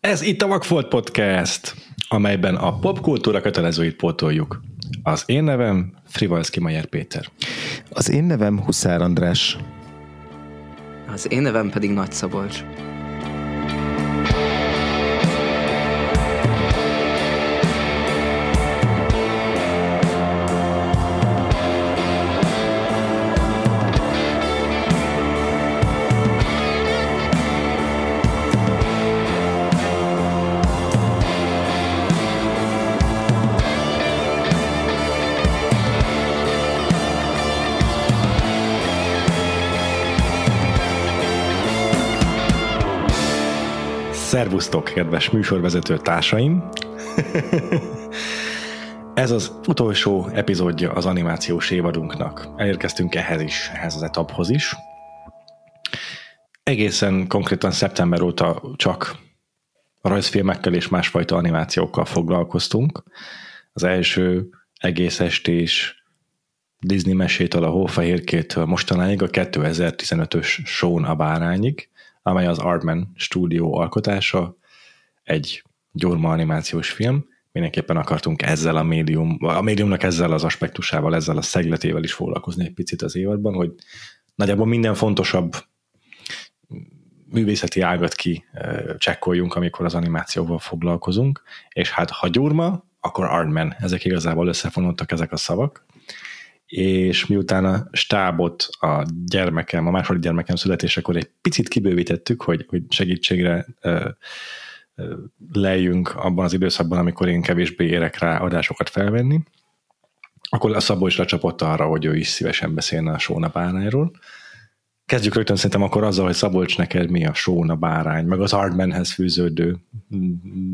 Ez itt a Vagfolt Podcast, amelyben a popkultúra kötelezőit pótoljuk. Az én nevem Frivalszki Majer Péter. Az én nevem Huszár András. Az én nevem pedig Nagy Szabolcs. Szervusztok, kedves műsorvezető társaim! Ez az utolsó epizódja az animációs évadunknak. Elérkeztünk ehhez is, ehhez az etaphoz is. Egészen konkrétan szeptember óta csak rajzfilmekkel és másfajta animációkkal foglalkoztunk. Az első egész estés Disney mesétől a Hófehérkétől mostanáig a 2015-ös Sean a bárányig amely az Artman stúdió alkotása, egy gyurma animációs film, mindenképpen akartunk ezzel a médium, a médiumnak ezzel az aspektusával, ezzel a szegletével is foglalkozni egy picit az évadban, hogy nagyjából minden fontosabb művészeti ágat ki csekkoljunk, amikor az animációval foglalkozunk, és hát ha gyurma, akkor Artman, ezek igazából összefonottak ezek a szavak, és miután a stábot a gyermekem, a második gyermekem születésekor egy picit kibővítettük, hogy, hogy segítségre ö, ö, lejjünk abban az időszakban, amikor én kevésbé érek rá adásokat felvenni, akkor a Szabó is lecsapott arra, hogy ő is szívesen beszélne a Sóna bárányról. Kezdjük rögtön szerintem akkor azzal, hogy Szabolcs neked mi a Sóna bárány, meg az Hardmanhez fűződő,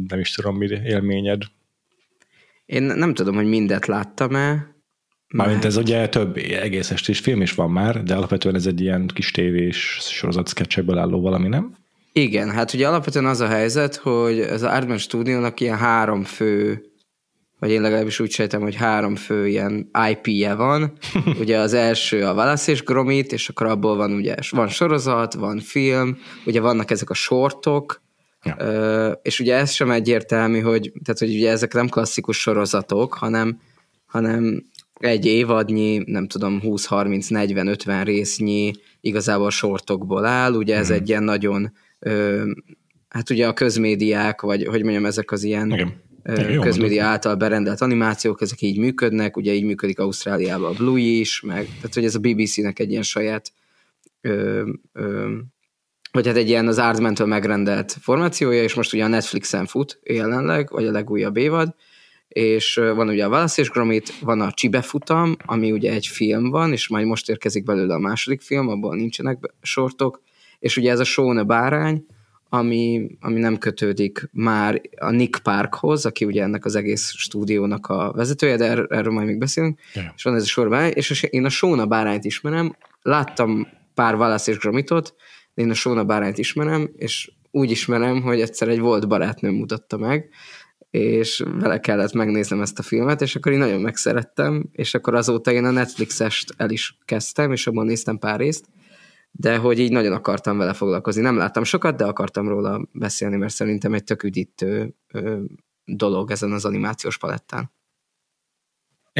nem is tudom mi élményed. Én nem tudom, hogy mindet láttam-e, Mármint ez ugye több egész estés film is van már, de alapvetően ez egy ilyen kis tévés sorozat sketchekből álló valami, nem? Igen, hát ugye alapvetően az a helyzet, hogy ez a Artman stúdiónak ilyen három fő, vagy én legalábbis úgy sejtem, hogy három fő ilyen IP-je van. ugye az első a Wallace és Gromit, és akkor abból van ugye, van sorozat, van film, ugye vannak ezek a sortok, ja. és ugye ez sem egyértelmű, hogy, tehát, hogy ugye ezek nem klasszikus sorozatok, hanem hanem egy évadnyi, nem tudom, 20, 30, 40, 50 résznyi igazából sortokból áll, ugye ez mm. egy ilyen nagyon, ö, hát ugye a közmédiák, vagy hogy mondjam, ezek az ilyen Igen. Ö, közmédia által berendelt animációk, ezek így működnek, ugye így működik Ausztráliában a Bluey is, meg, tehát hogy ez a BBC-nek egy ilyen saját ö, ö, vagy hát egy ilyen az Aardmentől megrendelt formációja, és most ugye a Netflixen fut jelenleg, vagy a legújabb évad, és van ugye a Wallace és Gromit, van a Csibe futam, ami ugye egy film van, és majd most érkezik belőle a második film, abból nincsenek sortok, és ugye ez a Sóna bárány, ami, ami nem kötődik már a Nick Parkhoz, aki ugye ennek az egész stúdiónak a vezetője, de erről, erről majd még beszélünk, yeah. és van ez a sorban, és én a Sóna bárányt ismerem, láttam pár Wallace és Gromitot, de én a Sóna bárányt ismerem, és úgy ismerem, hogy egyszer egy volt barátnőm mutatta meg, és vele kellett megnéznem ezt a filmet, és akkor én nagyon megszerettem, és akkor azóta én a Netflix-est el is kezdtem, és abban néztem pár részt, de hogy így nagyon akartam vele foglalkozni. Nem láttam sokat, de akartam róla beszélni, mert szerintem egy tök üdítő dolog ezen az animációs palettán.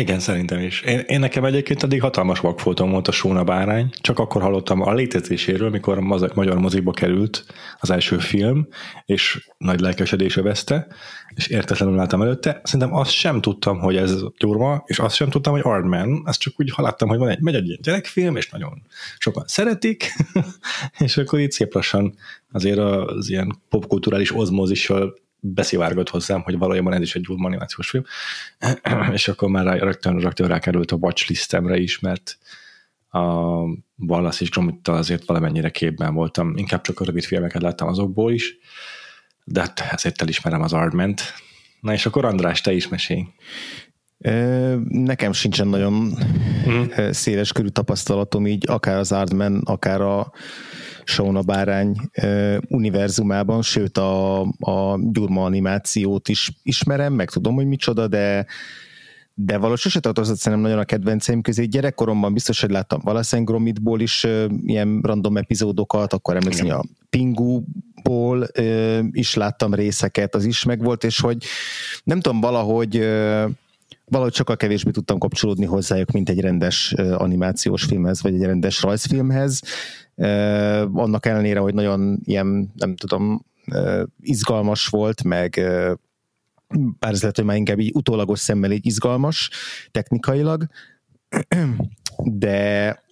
Igen, szerintem is. Én, én nekem egyébként addig hatalmas vakfoltom volt a Sóna bárány, csak akkor hallottam a létezéséről, mikor a magyar moziba került az első film, és nagy lelkesedés övezte, és értetlenül láttam előtte. Szerintem azt sem tudtam, hogy ez gyurma, és azt sem tudtam, hogy Artman, azt csak úgy hallottam, hogy van egy, megy egy ilyen gyerekfilm, és nagyon sokan szeretik, és akkor itt szép lassan azért az ilyen popkulturális ozmózissal beszivárgott hozzám, hogy valójában ez is egy Gyurma animációs film, és akkor már rögtön, rögtön rákerült a watchlistemre is, mert a Wallace és Gromittal azért valamennyire képben voltam, inkább csak a rövid filmeket láttam azokból is, de hát ezért elismerem az Ardment. Na és akkor András, te is mesélj. Nekem sincsen nagyon hmm. széles körű tapasztalatom így, akár az Ardman, akár a Sauna bárány univerzumában, sőt a, a Gyurma animációt is ismerem, meg tudom, hogy micsoda, de de valószínűleg sose tartozott szerintem nagyon a kedvenceim közé. Gyerekkoromban biztos, hogy láttam valószínűleg Gromitból is uh, ilyen random epizódokat, akkor emlékszem, a Pinguból uh, is láttam részeket, az is megvolt, és hogy nem tudom, valahogy uh, valahogy sokkal kevésbé tudtam kapcsolódni hozzájuk, mint egy rendes animációs filmhez, vagy egy rendes rajzfilmhez. Annak ellenére, hogy nagyon ilyen, nem tudom, izgalmas volt, meg bár ez lehet, hogy már inkább így utólagos szemmel így izgalmas technikailag, de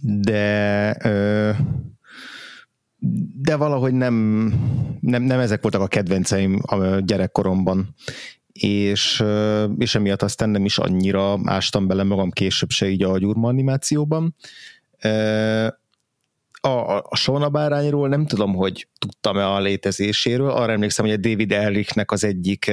de de valahogy nem, nem, nem ezek voltak a kedvenceim a gyerekkoromban és, és emiatt aztán nem is annyira ástam bele magam később se így a gyurma animációban. A, a, Sona bárányról nem tudom, hogy tudtam-e a létezéséről. Arra emlékszem, hogy a David Erlichnek az egyik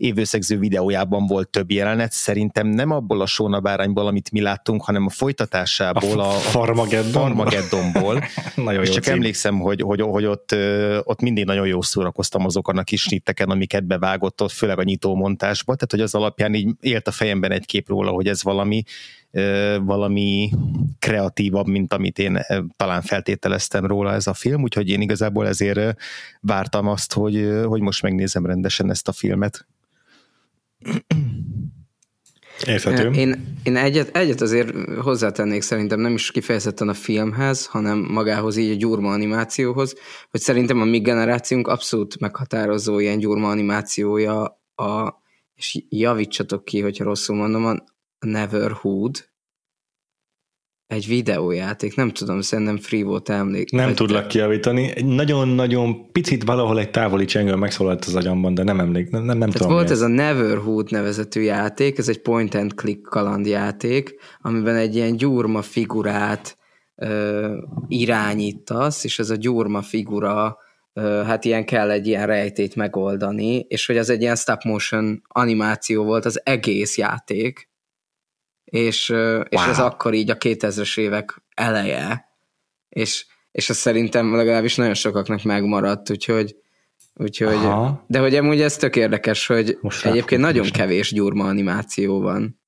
évőszegző videójában volt több jelenet, szerintem nem abból a Sóna bárányból, amit mi láttunk, hanem a folytatásából, a, a Farmageddon? Farmageddonból. nagyon és jó csak cím. emlékszem, hogy, hogy, hogy ott, ott mindig nagyon jó szórakoztam azokon a kis snitteken, amiket bevágott ott, főleg a nyitómontásba, tehát hogy az alapján így élt a fejemben egy kép róla, hogy ez valami valami kreatívabb, mint amit én talán feltételeztem róla ez a film, úgyhogy én igazából ezért vártam azt, hogy, hogy most megnézem rendesen ezt a filmet. Érthető. Én, én egyet, egyet azért hozzátennék szerintem nem is kifejezetten a filmhez, hanem magához így a gyurma animációhoz, hogy szerintem a mi generációnk abszolút meghatározó ilyen gyurma animációja a, és javítsatok ki, hogyha rosszul mondom, Neverhood, egy videójáték, nem tudom, szerintem free volt emlék. Nem tudlak kiavítani. Nagyon-nagyon picit valahol egy távoli csengő megszólalt az agyamban, de nem emlék, nem, nem, nem tudom. volt ez a Neverhood nevezetű játék, ez egy point and click kalandjáték, amiben egy ilyen gyurma figurát ö, irányítasz, és ez a gyurma figura hát ilyen kell egy ilyen rejtét megoldani, és hogy az egy ilyen stop motion animáció volt az egész játék, és, wow. és ez akkor így a 2000-es évek eleje, és, és ez szerintem legalábbis nagyon sokaknak megmaradt, úgyhogy, úgyhogy de hogy amúgy ez tök érdekes, hogy Most egyébként nagyon is. kevés gyurma animáció van,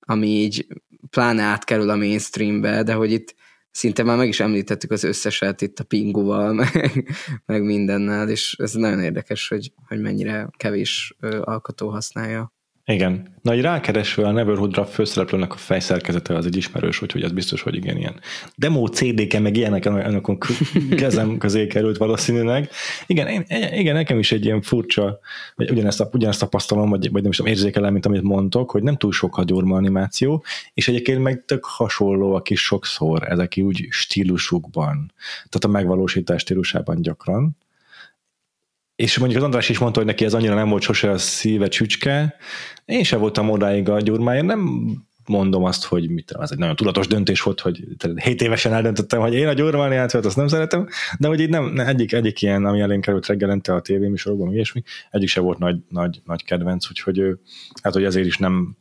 ami így pláne átkerül a mainstreambe, de hogy itt szinte már meg is említettük az összeset itt a pinguval, meg, meg mindennel, és ez nagyon érdekes, hogy, hogy mennyire kevés alkotó használja. Igen. Na, egy rákeresve a Neverhood-ra főszereplőnek a fejszerkezete az egy ismerős, úgyhogy az biztos, hogy igen, ilyen demo CD-ken, meg ilyenek a kezem közé került valószínűleg. Igen, én, igen, nekem is egy ilyen furcsa, vagy ugyanezt, ugyanezt tapasztalom, vagy, vagy nem is tudom, érzékelem, mint amit mondtok, hogy nem túl sok a gyurma animáció, és egyébként meg tök hasonlóak is sokszor ezek úgy stílusukban, tehát a megvalósítás stílusában gyakran és mondjuk az András is mondta, hogy neki ez annyira nem volt sose a szíve csücske. Én sem voltam odáig a gyurmáért, nem mondom azt, hogy mit, az egy nagyon tudatos döntés volt, hogy 7 évesen eldöntöttem, hogy én a gyurmáni játszott, azt nem szeretem, de hogy így nem, egyik, egyik ilyen, ami elén került reggelente a tévéműsorokban, ilyesmi, egyik se volt nagy, nagy, nagy kedvenc, úgyhogy hát, hogy ezért is nem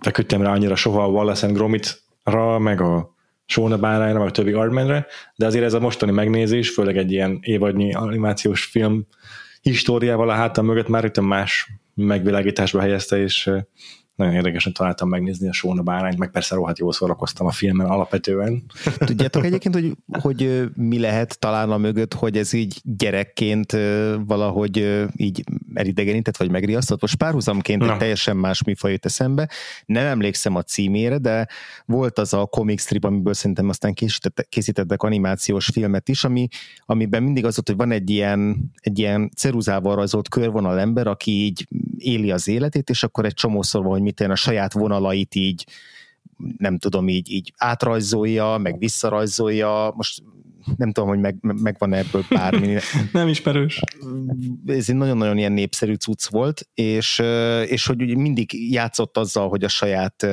feküdtem rá annyira soha a Wallace and Gromit-ra, meg a Sóna bárányra, a többi Ardmanre, de azért ez a mostani megnézés, főleg egy ilyen évadnyi animációs film históriával a hátam mögött már itt más megvilágításba helyezte, és nagyon érdekesen találtam megnézni a Sóna bárányt, meg persze rohadt jól szórakoztam a filmen alapvetően. Tudjátok egyébként, hogy, hogy mi lehet talán a mögött, hogy ez így gyerekként valahogy így elidegenített, vagy megriasztott? Most párhuzamként egy teljesen más műfaj jut eszembe. Nem emlékszem a címére, de volt az a comic strip, amiből szerintem aztán készítettek, készítettek animációs filmet is, ami, amiben mindig az volt, hogy van egy ilyen, egy ilyen ceruzával rajzolt körvonal ember, aki így éli az életét, és akkor egy csomószor van, hogy mit a saját vonalait így nem tudom, így, így átrajzolja, meg visszarajzolja, most nem tudom, hogy meg, megvan ebből bármi. nem ismerős. Ez egy nagyon-nagyon ilyen népszerű cucc volt, és, és hogy mindig játszott azzal, hogy a saját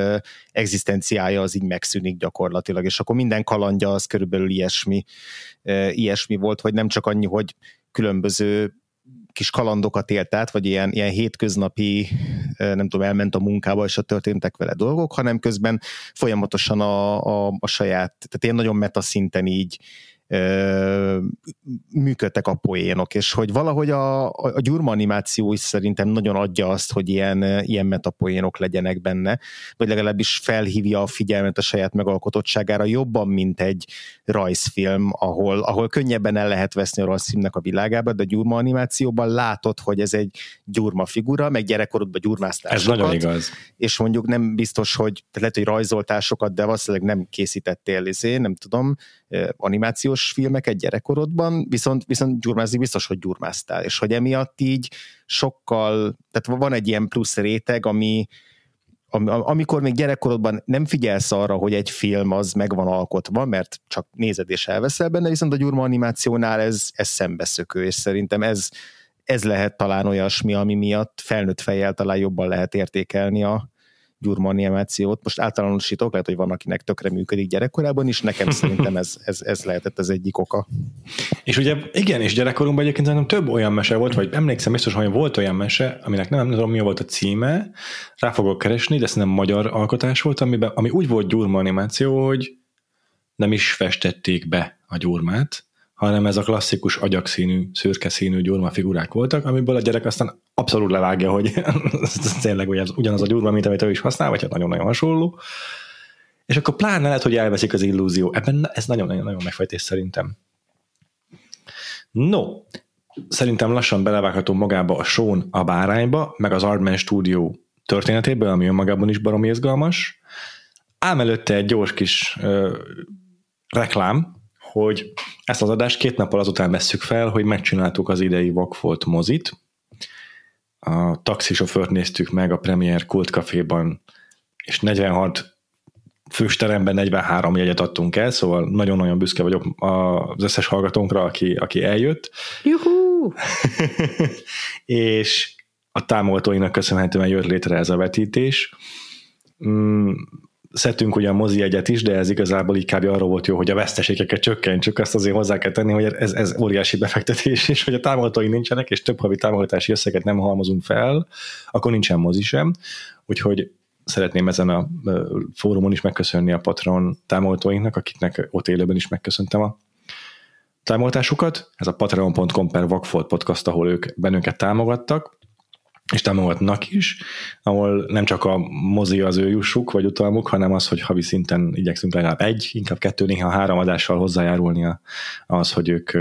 egzisztenciája az így megszűnik gyakorlatilag, és akkor minden kalandja az körülbelül ilyesmi, ilyesmi volt, hogy nem csak annyi, hogy különböző kis kalandokat élt át, vagy ilyen, ilyen hétköznapi, nem tudom, elment a munkába, és a történtek vele dolgok, hanem közben folyamatosan a, a, a saját, tehát ilyen nagyon meta szinten így ö, működtek a poénok, és hogy valahogy a, a gyurma animáció is szerintem nagyon adja azt, hogy ilyen, ilyen metapoénok legyenek benne, vagy legalábbis felhívja a figyelmet a saját megalkotottságára jobban, mint egy rajzfilm, ahol, ahol könnyebben el lehet veszni a rajzfilmnek a világába, de a gyurma animációban látod, hogy ez egy gyurma figura, meg gyerekkorodban gyurmáztál Ez sokat, nagyon igaz. És mondjuk nem biztos, hogy lehet, hogy rajzoltásokat, de valószínűleg nem készítettél, izé, nem tudom, animációs filmeket gyerekkorodban, viszont, viszont gyurmázni biztos, hogy gyurmáztál, és hogy emiatt így sokkal, tehát van egy ilyen plusz réteg, ami, amikor még gyerekkorodban nem figyelsz arra, hogy egy film az meg van alkotva, mert csak nézed és elveszel benne, viszont a gyurma animációnál ez, ez szembeszökő, és szerintem ez, ez lehet talán olyasmi, ami miatt felnőtt fejjel talán jobban lehet értékelni a, gyurma animációt. Most általánosítok, lehet, hogy van, akinek tökre működik gyerekkorában is, nekem szerintem ez, ez, ez lehetett az egyik oka. És ugye igen, és gyerekkorunkban egyébként szerintem több olyan mese volt, vagy emlékszem biztos, hogy volt olyan mese, aminek nem, nem tudom, mi volt a címe, rá fogok keresni, de szerintem magyar alkotás volt, amiben, ami úgy volt gyurma animáció, hogy nem is festették be a gyurmát, hanem ez a klasszikus agyakszínű, szürke színű gyurma figurák voltak, amiből a gyerek aztán abszolút levágja, hogy ez tényleg hogy ez ugyanaz a gyurma, mint amit ő is használ, vagy hát nagyon-nagyon hasonló. És akkor pláne lehet, hogy elveszik az illúzió. Ebben ez nagyon-nagyon megfejtés szerintem. No, szerintem lassan belevágható magába a Sean a bárányba, meg az Artman Studio történetéből, ami önmagában is baromi izgalmas. Ám előtte egy gyors kis ö, reklám, hogy ezt az adást két nappal azután vesszük fel, hogy megcsináltuk az idei Vakfolt mozit. A taxisofőrt néztük meg a Premier Kult Caféban, és 46 fősteremben 43 jegyet adtunk el, szóval nagyon-nagyon büszke vagyok az összes hallgatónkra, aki, aki eljött. Juhu! és a támogatóinak köszönhetően jött létre ez a vetítés. Szedtünk ugyan mozi egyet is, de ez igazából így kb. arról volt jó, hogy a veszteségeket csökkentsük, azt azért hozzá kell tenni, hogy ez, ez óriási befektetés, és hogy a támogatói nincsenek, és több havi támogatási összeget nem halmozunk fel, akkor nincsen mozi sem. Úgyhogy szeretném ezen a fórumon is megköszönni a Patreon támogatóinknak, akiknek ott élőben is megköszöntem a támogatásukat. Ez a patreon.com per Vagfolt podcast, ahol ők bennünket támogattak és támogatnak is, ahol nem csak a mozi az ő jussuk, vagy utalmuk, hanem az, hogy havi szinten igyekszünk legalább egy, inkább kettő, néha három adással hozzájárulni az, hogy ők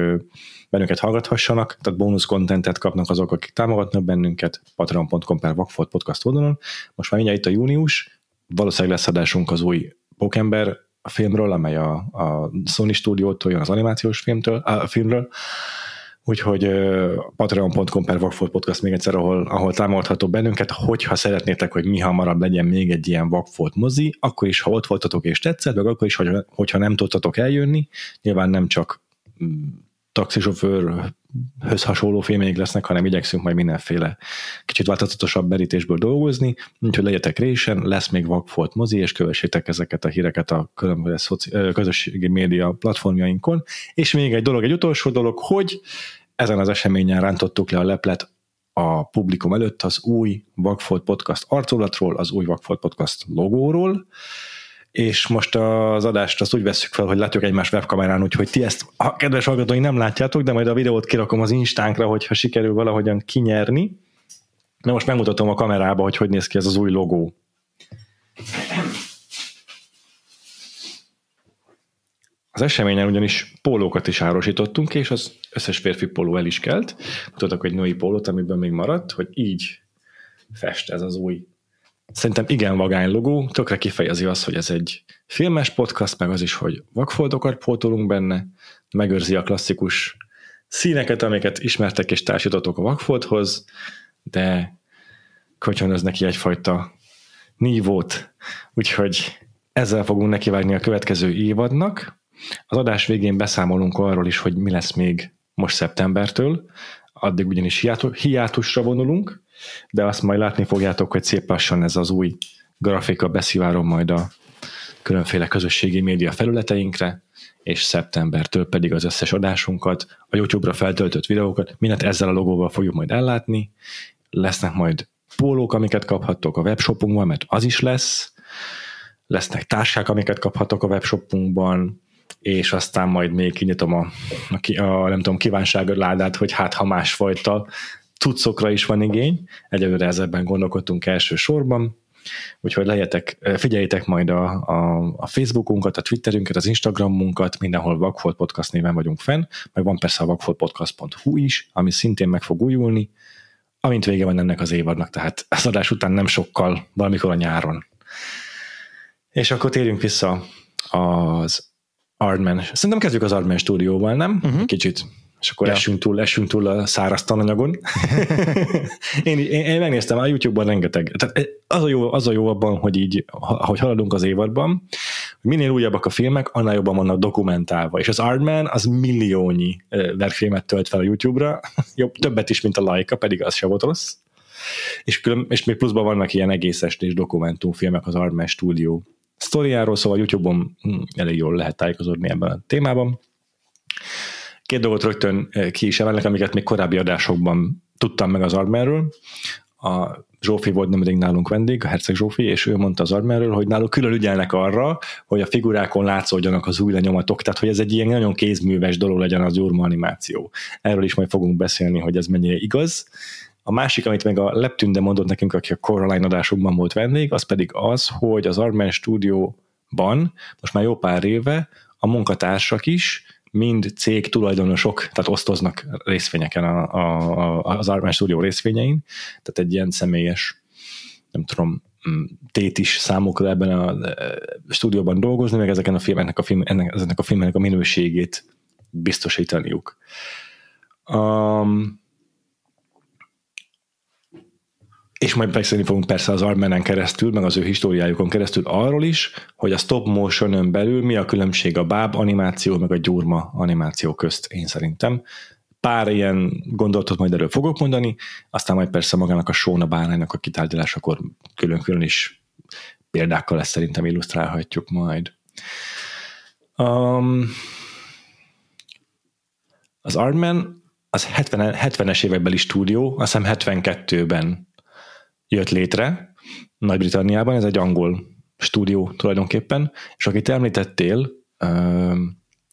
bennünket hallgathassanak, tehát bónusz kontentet kapnak azok, akik támogatnak bennünket, patreon.com per Vagfolt podcast oldalon. Most már mindjárt itt a június, valószínűleg lesz adásunk az új Pókember filmről, amely a, a Sony stúdiótól jön az animációs filmtől, a filmről, Úgyhogy patreon.com per Vagfolt Podcast még egyszer, ahol, ahol támogatható bennünket, hogyha szeretnétek, hogy mi hamarabb legyen még egy ilyen Vagfolt mozi, akkor is, ha ott voltatok és tetszett, vagy akkor is, hogyha nem tudtatok eljönni, nyilván nem csak mm, taxisofőrhöz hasonló filmjeik lesznek, hanem igyekszünk majd mindenféle kicsit változatosabb berítésből dolgozni, úgyhogy legyetek résen, lesz még Vagfolt mozi, és kövessétek ezeket a híreket a különböző szoci- közösségi média platformjainkon. És még egy dolog, egy utolsó dolog, hogy ezen az eseményen rántottuk le a leplet a publikum előtt az új Vagfolt Podcast arculatról, az új Vagfolt Podcast logóról, és most az adást azt úgy veszük fel, hogy látjuk egymás webkamerán, úgyhogy ti ezt, a kedves hallgatói nem látjátok, de majd a videót kirakom az instánkra, hogyha sikerül valahogyan kinyerni. Na most megmutatom a kamerába, hogy hogy néz ki ez az új logó. Az eseményen ugyanis pólókat is árosítottunk, és az összes férfi póló el is kelt. Mutatok egy női pólót, amiben még maradt, hogy így fest ez az új szerintem igen vagány logó, tökre kifejezi azt, hogy ez egy filmes podcast, meg az is, hogy vakfoldokat pótolunk benne, megőrzi a klasszikus színeket, amiket ismertek és társítotok a vakfoldhoz, de köcsönöz neki egyfajta nívót, úgyhogy ezzel fogunk nekivágni a következő évadnak. Az adás végén beszámolunk arról is, hogy mi lesz még most szeptembertől, addig ugyanis hiátusra vonulunk, de azt majd látni fogjátok, hogy szép lassan ez az új grafika beszivárog majd a különféle közösségi média felületeinkre, és szeptembertől pedig az összes adásunkat, a YouTube-ra feltöltött videókat, mindent ezzel a logóval fogjuk majd ellátni, lesznek majd pólók, amiket kaphattok a webshopunkban, mert az is lesz, lesznek táskák, amiket kaphatok a webshopunkban, és aztán majd még kinyitom a, a, a nem tudom, kívánságod ládát, hogy hát ha másfajta cuccokra is van igény. Egyelőre ezekben gondolkodtunk elsősorban, úgyhogy legyetek, figyeljétek majd a, a, a Facebookunkat, a Twitterünket, az Instagramunkat, mindenhol Vagfolt Podcast néven vagyunk fenn, meg van persze a vagfoltpodcast.hu is, ami szintén meg fog újulni, amint vége van ennek az évadnak, tehát az adás után nem sokkal, valamikor a nyáron. És akkor térjünk vissza az Ardman. Szerintem kezdjük az Ardman stúdióval, nem? Uh-huh. Kicsit és akkor ja. esünk, túl, esünk túl a száraz tananyagon. én, én, én, megnéztem a YouTube-ban rengeteg. Tehát az a jó, az a jó abban, hogy így, ahogy haladunk az évadban, minél újabbak a filmek, annál jobban vannak dokumentálva. És az Artman az milliónyi verkfilmet tölt fel a YouTube-ra, jobb, többet is, mint a Laika, pedig az se volt rossz. És, külön, és még pluszban vannak ilyen egész estés dokumentumfilmek az Artman stúdió sztoriáról, szóval YouTube-on hm, elég jól lehet tájékozódni ebben a témában. Két dolgot rögtön eh, ki is emelnek, amiket még korábbi adásokban tudtam meg az Armerről. A Zsófi volt nemrég nálunk vendég, a Herceg Zsófi, és ő mondta az Armerről, hogy náluk külön ügyelnek arra, hogy a figurákon látszódjanak az új lenyomatok, tehát hogy ez egy ilyen nagyon kézműves dolog legyen az gyurma animáció. Erről is majd fogunk beszélni, hogy ez mennyire igaz. A másik, amit meg a Leptünde mondott nekünk, aki a Coraline adásunkban volt vendég, az pedig az, hogy az Armen stúdióban most már jó pár éve a munkatársak is mind cég tulajdonosok, tehát osztoznak részvényeken a, a, a, az Armán Studio részvényein, tehát egy ilyen személyes, nem tudom, mm, tét is számukra ebben a e, stúdióban dolgozni, meg ezeken a filmeknek a, film, ennek, ezeknek a filmeknek a minőségét biztosítaniuk. Um, és majd beszélni fogunk persze az Armenen keresztül, meg az ő históriájukon keresztül arról is, hogy a stop motion belül mi a különbség a báb animáció, meg a gyurma animáció közt, én szerintem. Pár ilyen gondolatot majd erről fogok mondani, aztán majd persze magának a Sóna báránynak a kitárgyalásakor külön-külön is példákkal ezt szerintem illusztrálhatjuk majd. Um, az Artman az 70, 70-es évekbeli stúdió, azt hiszem 72-ben jött létre Nagy-Britanniában, ez egy angol stúdió tulajdonképpen, és akit említettél,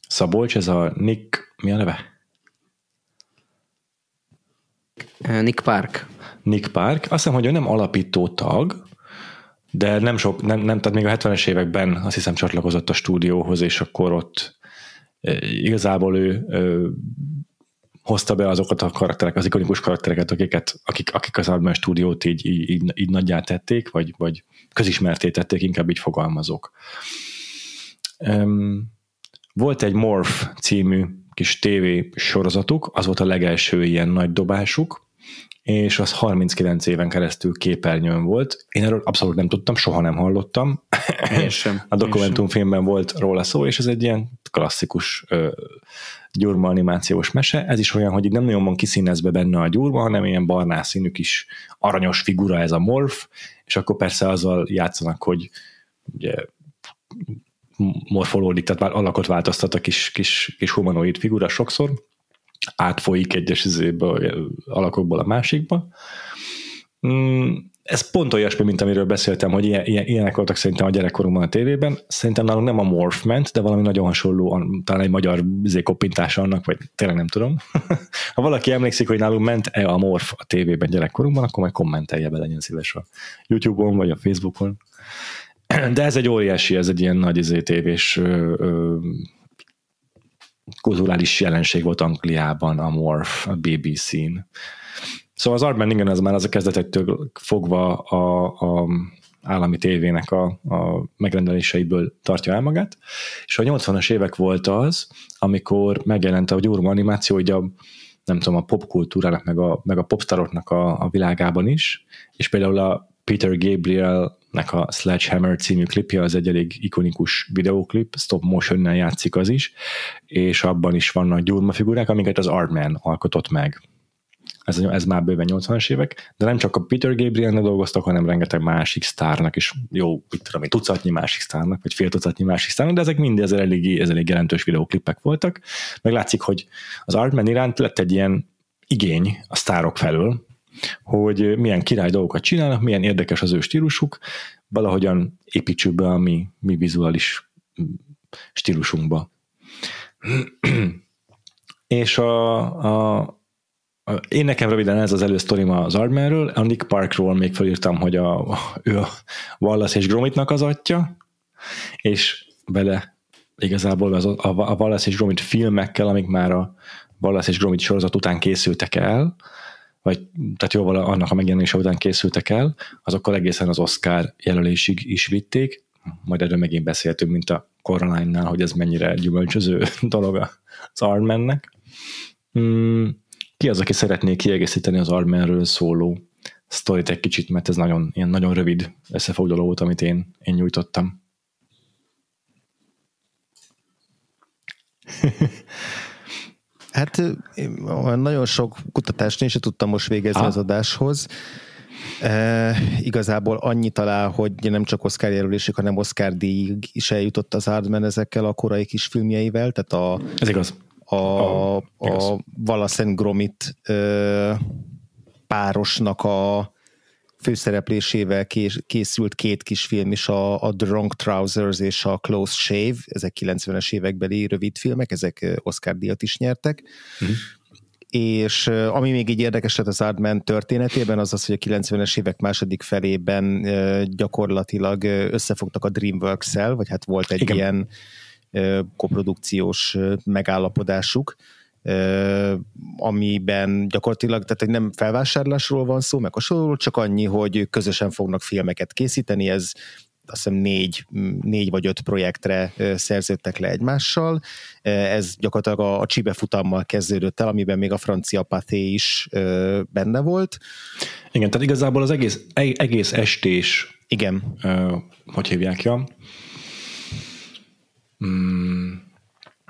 Szabolcs, ez a Nick, mi a neve? Nick Park. Nick Park. Azt hiszem, hogy ő nem alapító tag, de nem sok, nem, nem, tehát még a 70-es években azt hiszem csatlakozott a stúdióhoz, és akkor ott igazából ő hozta be azokat a karakterek, az ikonikus karaktereket, akiket, akik, akik az Altman stúdiót így, így, így, így nagyjá tették, vagy, vagy közismerté tették, inkább így fogalmazok. Um, volt egy Morph című kis TV sorozatuk, az volt a legelső ilyen nagy dobásuk, és az 39 éven keresztül képernyőn volt. Én erről abszolút nem tudtam, soha nem hallottam. Én sem. A dokumentumfilmben volt róla szó, és ez egy ilyen klasszikus gyurma animációs mese. Ez is olyan, hogy itt nem nagyon van kiszínezve benne a gyurma, hanem ilyen barnás színű kis aranyos figura ez a morf, és akkor persze azzal játszanak, hogy ugye morfolódik, tehát alakot változtat a kis, kis, kis humanoid figura sokszor, átfolyik egyes alakokból a másikba. Mm, ez pont olyasmi, mint amiről beszéltem, hogy ilyen, ilyen, ilyenek voltak szerintem a gyerekkorunkban a tévében. Szerintem nálunk nem a Morph ment, de valami nagyon hasonló, talán egy magyar izé, koppintása annak, vagy tényleg nem tudom. ha valaki emlékszik, hogy nálunk ment-e a Morph a tévében gyerekkorunkban, akkor majd kommentelje be, legyen szíves a YouTube-on, vagy a Facebookon. De ez egy óriási, ez egy ilyen nagy izé, tévés ö, ö, kulturális jelenség volt Angliában a Morph, a BBC-n. Szóval az Artman igen, ez már az a kezdetektől fogva a, a állami tévének a, a megrendeléseiből tartja el magát, és a 80-as évek volt az, amikor megjelent a gyurma animáció, hogy a nem tudom, a popkultúrának, meg a, meg a popstaroknak a, a világában is, és például a Peter Gabrielnek a Sledgehammer című klipje az egy elég ikonikus videóklip, stop motion játszik az is, és abban is vannak gyurma figurák, amiket az Artman alkotott meg ez, ez már bőven 80-as évek, de nem csak a Peter Gabrielnek dolgoztak, hanem rengeteg másik sztárnak is, jó, mit tudom, tucatnyi másik sztárnak, vagy fél tucatnyi másik sztárnak, de ezek mind ezzel elég, ez elég jelentős videóklipek voltak. Meg látszik, hogy az Artman iránt lett egy ilyen igény a sztárok felől, hogy milyen király dolgokat csinálnak, milyen érdekes az ő stílusuk, valahogyan építsük be a mi, mi vizuális stílusunkba. és a, a, a, én nekem röviden ez az elősztorim az Ardmanről, a Nick Parkról még felírtam, hogy a, ő a Wallace és Gromitnak az atya, és vele igazából az, a, a Wallace és Gromit filmekkel, amik már a Wallace és Gromit sorozat után készültek el, vagy tehát jóval annak a megjelenése után készültek el, azokkal egészen az Oscar jelölésig is vitték, majd erről megint beszéltünk, mint a Coraline-nál, hogy ez mennyire gyümölcsöző dolog az Armennek. Hmm, ki az, aki szeretné kiegészíteni az Armenről szóló sztorit egy kicsit, mert ez nagyon, ilyen nagyon rövid összefoglaló volt, amit én, én nyújtottam. Hát nagyon sok kutatást én sem tudtam most végezni ah. az adáshoz. E, igazából annyi talál, hogy nem csak Oscar jelölésük, hanem Oscar díjig is eljutott az Hardman ezekkel a korai kis filmjeivel, tehát a, Ez igaz. A, a, a Wallace Gromit e, párosnak a főszereplésével készült két kis film is, a, a Drunk Trousers és a Close Shave, ezek 90-es évekbeli rövid filmek, ezek Oscar díjat is nyertek. Uh-huh. És ami még így érdekes lett az Ardman történetében, az az, hogy a 90-es évek második felében gyakorlatilag összefogtak a DreamWorks-el, vagy hát volt egy Igen. ilyen koprodukciós megállapodásuk, amiben gyakorlatilag, tehát egy nem felvásárlásról van szó, meg hasonló, csak annyi, hogy közösen fognak filmeket készíteni, ez azt hiszem négy, négy vagy öt projektre szerződtek le egymással. Ez gyakorlatilag a, a Csibe futammal kezdődött el, amiben még a francia paté is benne volt. Igen, tehát igazából az egész, egész estés igen. hogy hívják ja? Hmm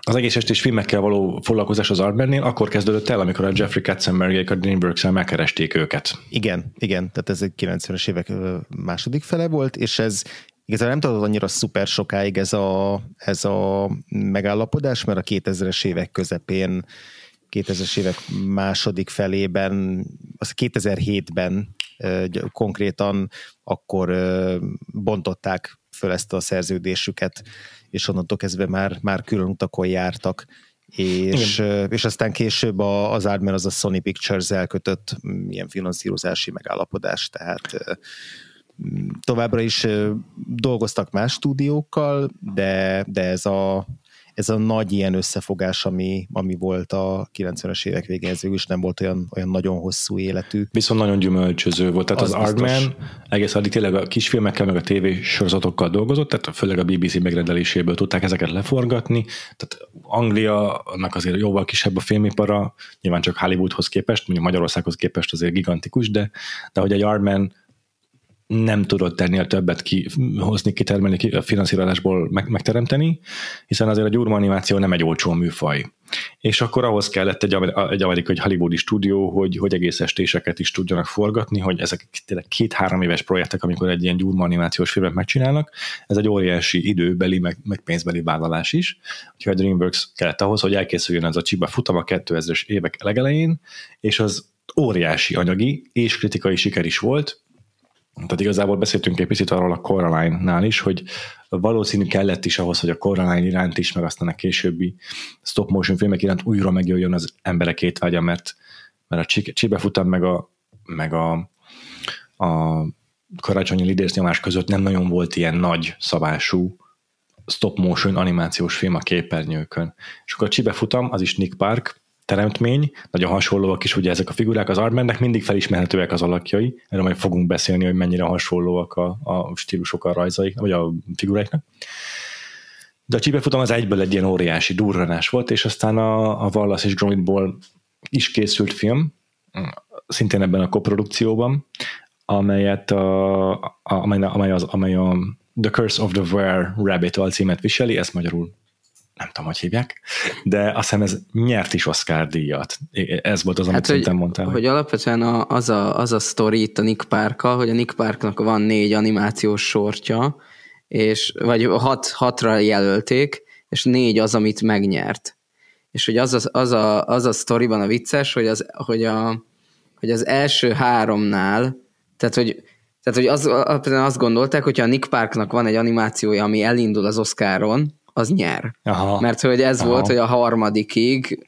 az egész estés filmekkel való foglalkozás az Arbennél akkor kezdődött el, amikor a Jeffrey Katzenbergék a Dreamworks-el megkeresték őket. Igen, igen, tehát ez egy 90-es évek második fele volt, és ez igazából nem tudod annyira szuper sokáig ez a, ez a megállapodás, mert a 2000-es évek közepén 2000-es évek második felében, az 2007-ben konkrétan akkor bontották föl ezt a szerződésüket, és onnantól kezdve már, már külön utakon jártak, és, és aztán később az Ardman az a Sony Pictures elkötött mm, ilyen finanszírozási megállapodás, tehát továbbra is dolgoztak más stúdiókkal, de, de ez a, ez a nagy ilyen összefogás, ami, ami volt a 90-es évek végén, ez is nem volt olyan, olyan nagyon hosszú életű. Viszont nagyon gyümölcsöző volt. Tehát az, az Artman egész addig tényleg a kisfilmekkel, meg a tévésorozatokkal dolgozott, tehát főleg a BBC megrendeléséből tudták ezeket leforgatni. Tehát Anglia, annak azért jóval kisebb a filmipara, nyilván csak Hollywoodhoz képest, mondjuk Magyarországhoz képest azért gigantikus, de, de hogy egy Artman nem tudott ennél többet kihozni, kitermelni, ki, a finanszírozásból meg, megteremteni, hiszen azért a gyurma nem egy olcsó műfaj. És akkor ahhoz kellett egy, egy amerikai, egy hollywoodi stúdió, hogy, hogy egész estéseket is tudjanak forgatni, hogy ezek tényleg két-három éves projektek, amikor egy ilyen gyurma animációs filmet megcsinálnak, ez egy óriási időbeli, meg, meg pénzbeli vállalás is. Úgyhogy a DreamWorks kellett ahhoz, hogy elkészüljön ez a Csiba futam a 2000-es évek legelején, és az óriási anyagi és kritikai siker is volt, tehát igazából beszéltünk egy picit arról a Coraline-nál is, hogy valószínű kellett is ahhoz, hogy a Coraline iránt is, meg aztán a későbbi stop motion filmek iránt újra megjöjjön az emberek étvágya, mert, mert a Csibe futam meg a, meg a, a karácsonyi lidésznyomás között nem nagyon volt ilyen nagy szabású stop motion animációs film a képernyőkön. És akkor a Csibe futam, az is Nick Park, teremtmény, nagyon hasonlóak is ugye ezek a figurák, az Artmannek mindig felismerhetőek az alakjai, erről majd fogunk beszélni, hogy mennyire hasonlóak a, a stílusok a rajzaik, vagy a figuráiknak. De a csípefutam az egyből egy ilyen óriási durranás volt, és aztán a, a Wallace és Gromitból is készült film, szintén ebben a koprodukcióban, amelyet a, a, amely, amely, az, amely a The Curse of the Were Rabbit alcímet viseli, ezt magyarul nem tudom, hogy hívják, de azt hiszem ez nyert is Oscar díjat. Ez volt az, amit hát, szerintem mondtál. Hogy, hogy alapvetően a, az, a, az a sztori itt a Nick park hogy a Nick Parknak van négy animációs sortja, és, vagy hat, hatra jelölték, és négy az, amit megnyert. És hogy az a, az a, az a sztoriban a vicces, hogy az, hogy, a, hogy az első háromnál, tehát hogy tehát, hogy az, azt gondolták, hogyha a Nick Parknak van egy animációja, ami elindul az Oscaron, az nyer. Aha. Mert hogy ez Aha. volt, hogy a harmadikig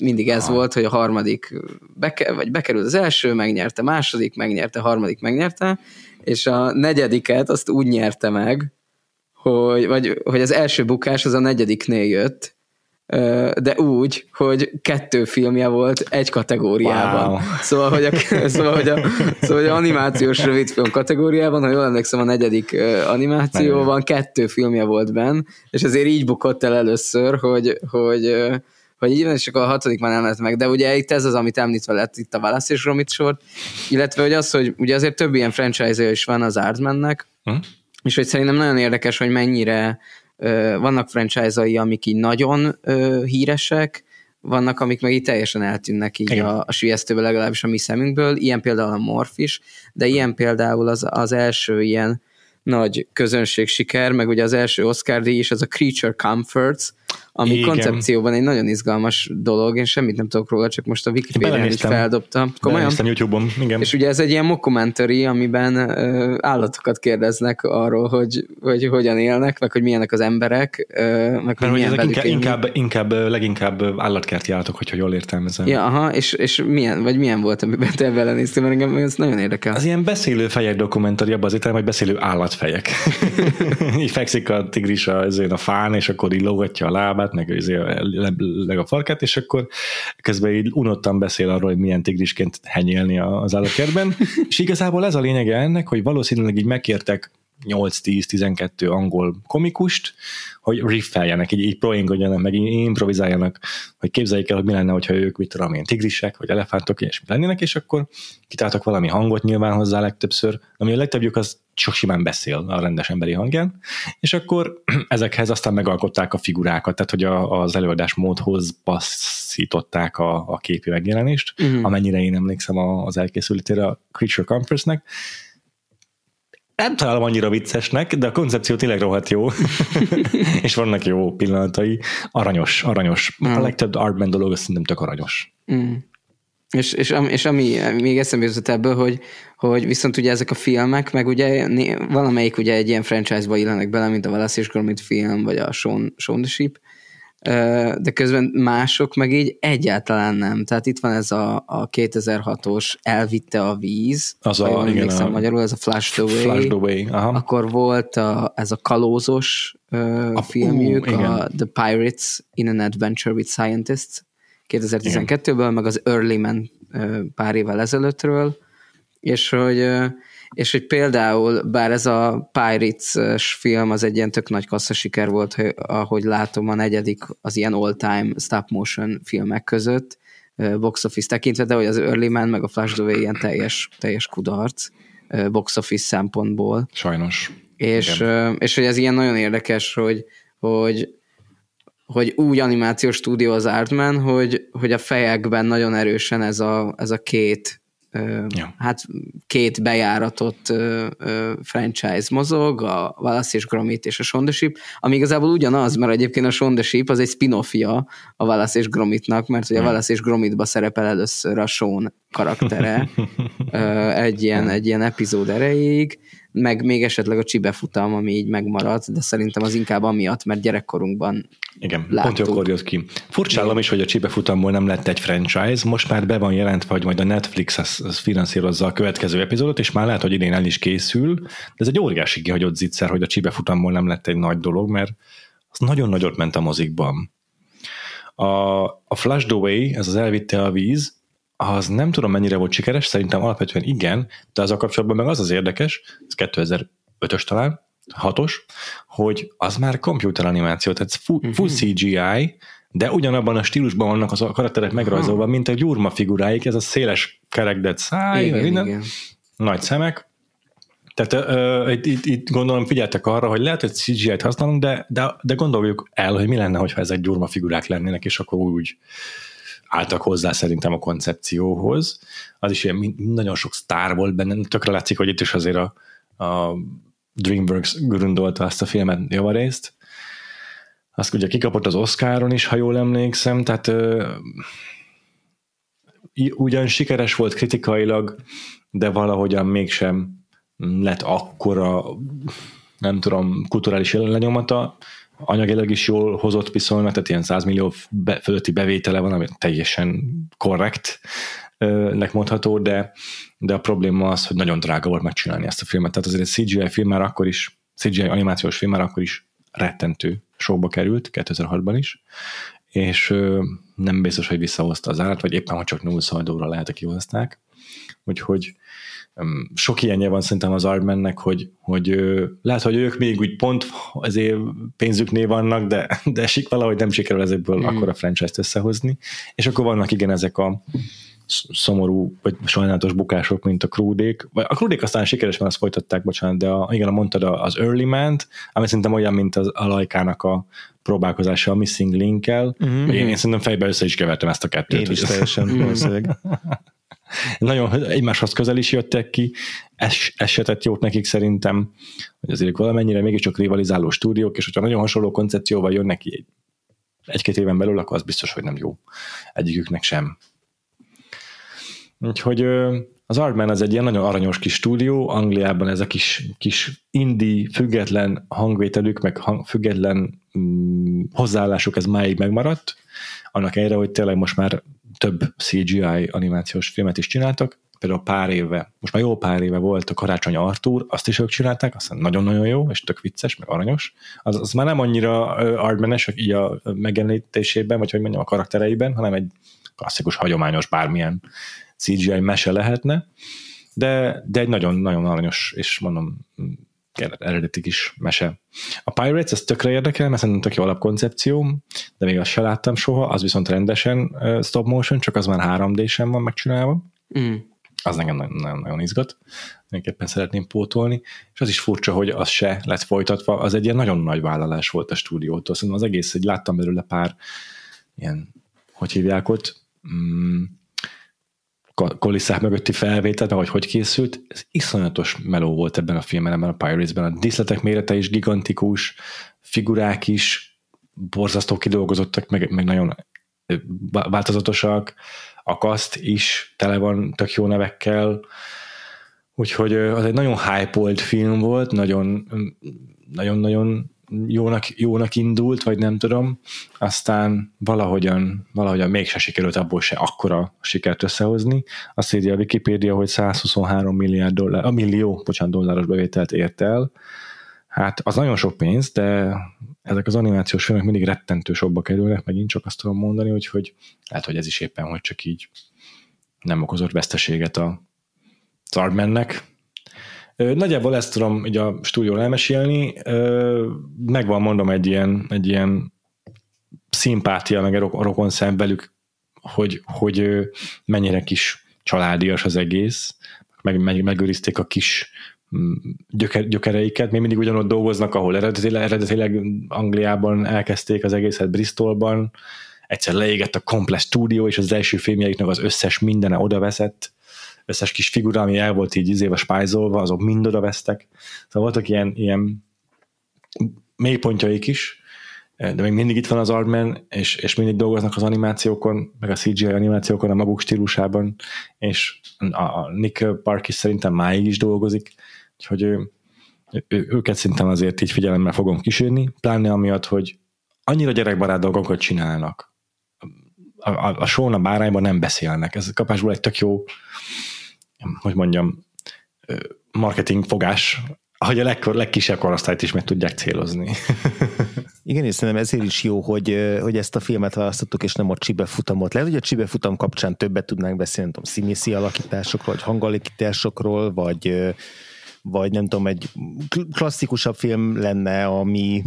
mindig ez Aha. volt, hogy a harmadik beke, vagy bekerült az első, megnyerte, második, megnyerte, harmadik, megnyerte, és a negyediket azt úgy nyerte meg, hogy, vagy, hogy az első bukás az a negyediknél jött, de úgy, hogy kettő filmje volt egy kategóriában. Wow. Szóval, hogy a, szóval, hogy a, szóval, hogy a animációs rövidfilm kategóriában, ha jól emlékszem, a negyedik animációban kettő filmje volt benn, és ezért így bukott el először, hogy, hogy hogy így van, és akkor a hatodik már nem lett meg, de ugye itt ez az, amit említve lett itt a Wallace és Gromit sor, illetve hogy az, hogy ugye azért több ilyen franchise is van az Aardmannek, hm? és hogy szerintem nagyon érdekes, hogy mennyire vannak franchise-ai, amik így nagyon híresek, vannak, amik meg így teljesen eltűnnek így Igen. a, a sülyeztőből, legalábbis a mi szemünkből, ilyen például a Morph is, de ilyen például az, az első ilyen nagy közönség siker, meg ugye az első Oscar díj is, az a Creature Comforts, ami Igen. koncepcióban egy nagyon izgalmas dolog, én semmit nem tudok róla, csak most a Wikipedia-n is feldobtam. Komolyan? YouTube-on, igen. És ugye ez egy ilyen mockumentary, amiben uh, állatokat kérdeznek arról, hogy, hogy hogyan élnek, meg hogy milyenek az emberek, uh, meg Mert hogy ezek inkább, inkább, inkább, leginkább állatkerti állatok, hogyha jól értelmezem. Ja, aha, és, és milyen, vagy milyen volt, amiben te ebben néztél, mert engem ez nagyon érdekel. Az ilyen beszélő fejek dokumentari, abban az értelem, hogy beszélő állatfejek. így fekszik a tigris a, a fán, és akkor így lógatja a lábát, lábát, meg, izé leg a farkát, és akkor közben így unottan beszél arról, hogy milyen tigrisként henyélni az állatkertben, és igazából ez a lényege ennek, hogy valószínűleg így megkértek 8-10-12 angol komikust, hogy riffeljenek, így, így proingodjanak, meg így improvizáljanak, hogy képzeljék el, hogy mi lenne, hogyha ők, mit tudom én, tigrisek, vagy elefántok, és mi lennének, és akkor kitáltak valami hangot nyilván hozzá legtöbbször, ami a legtöbbjük az csak simán beszél a rendes emberi hangján, és akkor ezekhez aztán megalkották a figurákat, tehát hogy a, az előadás módhoz passzították a, a képi megjelenést, uh-huh. amennyire én emlékszem az elkészültére a Creature Conference-nek, nem találom annyira viccesnek, de a koncepció tényleg rohadt jó, és vannak jó pillanatai. Aranyos, aranyos. Mm. A legtöbb Artman dolog, szerintem tök aranyos. Mm. És, és, és ami még eszembe jutott ebből, hogy, hogy viszont ugye ezek a filmek, meg ugye valamelyik ugye egy ilyen franchise-ba illenek bele, mint a Wallace és Gromit film, vagy a Shaun, Shaun the Sheep, de közben mások meg így egyáltalán nem. Tehát itt van ez a, a 2006-os Elvitte a víz, az a, igen, a, magyarul, ez a Flash the Way. Flash the Way aha. Akkor volt a, ez a kalózos a, filmjük, uh, a The Pirates in an Adventure with Scientists 2012-ből, meg az Early Man pár évvel ezelőttről, és hogy és hogy például, bár ez a Pirates film az egy ilyen tök nagy kassza siker volt, hogy, ahogy látom a negyedik az ilyen all-time stop motion filmek között, box office tekintve, de hogy az Early Man meg a Flashdove ilyen teljes, teljes kudarc box office szempontból. Sajnos. És, és hogy ez ilyen nagyon érdekes, hogy, hogy hogy úgy animációs stúdió az Artman, hogy, hogy a fejekben nagyon erősen ez a, ez a két ja. hát két bejáratott franchise mozog, a Wallace és Gromit és a Shondeship, ami igazából ugyanaz, mert egyébként a Shondeship az egy spin-offja a Wallace és Gromitnak, mert ugye a Wallace és Gromitba szerepel először a Sean karaktere egy ilyen, egy ilyen epizód erejéig, meg még esetleg a csibefutam, ami így megmaradt, de szerintem az inkább amiatt, mert gyerekkorunkban Igen, láttuk. pont jókor jött ki. Furcsálom is, hogy a csibefutamból nem lett egy franchise, most már be van jelentve, hogy majd a Netflix az, az finanszírozza a következő epizódot, és már lehet, hogy idén el is készül, de ez egy óriási kihagyott zicser, hogy a csibefutamból nem lett egy nagy dolog, mert az nagyon nagyot ment a mozikban. A, a Flash the Way, ez az elvitte a víz, az nem tudom mennyire volt sikeres, szerintem alapvetően igen, de az a kapcsolatban meg az az érdekes, ez 2005-ös talán, 6-os, hogy az már animáció, tehát full, uh-huh. full CGI, de ugyanabban a stílusban vannak az a karakterek megrajzolva, mint a gyurma figuráik, ez a széles kerekdett száj, igen, minden, igen. nagy szemek, tehát uh, itt, itt, itt gondolom figyeltek arra, hogy lehet, hogy CGI-t használunk, de, de, de gondoljuk el, hogy mi lenne, hogyha ezek gyurma figurák lennének, és akkor úgy álltak hozzá szerintem a koncepcióhoz. Az is ilyen nagyon sok sztár volt benne, tökre látszik, hogy itt is azért a, a DreamWorks grundolta azt a filmet javarészt. Azt ugye kikapott az Oscaron is, ha jól emlékszem, tehát ö, ugyan sikeres volt kritikailag, de valahogyan mégsem lett akkora nem tudom, kulturális lenyomata, anyagilag is jól hozott viszonylag, tehát ilyen 100 millió be, fölötti bevétele van, ami teljesen korrekt nek mondható, de, de a probléma az, hogy nagyon drága volt megcsinálni ezt a filmet. Tehát azért egy CGI film már akkor is, CGI animációs film már akkor is rettentő sokba került, 2006-ban is, és nem biztos, hogy visszahozta az állat, vagy éppen, hogy csak 0 szaldóra lehet, hogy kihozták. Úgyhogy sok ilyenje van szerintem az Artmannek, hogy, hogy lehet, hogy ők még úgy pont ezért pénzüknél vannak, de, de sik valahogy nem sikerül ezekből mm. akkor a franchise-t összehozni, és akkor vannak igen ezek a szomorú, vagy sajnálatos bukások, mint a krúdék. Vagy a krúdék aztán sikeres, mert azt folytatták, bocsánat, de a, igen, mondtad az Early man ami szerintem olyan, mint az, a Lajkának a próbálkozása a Missing Link-el. Mm-hmm. Én, én szerintem fejbe össze is kevertem ezt a kettőt. Én is teljesen Nagyon egymáshoz közel is jöttek ki, ez, ez jót nekik szerintem, hogy azért valamennyire mégiscsak rivalizáló stúdiók, és hogyha nagyon hasonló koncepcióval jönnek ki egy, egy-két éven belül, akkor az biztos, hogy nem jó egyiküknek sem. Úgyhogy az Artman az egy ilyen nagyon aranyos kis stúdió, Angliában ez a kis, kis indi, független hangvételük, meg hang, független mm, hozzáállásuk, ez máig megmaradt, annak ellenére, hogy tényleg most már több CGI animációs filmet is csináltak, például pár éve, most már jó pár éve volt a Karácsony Artúr, azt is ők csinálták, aztán nagyon-nagyon jó, és tök vicces, meg aranyos. Az, az már nem annyira artmanes, így a megjelenítésében, vagy hogy mondjam, a karaktereiben, hanem egy klasszikus, hagyományos bármilyen CGI mese lehetne, de, de egy nagyon-nagyon aranyos, és mondom, eredeti kis mese. A Pirates, ez tökre érdekel, mert szerintem tök jó alapkoncepció, de még azt se láttam soha, az viszont rendesen uh, stop motion, csak az már 3D-sen van megcsinálva. Mm. Az nekem nagyon, nagyon izgat. Mindenképpen szeretném pótolni. És az is furcsa, hogy az se lett folytatva. Az egy ilyen nagyon nagy vállalás volt a stúdiótól. Szerintem az egész, hogy láttam belőle pár ilyen, hogy hívják ott, mm, kolisszák mögötti felvételt, vagy hogy készült, ez iszonyatos meló volt ebben a filmben, ebben a Pirates-ben. A díszletek mérete is gigantikus, figurák is borzasztó kidolgozottak, meg, meg nagyon változatosak, a kaszt is tele van tök jó nevekkel, úgyhogy az egy nagyon hype film volt, nagyon nagyon-nagyon jónak, jónak indult, vagy nem tudom, aztán valahogyan, valahogyan mégse sikerült abból se akkora sikert összehozni. Azt írja a Wikipédia, hogy 123 milliárd dollár, a millió, bocsánat, dolláros bevételt ért el. Hát az nagyon sok pénz, de ezek az animációs filmek mindig rettentő sokba kerülnek, megint csak azt tudom mondani, hogy, hogy lehet, hogy ez is éppen, hogy csak így nem okozott veszteséget a Zardmannek, Nagyjából ezt tudom így a stúdióra elmesélni. Megvan mondom egy ilyen, egy ilyen szimpátia, meg a rokon velük, hogy, hogy mennyire kis családias az egész, meg, meg, megőrizték a kis mm, gyöker, gyökereiket, még mindig ugyanott dolgoznak, ahol eredetileg, eredetileg Angliában elkezdték az egészet Bristolban, egyszer leégett a komplex stúdió, és az első filmjeiknek az összes mindene odaveszett, összes kis figura, ami el volt így izéve spájzolva, azok mind oda vesztek. Szóval voltak ilyen, ilyen mélypontjaik is, de még mindig itt van az Artman, és, és mindig dolgoznak az animációkon, meg a CGI animációkon a maguk stílusában, és a, a Nick Park is szerintem máig is dolgozik, úgyhogy ő, ő, őket szerintem azért így figyelemmel fogom kísérni, pláne amiatt, hogy annyira gyerekbarát dolgokat csinálnak. A, a, a Sóna bárányban nem beszélnek. Ez kapásból egy tök jó hogy mondjam, marketing fogás, hogy a legkor, legkisebb korosztályt is meg tudják célozni. Igen, és szerintem ezért is jó, hogy, hogy ezt a filmet választottuk, és nem a Csibe futamot. Lehet, hogy a Csibe futam kapcsán többet tudnánk beszélni, nem tudom, színészi alakításokról, vagy hangalakításokról, vagy, vagy nem tudom, egy klasszikusabb film lenne, ami,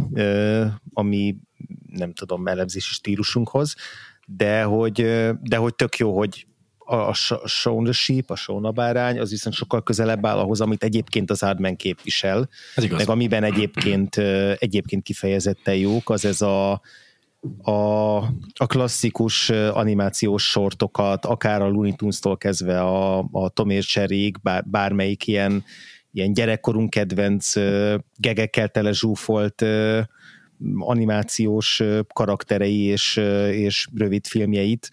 ami nem tudom, elemzési stílusunkhoz, de hogy, de hogy tök jó, hogy a Shaun the Sheep, a Shaun a bárány, az viszont sokkal közelebb áll ahhoz, amit egyébként az Ardman képvisel, ez igaz. meg amiben egyébként, egyébként kifejezetten jók, az ez a, a, a klasszikus animációs sortokat, akár a Looney Tunes-tól kezdve a, a Tom és Jerry, bár, bármelyik ilyen, ilyen gyerekkorunk kedvenc, gegekkel tele zsúfolt animációs karakterei és, és rövid filmjeit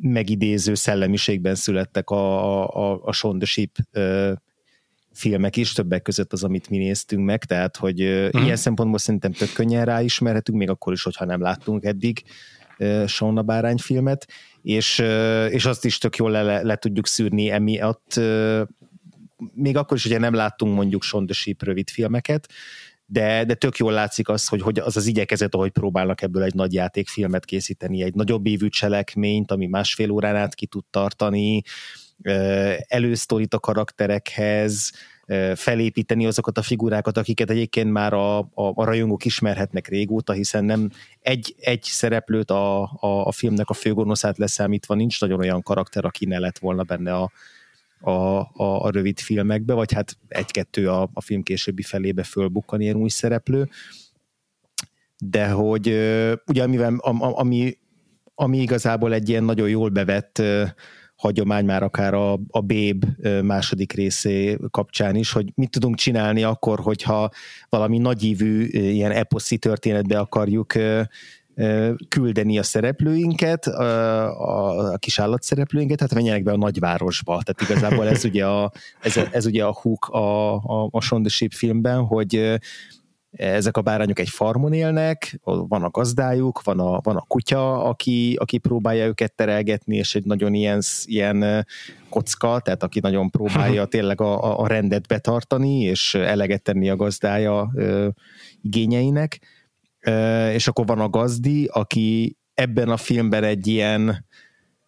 megidéző szellemiségben születtek a, a, a Sheep filmek is, többek között az, amit mi néztünk meg, tehát hogy uh-huh. ilyen szempontból szerintem tök könnyen ráismerhetünk, még akkor is, hogyha nem láttunk eddig Shaun a bárány filmet, és, és azt is tök jól le, le tudjuk szűrni emiatt, még akkor is, hogyha nem láttunk mondjuk Sheep rövid filmeket, de, de tök jól látszik az, hogy, hogy az az igyekezet, ahogy próbálnak ebből egy nagy játékfilmet készíteni, egy nagyobb évű cselekményt, ami másfél órán át ki tud tartani, elősztorit a karakterekhez, felépíteni azokat a figurákat, akiket egyébként már a, a, a rajongók ismerhetnek régóta, hiszen nem egy, egy szereplőt a, a, a filmnek a főgonoszát leszámítva nincs nagyon olyan karakter, aki ne lett volna benne a, a, a, a rövid filmekbe, vagy hát egy-kettő a, a film későbbi felébe fölbukkan ilyen új szereplő. De hogy ugye amivel, ami, ami igazából egy ilyen nagyon jól bevett hagyomány már akár a, a Béb második részé kapcsán is, hogy mit tudunk csinálni akkor, hogyha valami nagyívű ilyen eposzi történetbe akarjuk küldeni a szereplőinket, a, a kis állatszereplőinket, hát menjenek be a nagyvárosba. Tehát igazából ez ugye a, ez, ez ugye a hook a, a, a Sheep filmben, hogy ezek a bárányok egy farmon élnek, van a gazdájuk, van a, van a kutya, aki, aki próbálja őket terelgetni, és egy nagyon ilyen, ilyen kocka, tehát aki nagyon próbálja tényleg a, a rendet betartani, és eleget tenni a gazdája ö, igényeinek. És akkor van a gazdi, aki ebben a filmben egy ilyen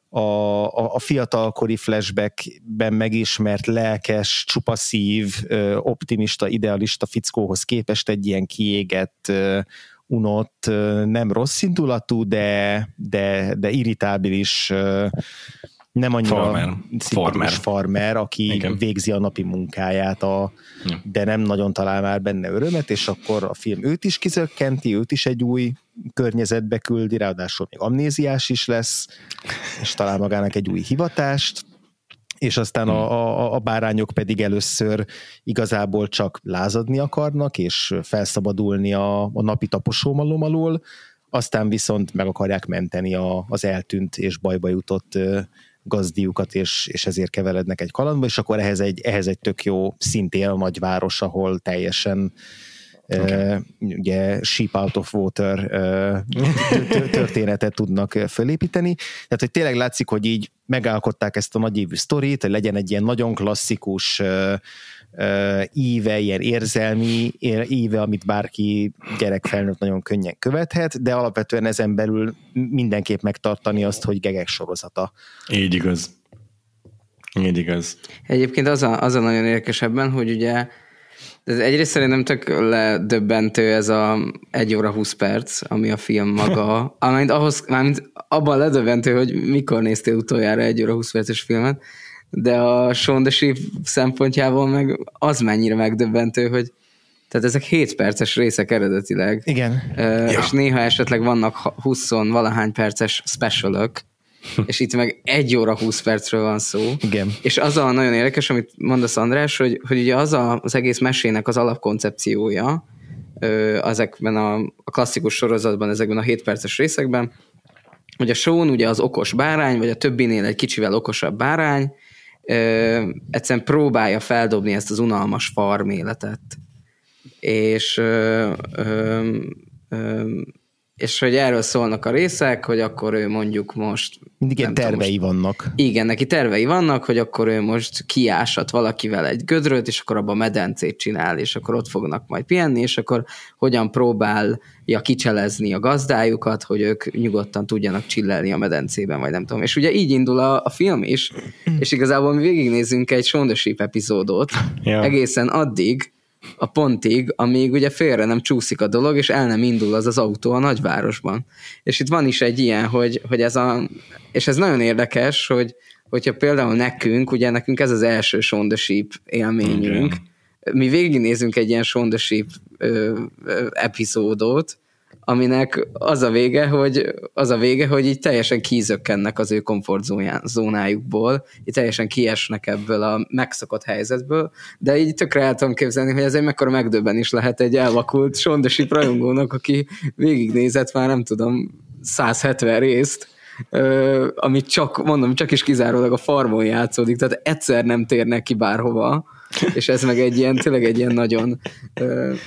a, a, a fiatalkori flashbackben megismert lelkes, csupaszív, optimista, idealista fickóhoz képest egy ilyen kiégett, unott, nem rossz indulatú, de, de, de irritábilis nem annyira farmer, farmer. farmer aki Igen. végzi a napi munkáját, a, ja. de nem nagyon talál már benne örömet, és akkor a film őt is kizökkenti, őt is egy új környezetbe küldi, ráadásul még amnéziás is lesz, és talál magának egy új hivatást, és aztán a, a, a bárányok pedig először igazából csak lázadni akarnak, és felszabadulni a, a napi taposómalom alól, aztán viszont meg akarják menteni a, az eltűnt és bajba jutott gazdiukat, és, és ezért keverednek egy kalandba, és akkor ehhez egy, ehhez egy tök jó szintén a nagyváros, ahol teljesen okay. uh, ugye sheep out of water uh, történetet tudnak fölépíteni. Tehát, hogy tényleg látszik, hogy így megalkották ezt a nagyévű sztorit, hogy legyen egy ilyen nagyon klasszikus uh, íve, ilyen érzelmi íve, amit bárki gyerek felnőtt nagyon könnyen követhet, de alapvetően ezen belül mindenképp megtartani azt, hogy gegek sorozata. Így igaz. Így igaz. Egyébként az a, az a nagyon érdekes ebben, hogy ugye ez egyrészt szerintem tök ledöbbentő ez a 1 óra 20 perc, ami a film maga, amint ahhoz, mármint abban ledöbbentő, hogy mikor néztél utoljára 1 óra 20 perces filmet, de a Sheep szempontjából meg az mennyire megdöbbentő, hogy tehát ezek 7 perces részek eredetileg. Igen. Uh, ja. És néha esetleg vannak 20 valahány perces specialok, és itt meg egy óra 20 percről van szó. Igen. És az a nagyon érdekes, amit mondasz András, hogy, hogy ugye az a, az egész mesének az alapkoncepciója, ezekben a, a klasszikus sorozatban, ezekben a 7 perces részekben, hogy a Sean ugye az okos bárány, vagy a többinél egy kicsivel okosabb bárány, ö, egyszerűen próbálja feldobni ezt az unalmas farm életet. És ö, ö, ö, és hogy erről szólnak a részek, hogy akkor ő mondjuk most... Mindig ilyen tervei tudom, most, vannak. Igen, neki tervei vannak, hogy akkor ő most kiásat valakivel egy gödröt, és akkor abban medencét csinál, és akkor ott fognak majd pihenni, és akkor hogyan próbálja kicselezni a gazdájukat, hogy ők nyugodtan tudjanak csillelni a medencében, vagy nem tudom. És ugye így indul a, a film is, és igazából mi végignézzünk egy Sheep epizódot, ja. egészen addig, a pontig, amíg ugye félre nem csúszik a dolog, és el nem indul az az autó a nagyvárosban. És itt van is egy ilyen, hogy, hogy ez a, és ez nagyon érdekes, hogy hogyha például nekünk, ugye nekünk ez az első Sheep élményünk, okay. mi végignézünk egy ilyen ö, epizódot, aminek az a vége, hogy, az a vége, hogy így teljesen kízökkennek az ő komfortzónájukból, így teljesen kiesnek ebből a megszokott helyzetből, de így tökre el tudom képzelni, hogy ez egy mekkora megdöbben is lehet egy elvakult sondosip rajongónak, aki végignézett már nem tudom 170 részt, Uh, amit csak, mondom, csak is kizárólag a farmon játszódik, tehát egyszer nem térnek ki bárhova, és ez meg egy ilyen, tényleg egy ilyen nagyon,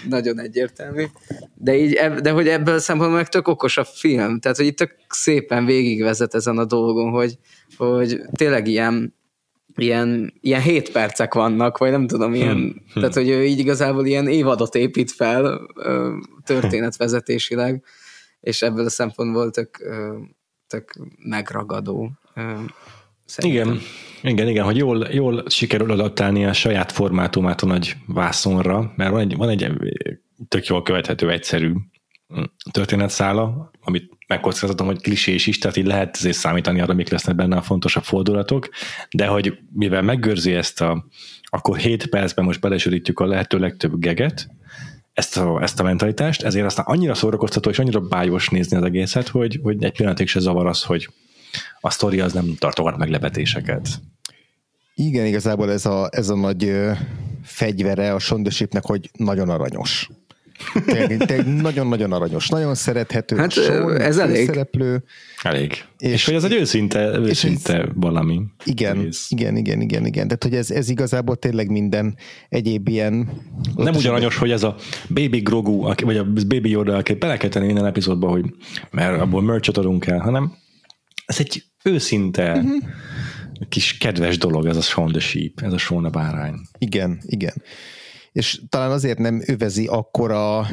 nagyon egyértelmű. De, így, de hogy ebből a szempontból meg tök okos a film, tehát hogy itt tök szépen végigvezet ezen a dolgon, hogy, hogy tényleg ilyen, ilyen, ilyen hét percek vannak, vagy nem tudom, ilyen, hmm, hmm. tehát hogy ő így igazából ilyen évadot épít fel történetvezetésileg, és ebből a szempontból tök, tök megragadó. Szerintem. Igen, igen, igen, hogy jól, jól sikerül adaptálni a saját formátumát a nagy vászonra, mert van egy, van egy tök jól követhető, egyszerű történetszála, amit megkockáztatom, hogy klisés is, tehát így lehet azért számítani arra, mik lesznek benne a fontosabb fordulatok, de hogy mivel megőrzi ezt a, akkor 7 percben most belesörítjük a lehető legtöbb geget, ezt a, ezt a mentalitást, ezért aztán annyira szórakoztató és annyira bájos nézni az egészet, hogy, hogy egy pillanatig se zavar az, hogy a sztori az nem tartogat meglepetéseket. Igen, igazából ez a, ez a nagy fegyvere a Sondosipnek, hogy nagyon aranyos. nagyon-nagyon aranyos, nagyon szerethető. Hát show, ez elég. Szereplő. Elég. És, és hogy ez egy őszinte, őszinte ez, valami. Igen, egész. igen, igen, igen, igen. Tehát, hogy ez, ez igazából tényleg minden egyéb ilyen... Nem ugyananyos, hogy ez a Baby Grogu, vagy a Baby Yoda, aki bele kell tenni minden epizódba, hogy mert abból merchet adunk el, hanem ez egy őszinte uh-huh. kis kedves dolog ez a Shaun the Sheep, ez a Shaun a bárány. Igen, igen és talán azért nem övezi akkora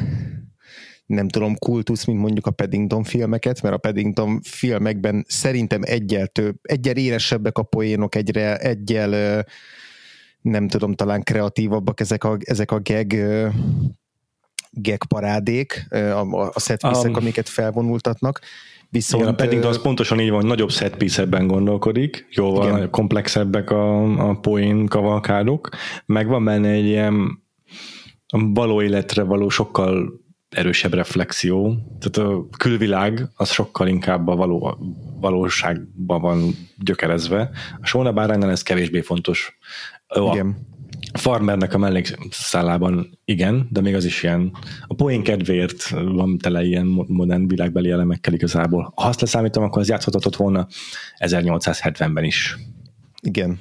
nem tudom, kultusz, mint mondjuk a Paddington filmeket, mert a Paddington filmekben szerintem egyel több, egyel éresebbek a poénok, egyre, egyel nem tudom, talán kreatívabbak ezek a, ezek a gag gag parádék, a, a setpiece um, amiket felvonultatnak. Viszont, igen, a Paddington az pontosan így van, nagyobb setpiece-ebben gondolkodik, jóval komplexebbek a, a poén kavalkádok, meg van benne egy ilyen való életre való sokkal erősebb reflexió, tehát a külvilág az sokkal inkább a való, valóságban van gyökerezve. A Sóna báránynál ez kevésbé fontos. Igen. A farmernek a mellékszállában igen, de még az is ilyen, a poén kedvéért van tele ilyen modern világbeli elemekkel igazából. Ha azt leszámítom, akkor az játszhatott volna 1870-ben is. Igen,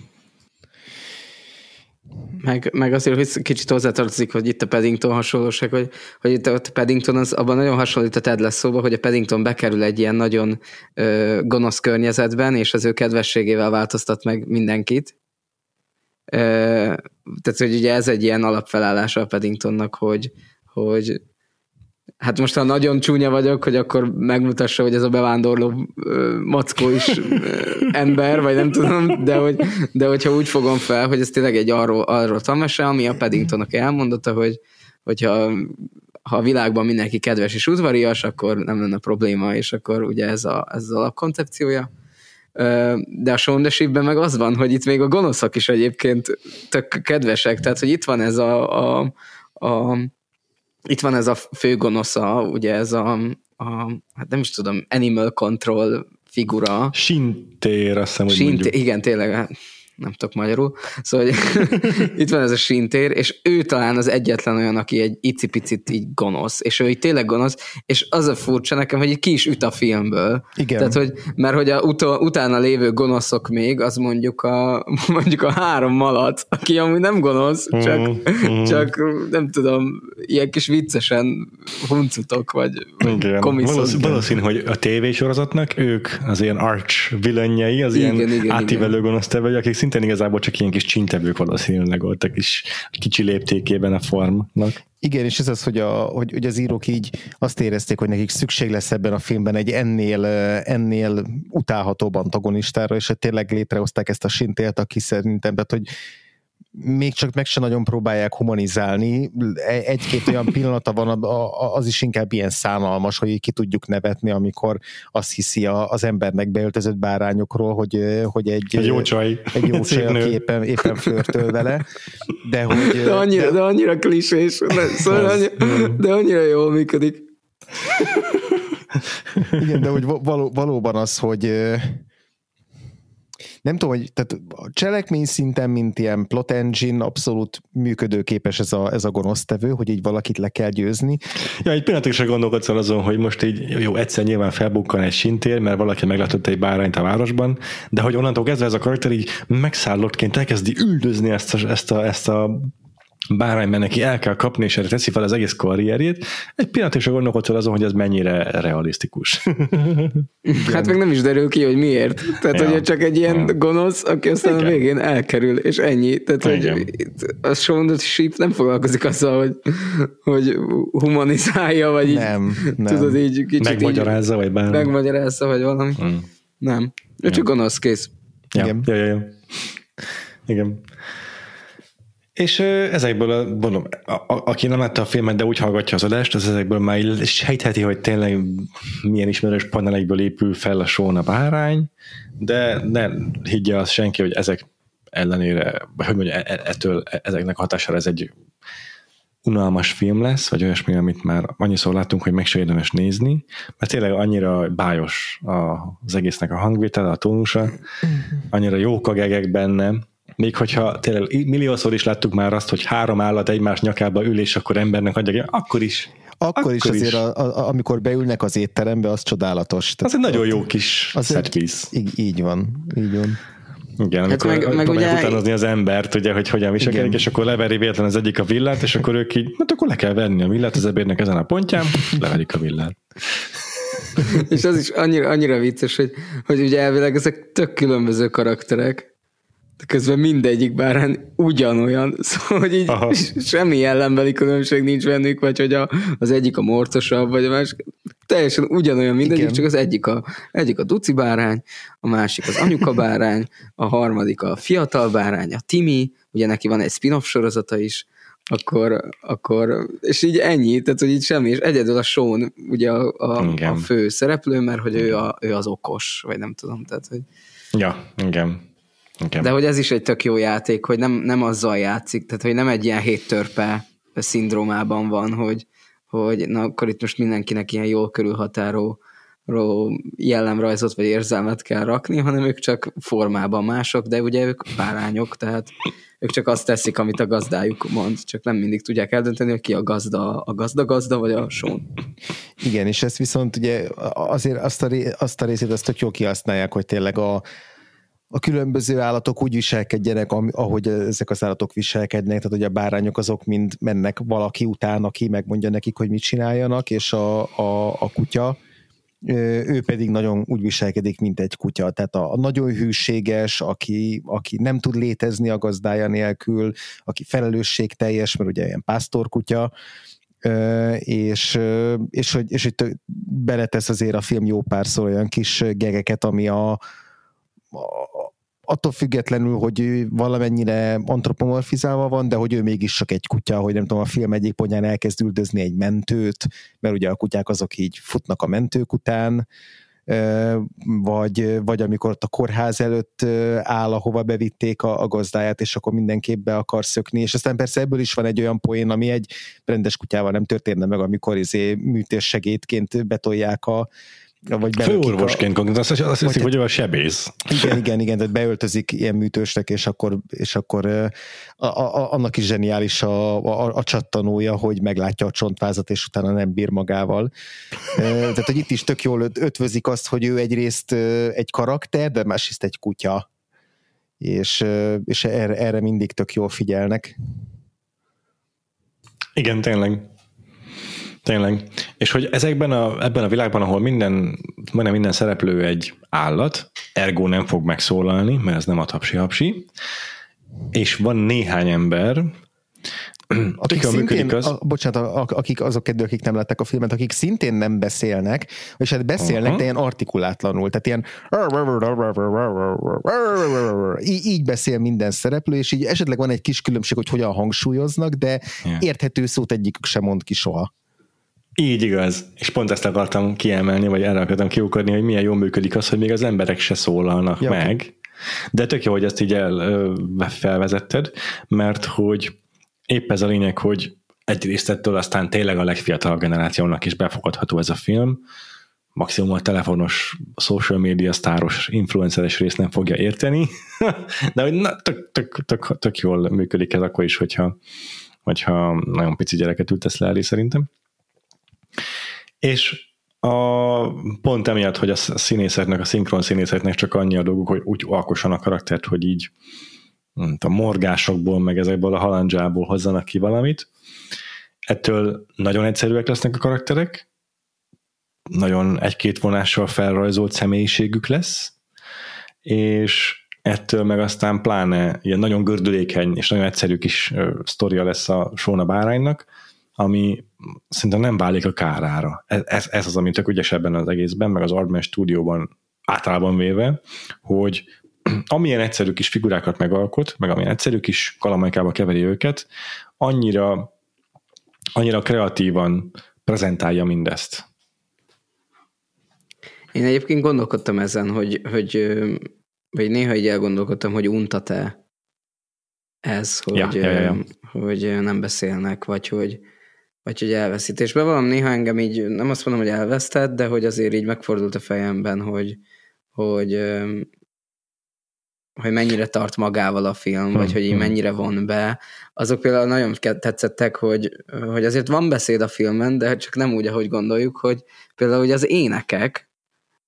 meg, meg azért, hogy kicsit hozzátartozik, hogy itt a Paddington hasonlóság, hogy, hogy itt a Paddington az abban nagyon hasonlít a Ted lesz szóba, hogy a Paddington bekerül egy ilyen nagyon ö, gonosz környezetben, és az ő kedvességével változtat meg mindenkit. Ö, tehát, hogy ugye ez egy ilyen alapfelállása a Paddingtonnak, hogy, hogy hát most ha nagyon csúnya vagyok, hogy akkor megmutassa, hogy ez a bevándorló mackó is ember, vagy nem tudom, de, hogy, de hogyha úgy fogom fel, hogy ez tényleg egy arról, arról tamese, ami a Paddingtonnak elmondotta, hogy hogyha ha a világban mindenki kedves és udvarias, akkor nem lenne probléma, és akkor ugye ez, a, ez az alapkoncepciója. De a Shaun meg az van, hogy itt még a gonoszak is egyébként tök kedvesek, tehát hogy itt van ez a, a, a itt van ez a főgonosza, ugye ez a, a hát nem is tudom, Animal Control figura. Sintér, azt hiszem, hogy Sintér, mondjuk. Igen, tényleg, hát nem tudok magyarul. Szóval itt van ez a sintér, és ő talán az egyetlen olyan, aki egy icipicit így gonosz, és ő így tényleg gonosz, és az a furcsa nekem, hogy ki is üt a filmből. Igen. Tehát, hogy, mert hogy a utol, utána lévő gonoszok még, az mondjuk a, mondjuk a három malat, aki amúgy nem gonosz, csak, mm-hmm. csak nem tudom, ilyen kis viccesen huncutok, vagy, vagy komiszok. Valószínű, hogy a tévésorozatnak ők az ilyen arch villenjei, az igen, ilyen igen, átívelő gonosz tevők, akik szintén igazából csak ilyen kis csintevők valószínűleg voltak is kicsi léptékében a formnak. Igen, és ez az, hogy, a, hogy, hogy az írók így azt érezték, hogy nekik szükség lesz ebben a filmben egy ennél, ennél utálhatóbb antagonistára, és tényleg létrehozták ezt a sintélt, aki szerintem, tehát, hogy még csak meg se nagyon próbálják humanizálni. Egy-két olyan pillanata van, az is inkább ilyen szánalmas, hogy ki tudjuk nevetni, amikor azt hiszi az embernek beöltözött bárányokról, hogy, hogy egy, egy jó csaj, egy jó csaj aki éppen, éppen flörtöl vele. De, hogy, de, annyira, de, de annyira klisés, de, szóval annyira, de annyira jól működik. Igen, de hogy való, valóban az, hogy nem tudom, hogy tehát a cselekmény szinten, mint ilyen plot engine, abszolút működőképes ez a, ez a gonosztevő, hogy így valakit le kell győzni. Ja, egy pillanatig sem gondolkodsz azon, hogy most így jó, egyszer nyilván felbukkan egy sintér, mert valaki meglátott egy bárányt a városban, de hogy onnantól kezdve ez a karakter így megszállottként elkezdi üldözni ezt a, ezt a, ezt a bárányban neki el kell kapni, és erre teszi fel az egész karrierjét, egy pillanat is gondolkodsz azon, hogy ez mennyire realisztikus. hát meg nem is derül ki, hogy miért. Tehát, ja. hogy csak egy ilyen ja. gonosz, aki aztán Igen. a végén elkerül, és ennyi. Tehát, Igen. hogy a Shaun Sheep nem foglalkozik azzal, hogy, hogy humanizálja, vagy így, nem, nem. tudod, így kicsit Megmagyarázza, így, vagy bármi. Megmagyarázza, vagy valami. Mm. Nem. Ő csak gonosz, kész. Ja. Igen. Ja, ja, ja. Igen. És ezekből, a, mondom, a, a, aki nem látta a filmet, de úgy hallgatja az adást, az ezekből már sejtheti, hogy tényleg milyen ismerős panelekből épül fel a sóna bárány, de ne higgye azt senki, hogy ezek ellenére, vagy hogy mondja, e, e, ettől, e, ezeknek hatására ez egy unalmas film lesz, vagy olyasmi, amit már annyiszor láttunk, hogy meg se érdemes nézni, mert tényleg annyira bájos az egésznek a hangvétele, a tónusa, annyira jók a gegek benne, még hogyha tényleg milliószor is láttuk már azt, hogy három állat egymás nyakába ül, és akkor embernek adja, akkor is. Akkor, akkor is azért, A, a, amikor beülnek az étterembe, az csodálatos. Tehát az egy nagyon jó kis set Így, így van, így van. Igen, hát meg, meg ugye... utánozni az embert, ugye, hogy hogyan viselkedik, és akkor leveri véletlen az egyik a villát, és akkor ők így, hát akkor le kell venni a villát az ebédnek ezen a pontján, leverik a villát. és az is annyira, annyira vicces, hogy, hogy ugye elvileg ezek tök különböző karakterek, de közben mindegyik bárán ugyanolyan, szóval hogy így Aha. semmi ellenbeli különbség nincs bennük, vagy hogy a, az egyik a morcosabb, vagy a másik, teljesen ugyanolyan mindegyik, Igen. csak az egyik a, egyik a duci bárány, a másik az anyuka bárány, a harmadik a fiatal bárány, a Timi, ugye neki van egy spin-off sorozata is, akkor, akkor, és így ennyi, tehát hogy így semmi, és egyedül a Sean ugye a, a, a fő szereplő, mert hogy ő, a, ő az okos, vagy nem tudom, tehát hogy... Ja, igen. Okay. De hogy ez is egy tök jó játék, hogy nem, nem azzal játszik, tehát hogy nem egy ilyen héttörpe szindrómában van, hogy, hogy na akkor itt most mindenkinek ilyen jól körülhatáró jellemrajzot vagy érzelmet kell rakni, hanem ők csak formában mások, de ugye ők bárányok, tehát ők csak azt teszik, amit a gazdájuk mond, csak nem mindig tudják eldönteni, hogy ki a gazda, a gazda-gazda, vagy a són. Igen, és ezt viszont ugye azért azt a, azt a részét azt tök jól kihasználják, hogy tényleg a, a különböző állatok úgy viselkedjenek, ahogy ezek az állatok viselkednek, tehát hogy a bárányok azok mind mennek valaki után, aki megmondja nekik, hogy mit csináljanak, és a, a, a kutya, ő pedig nagyon úgy viselkedik, mint egy kutya. Tehát a, nagyon hűséges, aki, aki nem tud létezni a gazdája nélkül, aki felelősségteljes, mert ugye ilyen pásztorkutya, és, és, hogy, és hogy beletesz azért a film jó párszor olyan kis gegeket, ami a, attól függetlenül, hogy valamennyire antropomorfizálva van, de hogy ő mégis csak egy kutya, hogy nem tudom, a film egyik pontján elkezd üldözni egy mentőt, mert ugye a kutyák azok így futnak a mentők után, vagy, vagy amikor ott a kórház előtt áll, ahova bevitték a, a gazdáját, és akkor mindenképp be akar szökni, és aztán persze ebből is van egy olyan poén, ami egy rendes kutyával nem történne meg, amikor izé műtéssegédként betolják a, vagy Főorvosként a... azt, azt hiszik, hogy ő a sebész. Igen, igen, igen, tehát beöltözik ilyen műtősnek, és akkor, és akkor a, a, annak is zseniális a, a, a csattanója, hogy meglátja a csontvázat, és utána nem bír magával. Tehát, hogy itt is tök jól ötvözik azt, hogy ő egyrészt egy karakter, de másrészt egy kutya. És, és erre, erre mindig tök jól figyelnek. Igen, tényleg. Tényleg. És hogy ezekben a, ebben a világban, ahol minden, majdnem minden szereplő egy állat, ergo nem fog megszólalni, mert ez nem a tapsi-hapsi, és van néhány ember, akik szintén, az... a, bocsánat, akik azok kedvű, akik nem látták a filmet, akik szintén nem beszélnek, és hát beszélnek, uh-huh. de ilyen artikulátlanul, tehát ilyen így, így beszél minden szereplő, és így esetleg van egy kis különbség, hogy hogyan hangsúlyoznak, de yeah. érthető szót egyikük sem mond ki soha. Így igaz. És pont ezt akartam kiemelni, vagy erre akartam kiukadni, hogy milyen jól működik az, hogy még az emberek se szólalnak ja, meg. De tök jó, hogy ezt így el, felvezetted, mert hogy épp ez a lényeg, hogy egyrészt ettől aztán tényleg a legfiatalabb generációnak is befogadható ez a film, maximum a telefonos, social media sztáros, influenceres részt nem fogja érteni, de hogy na, tök, tök, tök, tök, jól működik ez akkor is, hogyha, hogyha nagyon pici gyereket ültesz le elé szerintem. És a, pont emiatt, hogy a színészeknek, a szinkron színészeknek csak annyi a dolguk, hogy úgy alkossan a karaktert, hogy így a morgásokból, meg ezekből a halandzsából hozzanak ki valamit. Ettől nagyon egyszerűek lesznek a karakterek, nagyon egy-két vonással felrajzolt személyiségük lesz, és ettől meg aztán pláne ilyen nagyon gördülékeny és nagyon egyszerű kis sztoria lesz a Sóna báránynak, ami szerintem nem válik a kárára. Ez, ez az, ami tök ügyes ebben az egészben, meg az Artman stúdióban általában véve, hogy amilyen egyszerű kis figurákat megalkot, meg amilyen egyszerű kis kalamajkába keveri őket, annyira, annyira kreatívan prezentálja mindezt. Én egyébként gondolkodtam ezen, hogy, hogy vagy néha így elgondolkodtam, hogy untat-e ez, hogy, ja, ja, ja, hogy nem beszélnek, vagy hogy, vagy hogy elveszít. És bevallom, néha engem így, nem azt mondom, hogy elvesztett, de hogy azért így megfordult a fejemben, hogy, hogy, hogy mennyire tart magával a film, vagy hogy így hm. mennyire von be. Azok például nagyon tetszettek, hogy, hogy azért van beszéd a filmen, de csak nem úgy, ahogy gondoljuk, hogy például hogy az énekek,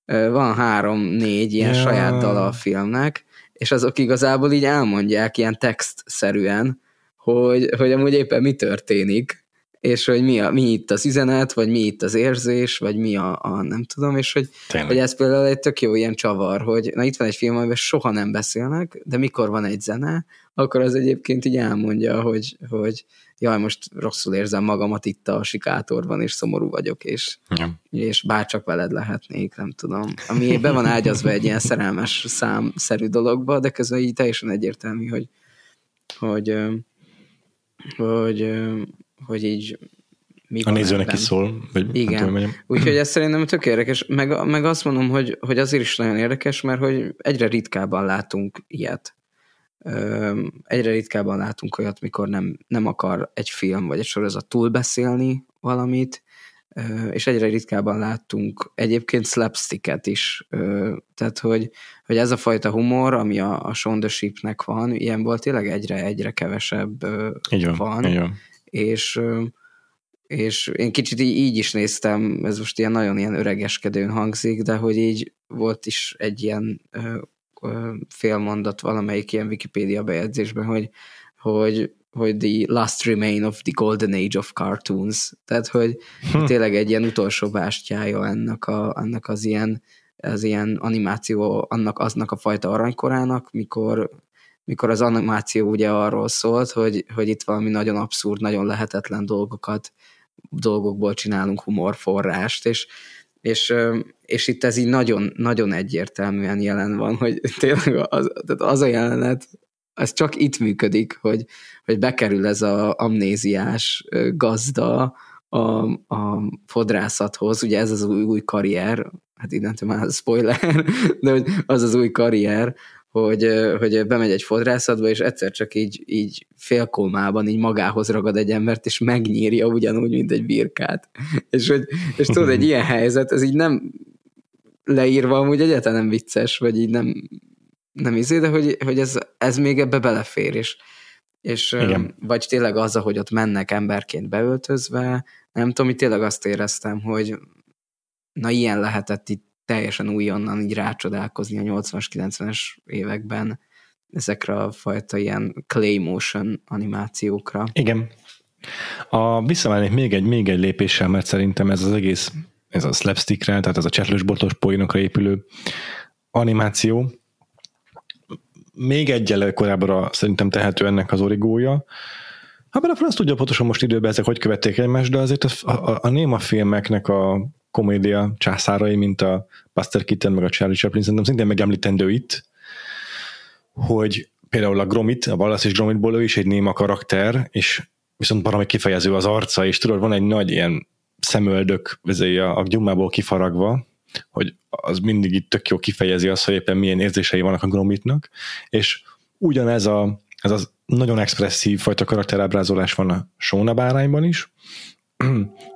van három-négy ilyen ja. saját dala a filmnek, és azok igazából így elmondják ilyen textszerűen, hogy, hogy amúgy éppen mi történik, és hogy mi, a, mi itt az üzenet, vagy mi itt az érzés, vagy mi a, a nem tudom, és hogy, hogy ez például egy tök jó ilyen csavar, hogy na itt van egy film, amiben soha nem beszélnek, de mikor van egy zene, akkor az egyébként így elmondja, hogy, hogy jaj, most rosszul érzem magamat itt a sikátorban, és szomorú vagyok, és, ja. és bárcsak veled lehetnék, nem tudom. Ami be van ágyazva egy ilyen szerelmes számszerű dologba, de közben így teljesen egyértelmű, hogy, hogy, hogy, hogy így mi a nézőnek is szól. Vagy Igen. Úgyhogy ez szerintem tök érdekes. Meg, meg azt mondom, hogy, hogy azért is nagyon érdekes, mert hogy egyre ritkábban látunk ilyet egyre ritkábban látunk olyat, mikor nem, nem akar egy film vagy egy sorozat túlbeszélni valamit, és egyre ritkábban láttunk egyébként slapsticket is, tehát hogy, hogy ez a fajta humor, ami a, a Sheep-nek van, ilyenból tényleg egyre-egyre kevesebb így van, van, így van. És és én kicsit így, így is néztem, ez most ilyen nagyon ilyen öregeskedőn hangzik, de hogy így volt is egy ilyen félmondat valamelyik ilyen Wikipedia bejegyzésben, hogy, hogy, hogy the last remain of the golden age of cartoons. Tehát, hogy hm. tényleg egy ilyen utolsó bástyája ennek, a, ennek az ilyen az ilyen animáció annak aznak a fajta aranykorának, mikor, mikor az animáció ugye arról szólt, hogy, hogy itt valami nagyon abszurd, nagyon lehetetlen dolgokat, dolgokból csinálunk humorforrást, és, és, és itt ez így nagyon, nagyon egyértelműen jelen van, hogy tényleg az, tehát az a jelenet, ez csak itt működik, hogy, hogy bekerül ez a amnéziás gazda a, a fodrászathoz, ugye ez az új, új karrier, hát innentől már spoiler, de hogy az az új karrier, hogy, hogy bemegy egy fodrászatba, és egyszer csak így, így félkolmában így magához ragad egy embert, és megnyírja ugyanúgy, mint egy birkát. És, hogy, és tudod, egy ilyen helyzet, ez így nem leírva amúgy egyáltalán nem vicces, vagy így nem, nem izé, de hogy, hogy ez, ez még ebbe belefér, és, és Igen. vagy tényleg az, hogy ott mennek emberként beöltözve, nem tudom, hogy tényleg azt éreztem, hogy na ilyen lehetett itt teljesen újonnan így rácsodálkozni a 80-as, 90-es években ezekre a fajta ilyen clay motion animációkra. Igen. A, visszamennék még egy, még egy lépéssel, mert szerintem ez az egész, ez a slapstickre, tehát ez a csetlős botos poénokra épülő animáció, még egyel korábbra szerintem tehető ennek az origója. Hát benne azt tudja pontosan most időben ezek hogy követték egymást, de azért a, a, a néma filmeknek a komédia császárai, mint a Buster Keaton, meg a Charlie Chaplin, szerintem szintén megemlítendő itt, hogy például a Gromit, a Wallace és Gromitból ő is egy néma karakter, és viszont valami kifejező az arca, és tudod, van egy nagy ilyen szemöldök a, a gyumából kifaragva, hogy az mindig itt tök jó kifejezi azt, hogy éppen milyen érzései vannak a Gromitnak, és ugyanez a, ez az nagyon expresszív fajta karakterábrázolás van a Sóna bárányban is,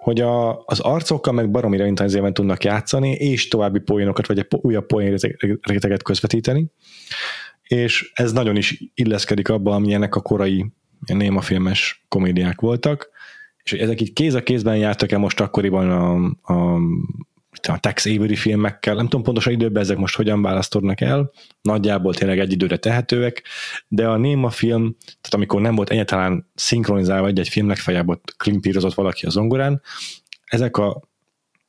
hogy a, az arcokkal meg baromira intenzíven tudnak játszani, és további poénokat, vagy egy újabb poén réteget közvetíteni, és ez nagyon is illeszkedik abba, amilyenek a korai némafilmes komédiák voltak, és ezek így kéz a kézben jártak el most akkoriban a, a, a Tex Avery filmekkel, nem tudom pontosan időben ezek most hogyan választodnak el, nagyjából tényleg egy időre tehetőek, de a néma film, tehát amikor nem volt egyáltalán szinkronizálva egy-egy filmnek fejában klimpírozott valaki a zongorán, ezek a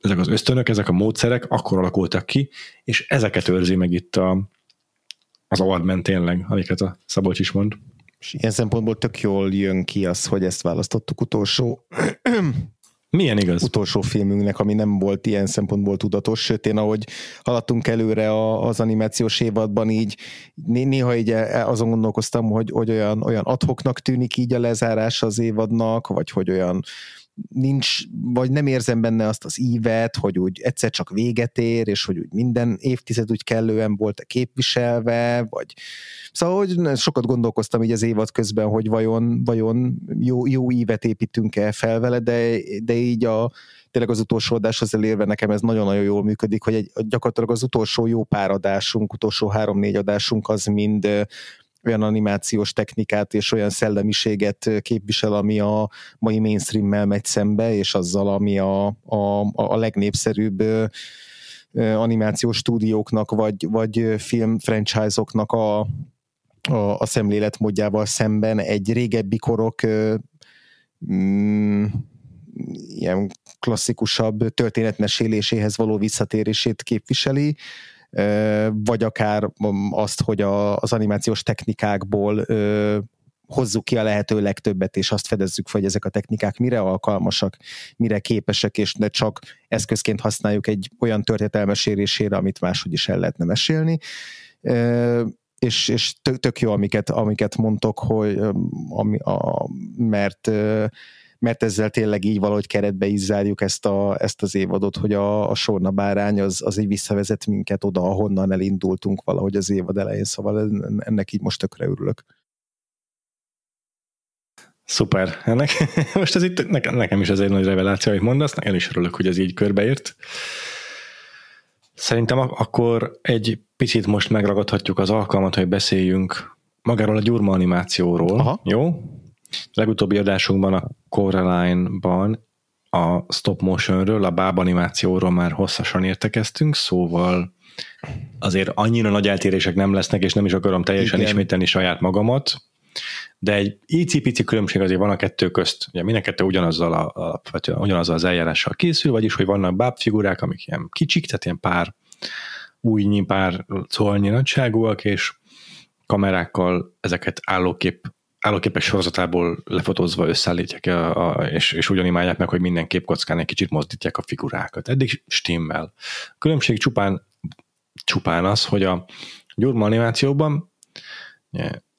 ezek az ösztönök, ezek a módszerek akkor alakultak ki, és ezeket őrzi meg itt a, az Oldman tényleg, amiket a Szabolcs is mond. És ilyen szempontból tök jól jön ki az, hogy ezt választottuk utolsó milyen igaz? Utolsó filmünknek, ami nem volt ilyen szempontból tudatos, sőt én ahogy haladtunk előre az animációs évadban így néha így e, azon gondolkoztam, hogy, hogy olyan, olyan adhoknak tűnik így a lezárás az évadnak, vagy hogy olyan nincs, vagy nem érzem benne azt az ívet, hogy úgy egyszer csak véget ér, és hogy úgy minden évtized úgy kellően volt képviselve, vagy szóval hogy sokat gondolkoztam így az évad közben, hogy vajon, vajon jó, jó ívet építünk-e fel vele, de, de így a tényleg az utolsó adáshoz elérve nekem ez nagyon-nagyon jól működik, hogy egy, gyakorlatilag az utolsó jó pár adásunk, utolsó három-négy adásunk az mind olyan animációs technikát és olyan szellemiséget képvisel, ami a mai mainstream-mel megy szembe, és azzal, ami a, a, a legnépszerűbb animációs stúdióknak, vagy, vagy film franchise-oknak a, a, a szemléletmódjával szemben egy régebbi korok mm, ilyen klasszikusabb történetmeséléséhez való visszatérését képviseli, vagy akár azt, hogy a, az animációs technikákból hozzuk ki a lehető legtöbbet, és azt fedezzük fel, hogy ezek a technikák mire alkalmasak, mire képesek, és ne csak eszközként használjuk egy olyan történetelmesélésére, amit máshogy is el lehetne mesélni. És, és tök, tök jó, amiket, amiket mondtok, hogy ami, a, mert mert ezzel tényleg így valahogy keretbe is zárjuk ezt, a, ezt az évadot, hogy a, a Sorna bárány az, az így visszavezet minket oda, ahonnan elindultunk valahogy az évad elején, szóval ennek így most tökre örülök. Szuper. Ennek, most ez itt nekem, nekem is ez egy nagy reveláció, amit mondasz, én is örülök, hogy ez így körbeért. Szerintem akkor egy picit most megragadhatjuk az alkalmat, hogy beszéljünk magáról a gyurma animációról. Aha. Jó? Legutóbbi adásunkban a Coraline-ban a stop motionről, a báb animációról már hosszasan értekeztünk, szóval azért annyira nagy eltérések nem lesznek, és nem is akarom teljesen Igen. ismételni saját magamat, de egy icipici különbség azért van a kettő közt. Ugye minden kettő ugyanazzal, a, a, ugyanazzal az eljárással készül, vagyis, hogy vannak bábfigurák, amik ilyen kicsik, tehát ilyen pár újnyi, pár szolnyi nagyságúak, és kamerákkal ezeket állókép állóképes sorozatából lefotózva összeállítják, a, a, és, és úgy animálják meg, hogy minden képkockán egy kicsit mozdítják a figurákat. Eddig stimmel. A különbség csupán, csupán az, hogy a gyurma animációban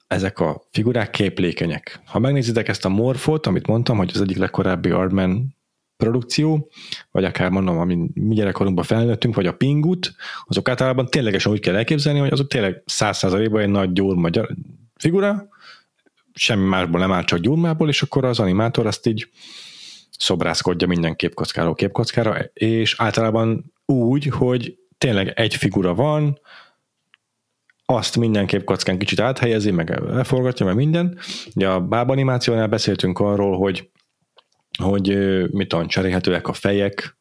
ezek a figurák képlékenyek. Ha megnézitek ezt a morfot, amit mondtam, hogy az egyik legkorábbi Ardman produkció, vagy akár mondom, ami mi gyerekkorunkban felnőttünk, vagy a pingut, azok általában ténylegesen úgy kell elképzelni, hogy azok tényleg száz százalékban egy nagy gyurma figura, semmi másból nem áll, csak gyurmából, és akkor az animátor azt így szobrászkodja minden képkockáról képkockára, és általában úgy, hogy tényleg egy figura van, azt minden képkockán kicsit áthelyezi, meg leforgatja, meg minden. Ugye a bábanimációnál beszéltünk arról, hogy, hogy mit tudom, cserélhetőek a fejek,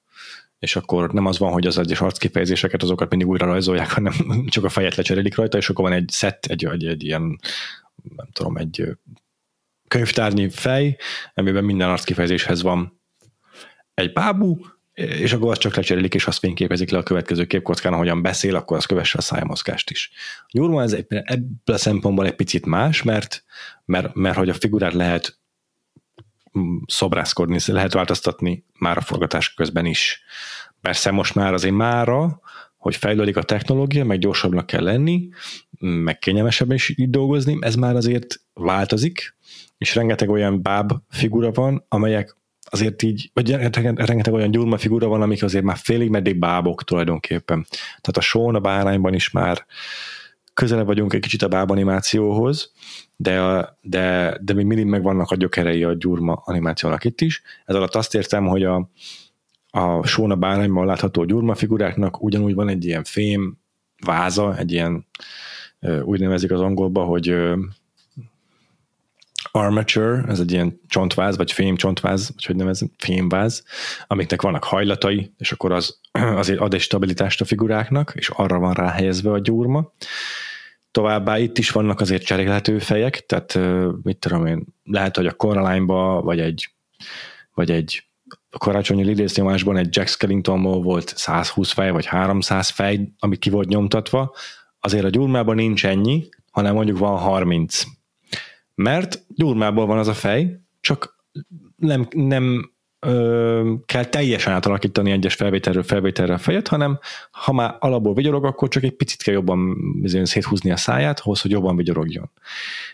és akkor nem az van, hogy az egyes arckifejezéseket, azokat mindig újra rajzolják, hanem csak a fejet lecserélik rajta, és akkor van egy szett, egy, egy, egy ilyen nem tudom, egy könyvtárnyi fej, amiben minden arckifejezéshez van egy bábú, és akkor azt csak lecserélik, és azt fényképezik le a következő képkockán, ahogyan beszél, akkor az kövesse a szájmozgást is. A Gyurma ez ebből a szempontból egy picit más, mert, mert, mert hogy a figurát lehet mm, szobrászkodni, lehet változtatni már a forgatás közben is. Persze most már azért mára hogy fejlődik a technológia, meg gyorsabbnak kell lenni, meg kényelmesebben is így dolgozni, ez már azért változik, és rengeteg olyan báb figura van, amelyek azért így, vagy rengeteg olyan gyurma figura van, amik azért már félig meddig bábok tulajdonképpen. Tehát a són, a bárányban is már közelebb vagyunk egy kicsit a bábanimációhoz, de, a, de, de még mindig megvannak a gyökerei a gyurma animációnak itt is. Ez alatt azt értem, hogy a, a Sóna bárányban látható gyurma figuráknak ugyanúgy van egy ilyen fém váza, egy ilyen úgy nevezik az angolba, hogy armature, ez egy ilyen csontváz, vagy fém csontváz, vagy hogy nevezem, fémváz, amiknek vannak hajlatai, és akkor az azért ad egy stabilitást a figuráknak, és arra van ráhelyezve a gyúrma. Továbbá itt is vannak azért cserélhető fejek, tehát mit tudom én, lehet, hogy a Coraline-ba, vagy egy, vagy egy a karácsonyi lidésznyomásban egy Jack Skellingtonból volt 120 fej, vagy 300 fej, ami ki volt nyomtatva, azért a gyurmában nincs ennyi, hanem mondjuk van 30 mert gyurmából van az a fej, csak nem, nem ö, kell teljesen átalakítani egyes felvételről felvételre a fejet, hanem ha már alapból vigyorog, akkor csak egy picit kell jobban széthúzni a száját, ahhoz, hogy jobban vigyorogjon.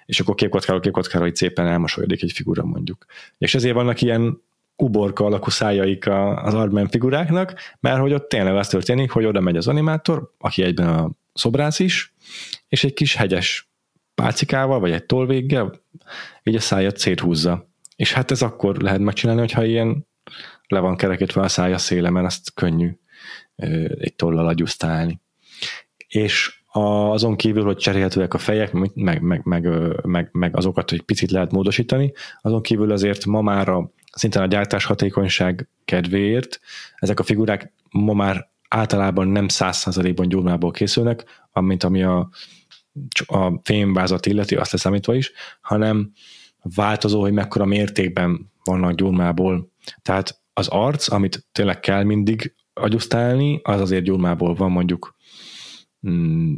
És akkor képkockáról képkockára így szépen elmosolyodik egy figura mondjuk. És ezért vannak ilyen uborka alakú szájaik az Artman figuráknak, mert hogy ott tényleg az történik, hogy oda megy az animátor, aki egyben a szobrász is, és egy kis hegyes pálcikával, vagy egy tolvéggel, így a szájat széthúzza. És hát ez akkor lehet megcsinálni, hogyha ilyen le van kerekítve a szája széle, mert azt könnyű egy tollal agyusztálni. És azon kívül, hogy cserélhetőek a fejek, meg, meg, meg, meg, meg azokat, hogy picit lehet módosítani, azon kívül azért ma már a, szintén a gyártás hatékonyság kedvéért ezek a figurák ma már általában nem százszázalékban gyurmából készülnek, amint ami a a fémvázat illeti, azt leszámítva is, hanem változó, hogy mekkora mértékben vannak gyurmából. Tehát az arc, amit tényleg kell mindig agyusztálni, az azért gyurmából van mondjuk mm,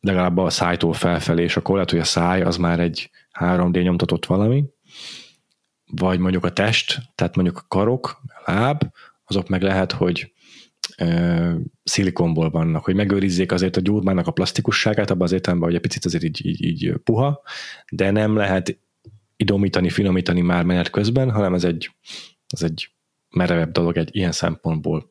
legalább a szájtól felfelé, és akkor lehet, hogy a száj az már egy 3D nyomtatott valami, vagy mondjuk a test, tehát mondjuk a karok, a láb, azok meg lehet, hogy szilikonból vannak, hogy megőrizzék azért a gyurmának a plastikusságát, abban az értelemben, hogy egy picit azért így, így, így puha, de nem lehet idomítani, finomítani már menet közben, hanem ez egy, ez egy merevebb dolog egy ilyen szempontból.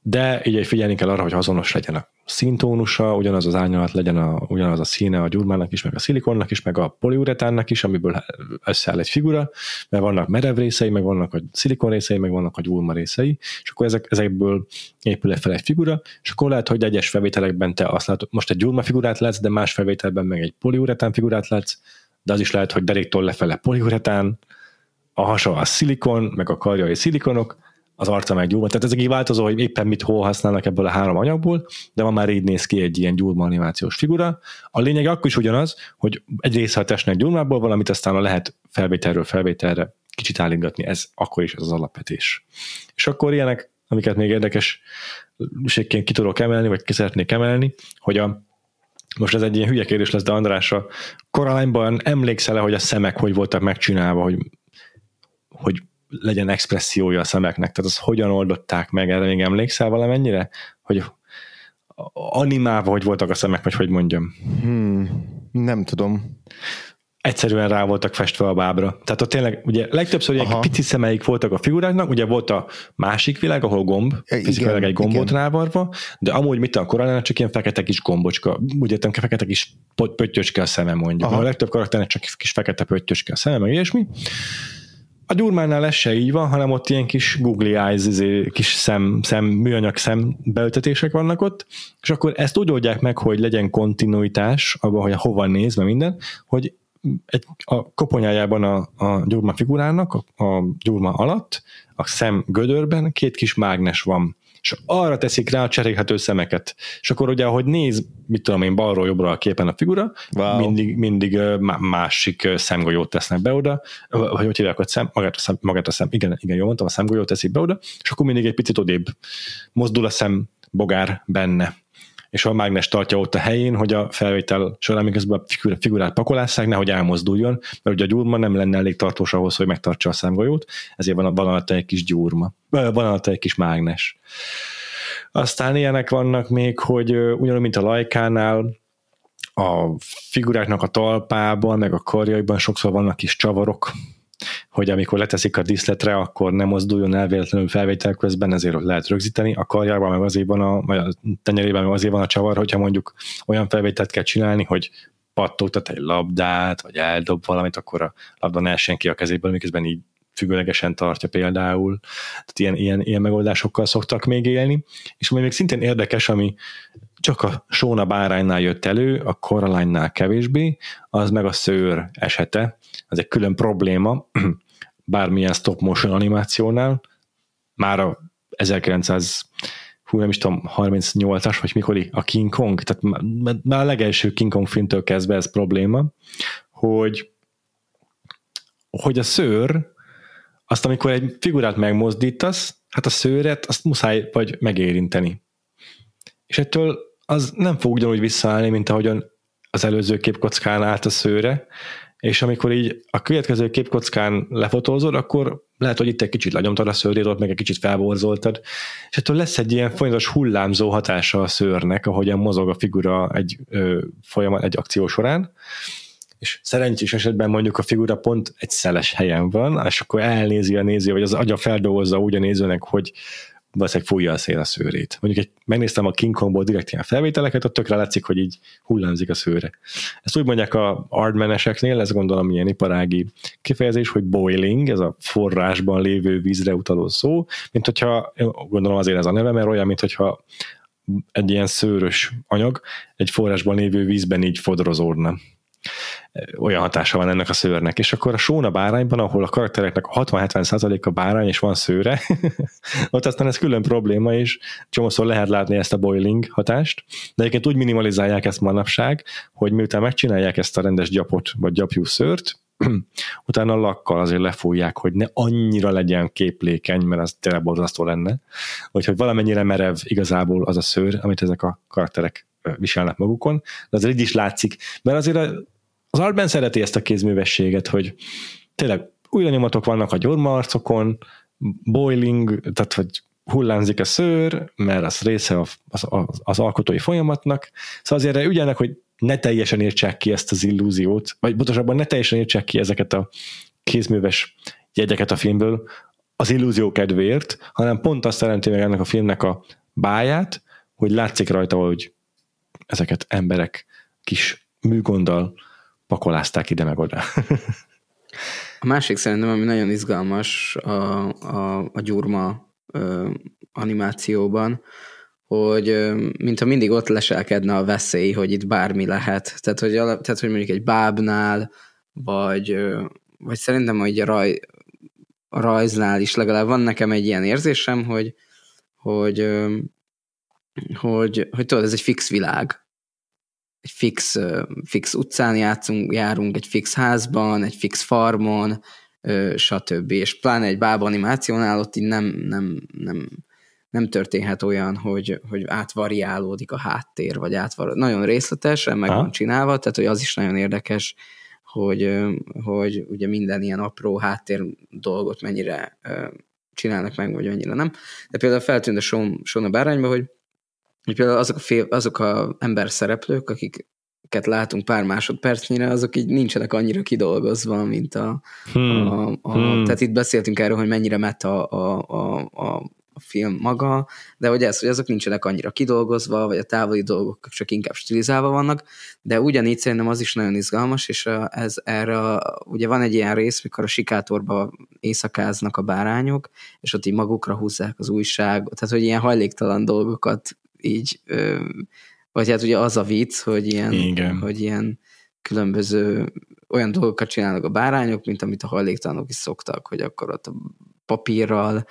De így figyelni kell arra, hogy azonos legyen a színtónusa, ugyanaz az árnyalat legyen a, ugyanaz a színe a gyurmának is, meg a szilikonnak is, meg a poliuretánnak is, amiből összeáll egy figura, mert vannak merev részei, meg vannak a szilikon részei, meg vannak a gyurma részei, és akkor ezek, ezekből épül fel egy figura, és akkor lehet, hogy egyes felvételekben te azt látod, most egy gyurma figurát látsz, de más felvételben meg egy poliuretán figurát látsz, de az is lehet, hogy deréktől lefele poliuretán, a hasa a szilikon, meg a karjai szilikonok, az arca meg gyúlma. Tehát ez egy változó, hogy éppen mit hol használnak ebből a három anyagból, de ma már így néz ki egy ilyen gyúlma animációs figura. A lényeg akkor is ugyanaz, hogy egy része a testnek gyúlmából valamit aztán lehet felvételről felvételre kicsit állítgatni, ez akkor is ez az alapvetés. És akkor ilyenek, amiket még érdekes ki tudok emelni, vagy ki szeretnék emelni, hogy a most ez egy ilyen hülye kérdés lesz, de Andrásra, Koralányban emlékszel-e, hogy a szemek hogy voltak megcsinálva, hogy, hogy legyen expressziója a szemeknek, tehát az hogyan oldották meg, erre még emlékszel valamennyire? Hogy animálva, hogy voltak a szemek, vagy hogy mondjam? Hmm, nem tudom. Egyszerűen rá voltak festve a bábra. Tehát ott tényleg, ugye legtöbbször ilyen pici szemeik voltak a figuráknak, ugye volt a másik világ, ahol gomb, fizikailag egy gombot igen. rávarva, de amúgy mit a korán csak ilyen fekete kis gombocska, úgy értem, fekete kis pöttyöcske a szeme mondjuk. Aha. A legtöbb karakternek csak kis fekete pöttyöcske a szeme, meg ilyesmi. A gyurmánál ez se így van, hanem ott ilyen kis googly eyes, izé, kis szem, szem, műanyag szem beültetések vannak ott, és akkor ezt úgy oldják meg, hogy legyen kontinuitás abban, hogy hova néz, meg minden, hogy egy, a koponyájában a, a gyurma figurának, a, a gyurma alatt, a szem gödörben két kis mágnes van és arra teszik rá a cserélhető szemeket. És akkor ugye, ahogy néz, mit tudom én, balról jobbra a képen a figura, wow. mindig, mindig másik szemgolyót tesznek be oda, vagy hogy hívják, hogy szem, magát a szem, magát a szem, igen, igen, jól mondtam, a szemgolyót teszik be oda, és akkor mindig egy picit odébb mozdul a szem bogár benne és a mágnes tartja ott a helyén, hogy a felvétel során miközben a figurát pakolásszák, nehogy elmozduljon, mert ugye a gyurma nem lenne elég tartós ahhoz, hogy megtartsa a szemgolyót, ezért van, van alatta egy kis gyurma, van alatta egy kis mágnes. Aztán ilyenek vannak még, hogy ugyanúgy, mint a lajkánál, a figuráknak a talpában, meg a karjaiban sokszor vannak kis csavarok, hogy amikor leteszik a diszletre, akkor nem mozduljon el véletlenül felvétel közben, ezért lehet rögzíteni. A karjában meg azért van a, vagy a tenyerében meg azért van a csavar, hogyha mondjuk olyan felvételt kell csinálni, hogy pattogtat egy labdát, vagy eldob valamit, akkor a labda ne essen ki a kezéből, miközben így függőlegesen tartja például. Tehát ilyen, ilyen, ilyen megoldásokkal szoktak még élni. És ami még szintén érdekes, ami csak a Sóna báránynál jött elő, a Coraline-nál kevésbé, az meg a szőr esete. Ez egy külön probléma, bármilyen stop motion animációnál. Már a 1900 hú, nem is tudom, 38-as, vagy mikor a King Kong, tehát már a legelső King Kong filmtől kezdve ez probléma, hogy hogy a szőr, azt amikor egy figurát megmozdítasz, hát a szőret, azt muszáj vagy megérinteni. És ettől az nem fog ugyanúgy visszaállni, mint ahogyan az előző képkockán állt a szőre, és amikor így a következő képkockán lefotózod, akkor lehet, hogy itt egy kicsit lenyomtad a szőrét, ott meg egy kicsit felborzoltad, és ettől lesz egy ilyen folyamatos hullámzó hatása a szőrnek, ahogyan mozog a figura egy ö, folyamat, egy akció során, és szerencsés esetben mondjuk a figura pont egy szeles helyen van, és akkor elnézi a néző, vagy az agya feldolgozza úgy a nézőnek, hogy valószínűleg fújja a szél a szőrét. Mondjuk egy, megnéztem a King Kongból direkt ilyen felvételeket, ott tökre látszik, hogy így hullámzik a szőre. Ezt úgy mondják a Ardmeneseknél, ez gondolom ilyen iparági kifejezés, hogy boiling, ez a forrásban lévő vízre utaló szó, mint hogyha, gondolom azért ez a neve, mert olyan, mint hogyha egy ilyen szőrös anyag egy forrásban lévő vízben így fodrozódna olyan hatása van ennek a szőrnek. És akkor a Sóna bárányban, ahol a karaktereknek a 60-70 a bárány és van szőre, ott aztán ez külön probléma, és csomószor lehet látni ezt a boiling hatást, de egyébként úgy minimalizálják ezt manapság, hogy miután megcsinálják ezt a rendes gyapot, vagy gyapjú szőrt, utána a lakkal azért lefújják, hogy ne annyira legyen képlékeny, mert az tényleg borzasztó lenne, hogy valamennyire merev igazából az a szőr, amit ezek a karakterek viselnek magukon, de azért így is látszik, mert azért az Altben szereti ezt a kézművességet, hogy tényleg új lenyomatok vannak a gyurmarcokon, boiling, tehát hogy hullámzik a szőr, mert az része az, az, az alkotói folyamatnak, szóval azért ügyelnek, hogy ne teljesen értsák ki ezt az illúziót, vagy pontosabban ne teljesen értsák ki ezeket a kézműves jegyeket a filmből az illúzió kedvéért, hanem pont azt jelenti meg ennek a filmnek a báját, hogy látszik rajta, hogy ezeket emberek kis műgonddal pakolázták ide meg oda. a másik szerintem, ami nagyon izgalmas a, a, a gyurma ö, animációban, hogy mintha mindig ott leselkedne a veszély, hogy itt bármi lehet. Tehát, hogy, tehát, hogy mondjuk egy bábnál, vagy, vagy szerintem hogy a, raj, a rajznál is legalább van nekem egy ilyen érzésem, hogy, hogy, ö, hogy, hogy tudod, ez egy fix világ egy fix, fix utcán játszunk, járunk, egy fix házban, egy fix farmon, stb. És pláne egy bába animációnál ott így nem, nem, nem, nem történhet olyan, hogy, hogy átvariálódik a háttér, vagy átvar... Nagyon részletesen meg ha? van csinálva, tehát hogy az is nagyon érdekes, hogy, hogy ugye minden ilyen apró háttér dolgot mennyire csinálnak meg, vagy mennyire nem. De például feltűnt a Sona Bárányba, hogy például azok a, fél, azok a ember szereplők, akiket látunk pár másodpercnyire, azok így nincsenek annyira kidolgozva, mint a, hmm. a, a hmm. tehát itt beszéltünk erről, hogy mennyire meta a, a, a, a film maga, de hogy ez, hogy azok nincsenek annyira kidolgozva, vagy a távoli dolgok csak inkább stilizálva vannak, de ugyanígy szerintem az is nagyon izgalmas, és ez erre, ugye van egy ilyen rész, mikor a sikátorba éjszakáznak a bárányok, és ott így magukra húzzák az újságot, tehát hogy ilyen hajléktalan dolgokat így, vagy hát ugye az a vicc, hogy ilyen, Igen. hogy ilyen különböző olyan dolgokat csinálnak a bárányok, mint amit a hajléktalanok is szoktak, hogy akkor ott a papírral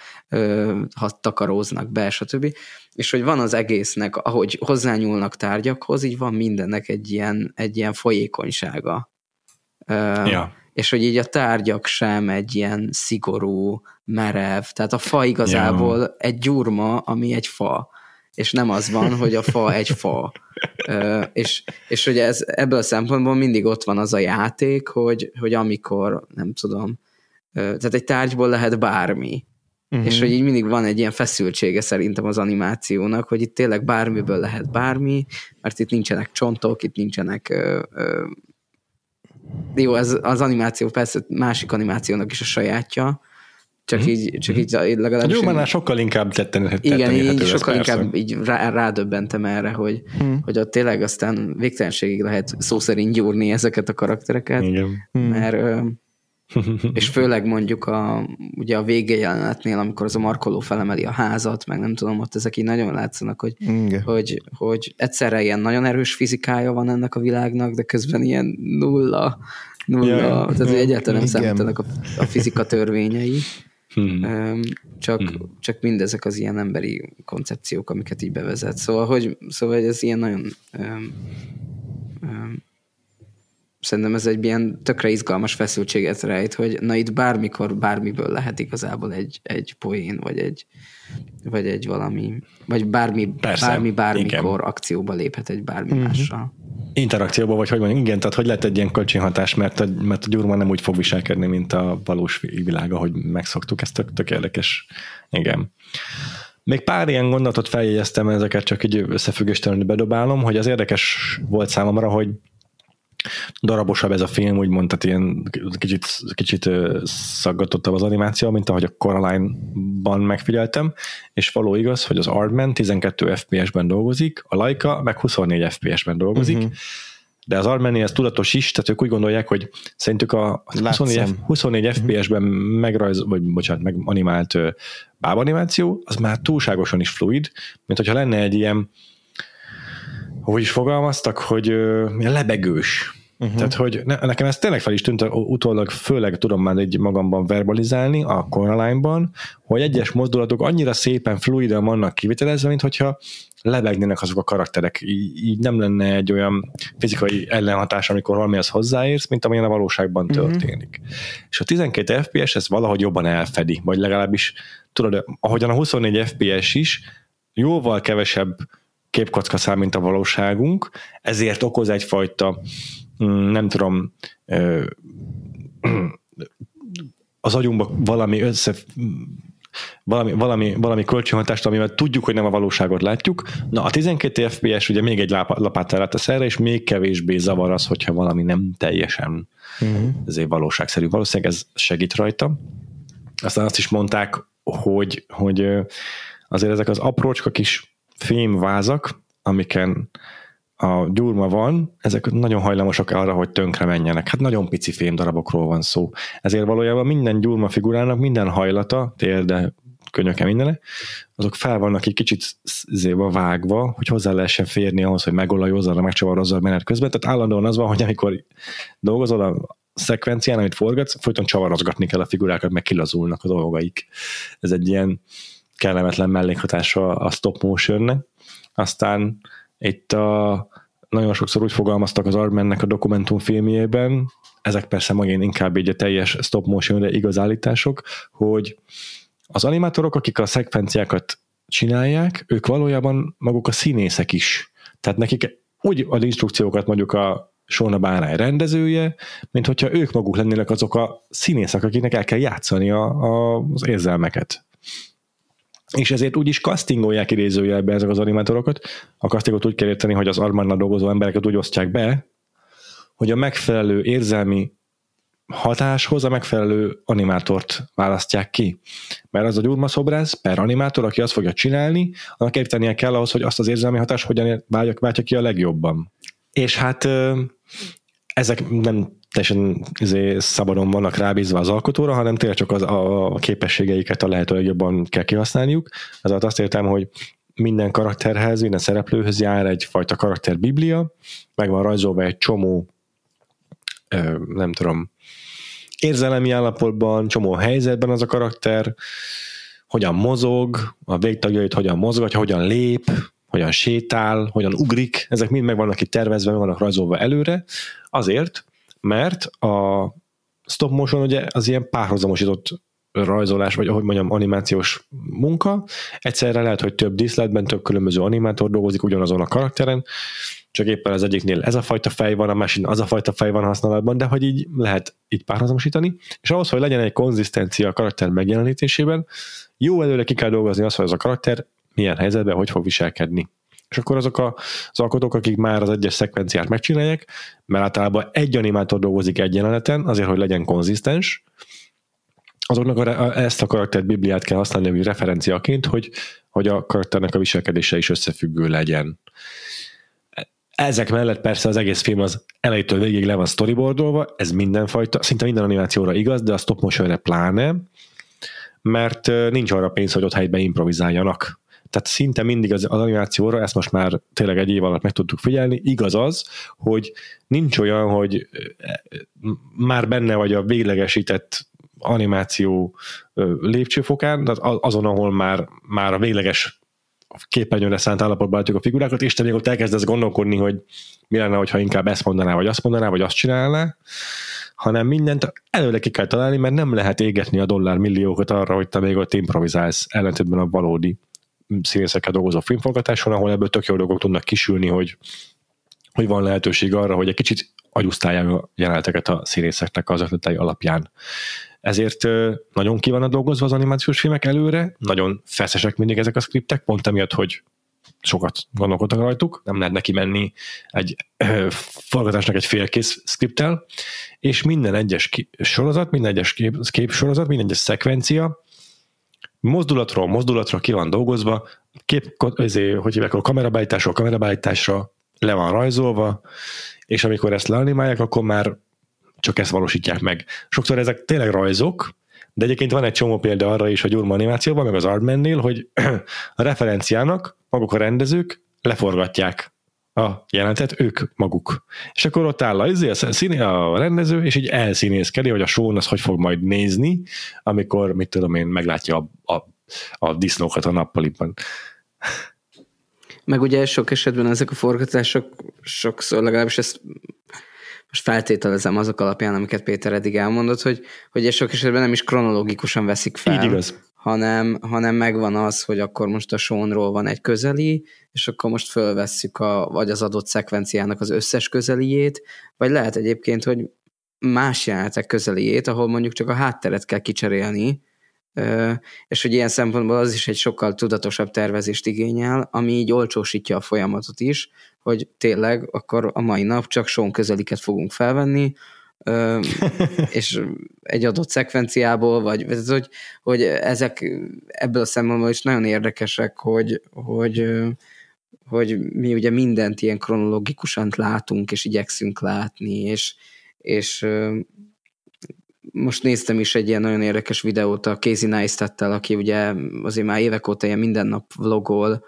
ha takaróznak be, stb. És hogy van az egésznek, ahogy hozzányúlnak tárgyakhoz, így van mindennek egy ilyen, egy ilyen folyékonysága. Ja. És hogy így a tárgyak sem egy ilyen szigorú, merev, tehát a fa igazából ja. egy gyurma, ami egy fa és nem az van, hogy a fa egy fa. Ö, és, és hogy ez, ebből a szempontból mindig ott van az a játék, hogy, hogy amikor, nem tudom, ö, tehát egy tárgyból lehet bármi. Uh-huh. És hogy így mindig van egy ilyen feszültsége szerintem az animációnak, hogy itt tényleg bármiből lehet bármi, mert itt nincsenek csontok, itt nincsenek ö, ö, jó, az, az animáció persze másik animációnak is a sajátja, csak mm. így, csak így legalábbis... Jó, már sokkal inkább tetten, Igen, így sokkal persze. inkább így rá, rádöbbentem erre, hogy, mm. hogy ott tényleg aztán végtelenségig lehet szó szerint gyúrni ezeket a karaktereket, Igen. mert és főleg mondjuk a, ugye a vége jelenetnél, amikor az a markoló felemeli a házat, meg nem tudom, ott ezek így nagyon látszanak, hogy, hogy, hogy egyszerre ilyen nagyon erős fizikája van ennek a világnak, de közben ilyen nulla, nulla, ja, tehát ja, egyáltalán nem számítanak a, a fizika törvényei. Hmm. Csak, hmm. csak mindezek az ilyen emberi koncepciók, amiket így bevezet. Szóval, hogy, szóval ez ilyen nagyon um, um, szerintem ez egy ilyen tökre izgalmas feszültséget rejt, hogy na itt bármikor, bármiből lehet igazából egy, egy poén, vagy egy, vagy egy valami, vagy bármi, Persze, bármi bármikor igen. akcióba léphet egy bármi mm-hmm. mással. Interakcióba, vagy hogy mondjam, igen, tehát hogy lehet egy ilyen kölcsönhatás, mert a, mert a gyurma nem úgy fog viselkedni, mint a valós világ, ahogy megszoktuk, ez tök, tök érdekes. Igen. Még pár ilyen gondolatot feljegyeztem, ezeket csak így összefüggéstelenül bedobálom, hogy az érdekes volt számomra, hogy darabosabb ez a film, úgymond, tehát ilyen kicsit, kicsit szaggatottabb az animáció, mint ahogy a Coraline-ban megfigyeltem, és való igaz, hogy az Aardman 12 FPS-ben dolgozik, a Laika meg 24 FPS-ben dolgozik, uh-huh. de az Aardman ez tudatos is, tehát ők úgy gondolják, hogy szerintük a 24, 24 uh-huh. FPS-ben megrajz, vagy bocsánat, meg animált bábanimáció, az már túlságosan is fluid, mint hogyha lenne egy ilyen hogy is fogalmaztak, hogy lebegős. Uh-huh. Tehát, hogy ne, nekem ez tényleg fel is tűnt, utólag főleg tudom már egy magamban verbalizálni a Coraline-ban, hogy egyes mozdulatok annyira szépen, fluiden vannak kivitelezve, mint hogyha lebegnének azok a karakterek. Így, így nem lenne egy olyan fizikai ellenhatás, amikor valamihez hozzáérsz, mint amilyen a valóságban uh-huh. történik. És a 12 FPS ez valahogy jobban elfedi, vagy legalábbis tudod, ahogyan a 24 FPS is, jóval kevesebb képkocka szám, mint a valóságunk, ezért okoz egyfajta, mm, nem tudom, az agyunkba valami össze, valami, valami, valami kölcsönhatást, amivel tudjuk, hogy nem a valóságot látjuk. Na, a 12 FPS ugye még egy lapáttal tesz erre, és még kevésbé zavar az, hogyha valami nem teljesen uh-huh. ezért valóságszerű. Valószínűleg ez segít rajta. Aztán azt is mondták, hogy, hogy azért ezek az aprócska kis fémvázak, amiken a gyurma van, ezek nagyon hajlamosak arra, hogy tönkre menjenek. Hát nagyon pici fémdarabokról van szó. Ezért valójában minden gyurma figurának minden hajlata, térde, könyöke, mindene, azok fel vannak egy kicsit zéba vágva, hogy hozzá lehessen férni ahhoz, hogy megolajozza, megcsavarozza a menet közben. Tehát állandóan az van, hogy amikor dolgozol a szekvencián, amit forgatsz, folyton csavarozgatni kell a figurákat, meg kilazulnak a dolgaik. Ez egy ilyen kellemetlen mellékhatása a stop motionnek. Aztán itt a, nagyon sokszor úgy fogalmaztak az Armennek a dokumentumfilmjében, ezek persze magén inkább így a teljes stop motion igaz állítások, hogy az animátorok, akik a szekvenciákat csinálják, ők valójában maguk a színészek is. Tehát nekik úgy ad instrukciókat mondjuk a Sona Bárány rendezője, mint hogyha ők maguk lennének azok a színészek, akiknek el kell játszani a, a, az érzelmeket és ezért úgy is castingolják idézőjelbe ezek az animátorokat. A castingot úgy kell érteni, hogy az Armannal dolgozó embereket úgy osztják be, hogy a megfelelő érzelmi hatáshoz a megfelelő animátort választják ki. Mert az a gyurmaszobrász per animátor, aki azt fogja csinálni, annak értenie kell ahhoz, hogy azt az érzelmi hatást hogyan váltja ki a legjobban. És hát ezek nem teljesen izé, szabadon vannak rábízva az alkotóra, hanem tényleg csak az, a, képességeiket a lehető legjobban kell kihasználniuk. Ezért azt értem, hogy minden karakterhez, minden szereplőhöz jár egyfajta karakterbiblia, meg van rajzolva egy csomó, nem tudom, érzelemi állapotban, csomó helyzetben az a karakter, hogyan mozog, a végtagjait hogyan mozgatja, hogyan lép, hogyan sétál, hogyan ugrik, ezek mind meg vannak itt tervezve, meg vannak rajzolva előre, azért, mert a stop motion ugye az ilyen párhuzamosított rajzolás, vagy ahogy mondjam, animációs munka. Egyszerre lehet, hogy több díszletben több különböző animátor dolgozik ugyanazon a karakteren, csak éppen az egyiknél ez a fajta fej van, a másiknél az a fajta fej van használatban, de hogy így lehet így párhuzamosítani, és ahhoz, hogy legyen egy konzisztencia a karakter megjelenítésében, jó előre ki kell dolgozni azt, hogy az a karakter milyen helyzetben, hogy fog viselkedni. És akkor azok a, az alkotók, akik már az egyes szekvenciát megcsinálják, mert általában egy animátor dolgozik egy jeleneten, azért, hogy legyen konzisztens, azoknak a, ezt a karaktert bibliát kell használni, ami referenciaként, hogy, hogy a karakternek a viselkedése is összefüggő legyen. Ezek mellett persze az egész film az elejétől végig le van storyboardolva, ez mindenfajta, szinte minden animációra igaz, de a stop motionre pláne, mert nincs arra pénz, hogy ott helyben improvizáljanak. Tehát szinte mindig az, animációra, ezt most már tényleg egy év alatt meg tudtuk figyelni, igaz az, hogy nincs olyan, hogy már benne vagy a véglegesített animáció lépcsőfokán, tehát azon, ahol már, már a végleges képernyőre szánt állapotban látjuk a figurákat, és te még ott elkezdesz gondolkodni, hogy mi lenne, ha inkább ezt mondaná, vagy azt mondaná, vagy azt csinálná, hanem mindent előre ki kell találni, mert nem lehet égetni a dollár milliókat arra, hogy te még ott improvizálsz ellentétben a valódi színészekkel dolgozó filmforgatáson, ahol ebből tök jó dolgok tudnak kisülni, hogy, hogy van lehetőség arra, hogy egy kicsit agyusztálják a jeleneteket a színészeknek az ötletei alapján. Ezért nagyon ki van dolgozva az animációs filmek előre, nagyon feszesek mindig ezek a skriptek, pont emiatt, hogy sokat gondolkodtak rajtuk, nem lehet neki menni egy ö, forgatásnak egy félkész skriptel, és minden egyes sorozat, minden egyes kép, kép sorozat, minden egyes szekvencia mozdulatról mozdulatra ki van dolgozva, kép, ezért, hogy hívják, a kamerabállításról kamerabállításra le van rajzolva, és amikor ezt leanimálják, akkor már csak ezt valósítják meg. Sokszor ezek tényleg rajzok, de egyébként van egy csomó példa arra is a gyurma animációban, meg az Artmannél, hogy a referenciának maguk a rendezők leforgatják a jelentet ők maguk. És akkor ott áll a, izé, a, színé, a rendező, és így elszínészkedi, hogy a show az hogy fog majd nézni, amikor, mit tudom én, meglátja a, a, a disznókat a nappaliban. Meg ugye sok esetben ezek a forgatások sokszor, legalábbis ezt most feltételezem azok alapján, amiket Péter eddig elmondott, hogy, hogy sok esetben nem is kronológikusan veszik fel. Így igaz. Hanem, hanem megvan az, hogy akkor most a Seanról van egy közeli, és akkor most fölvesszük a, vagy az adott szekvenciának az összes közeliét, vagy lehet egyébként, hogy más jelenetek közeliét, ahol mondjuk csak a hátteret kell kicserélni, és hogy ilyen szempontból az is egy sokkal tudatosabb tervezést igényel, ami így olcsósítja a folyamatot is, hogy tényleg akkor a mai nap csak Sean közeliket fogunk felvenni, és egy adott szekvenciából, vagy hogy, hogy ezek ebből a szempontból is nagyon érdekesek, hogy, hogy, hogy mi ugye mindent ilyen kronológikusan látunk, és igyekszünk látni, és, és most néztem is egy ilyen nagyon érdekes videót a Casey Neistat-tel, aki ugye azért már évek óta ilyen minden nap vlogol,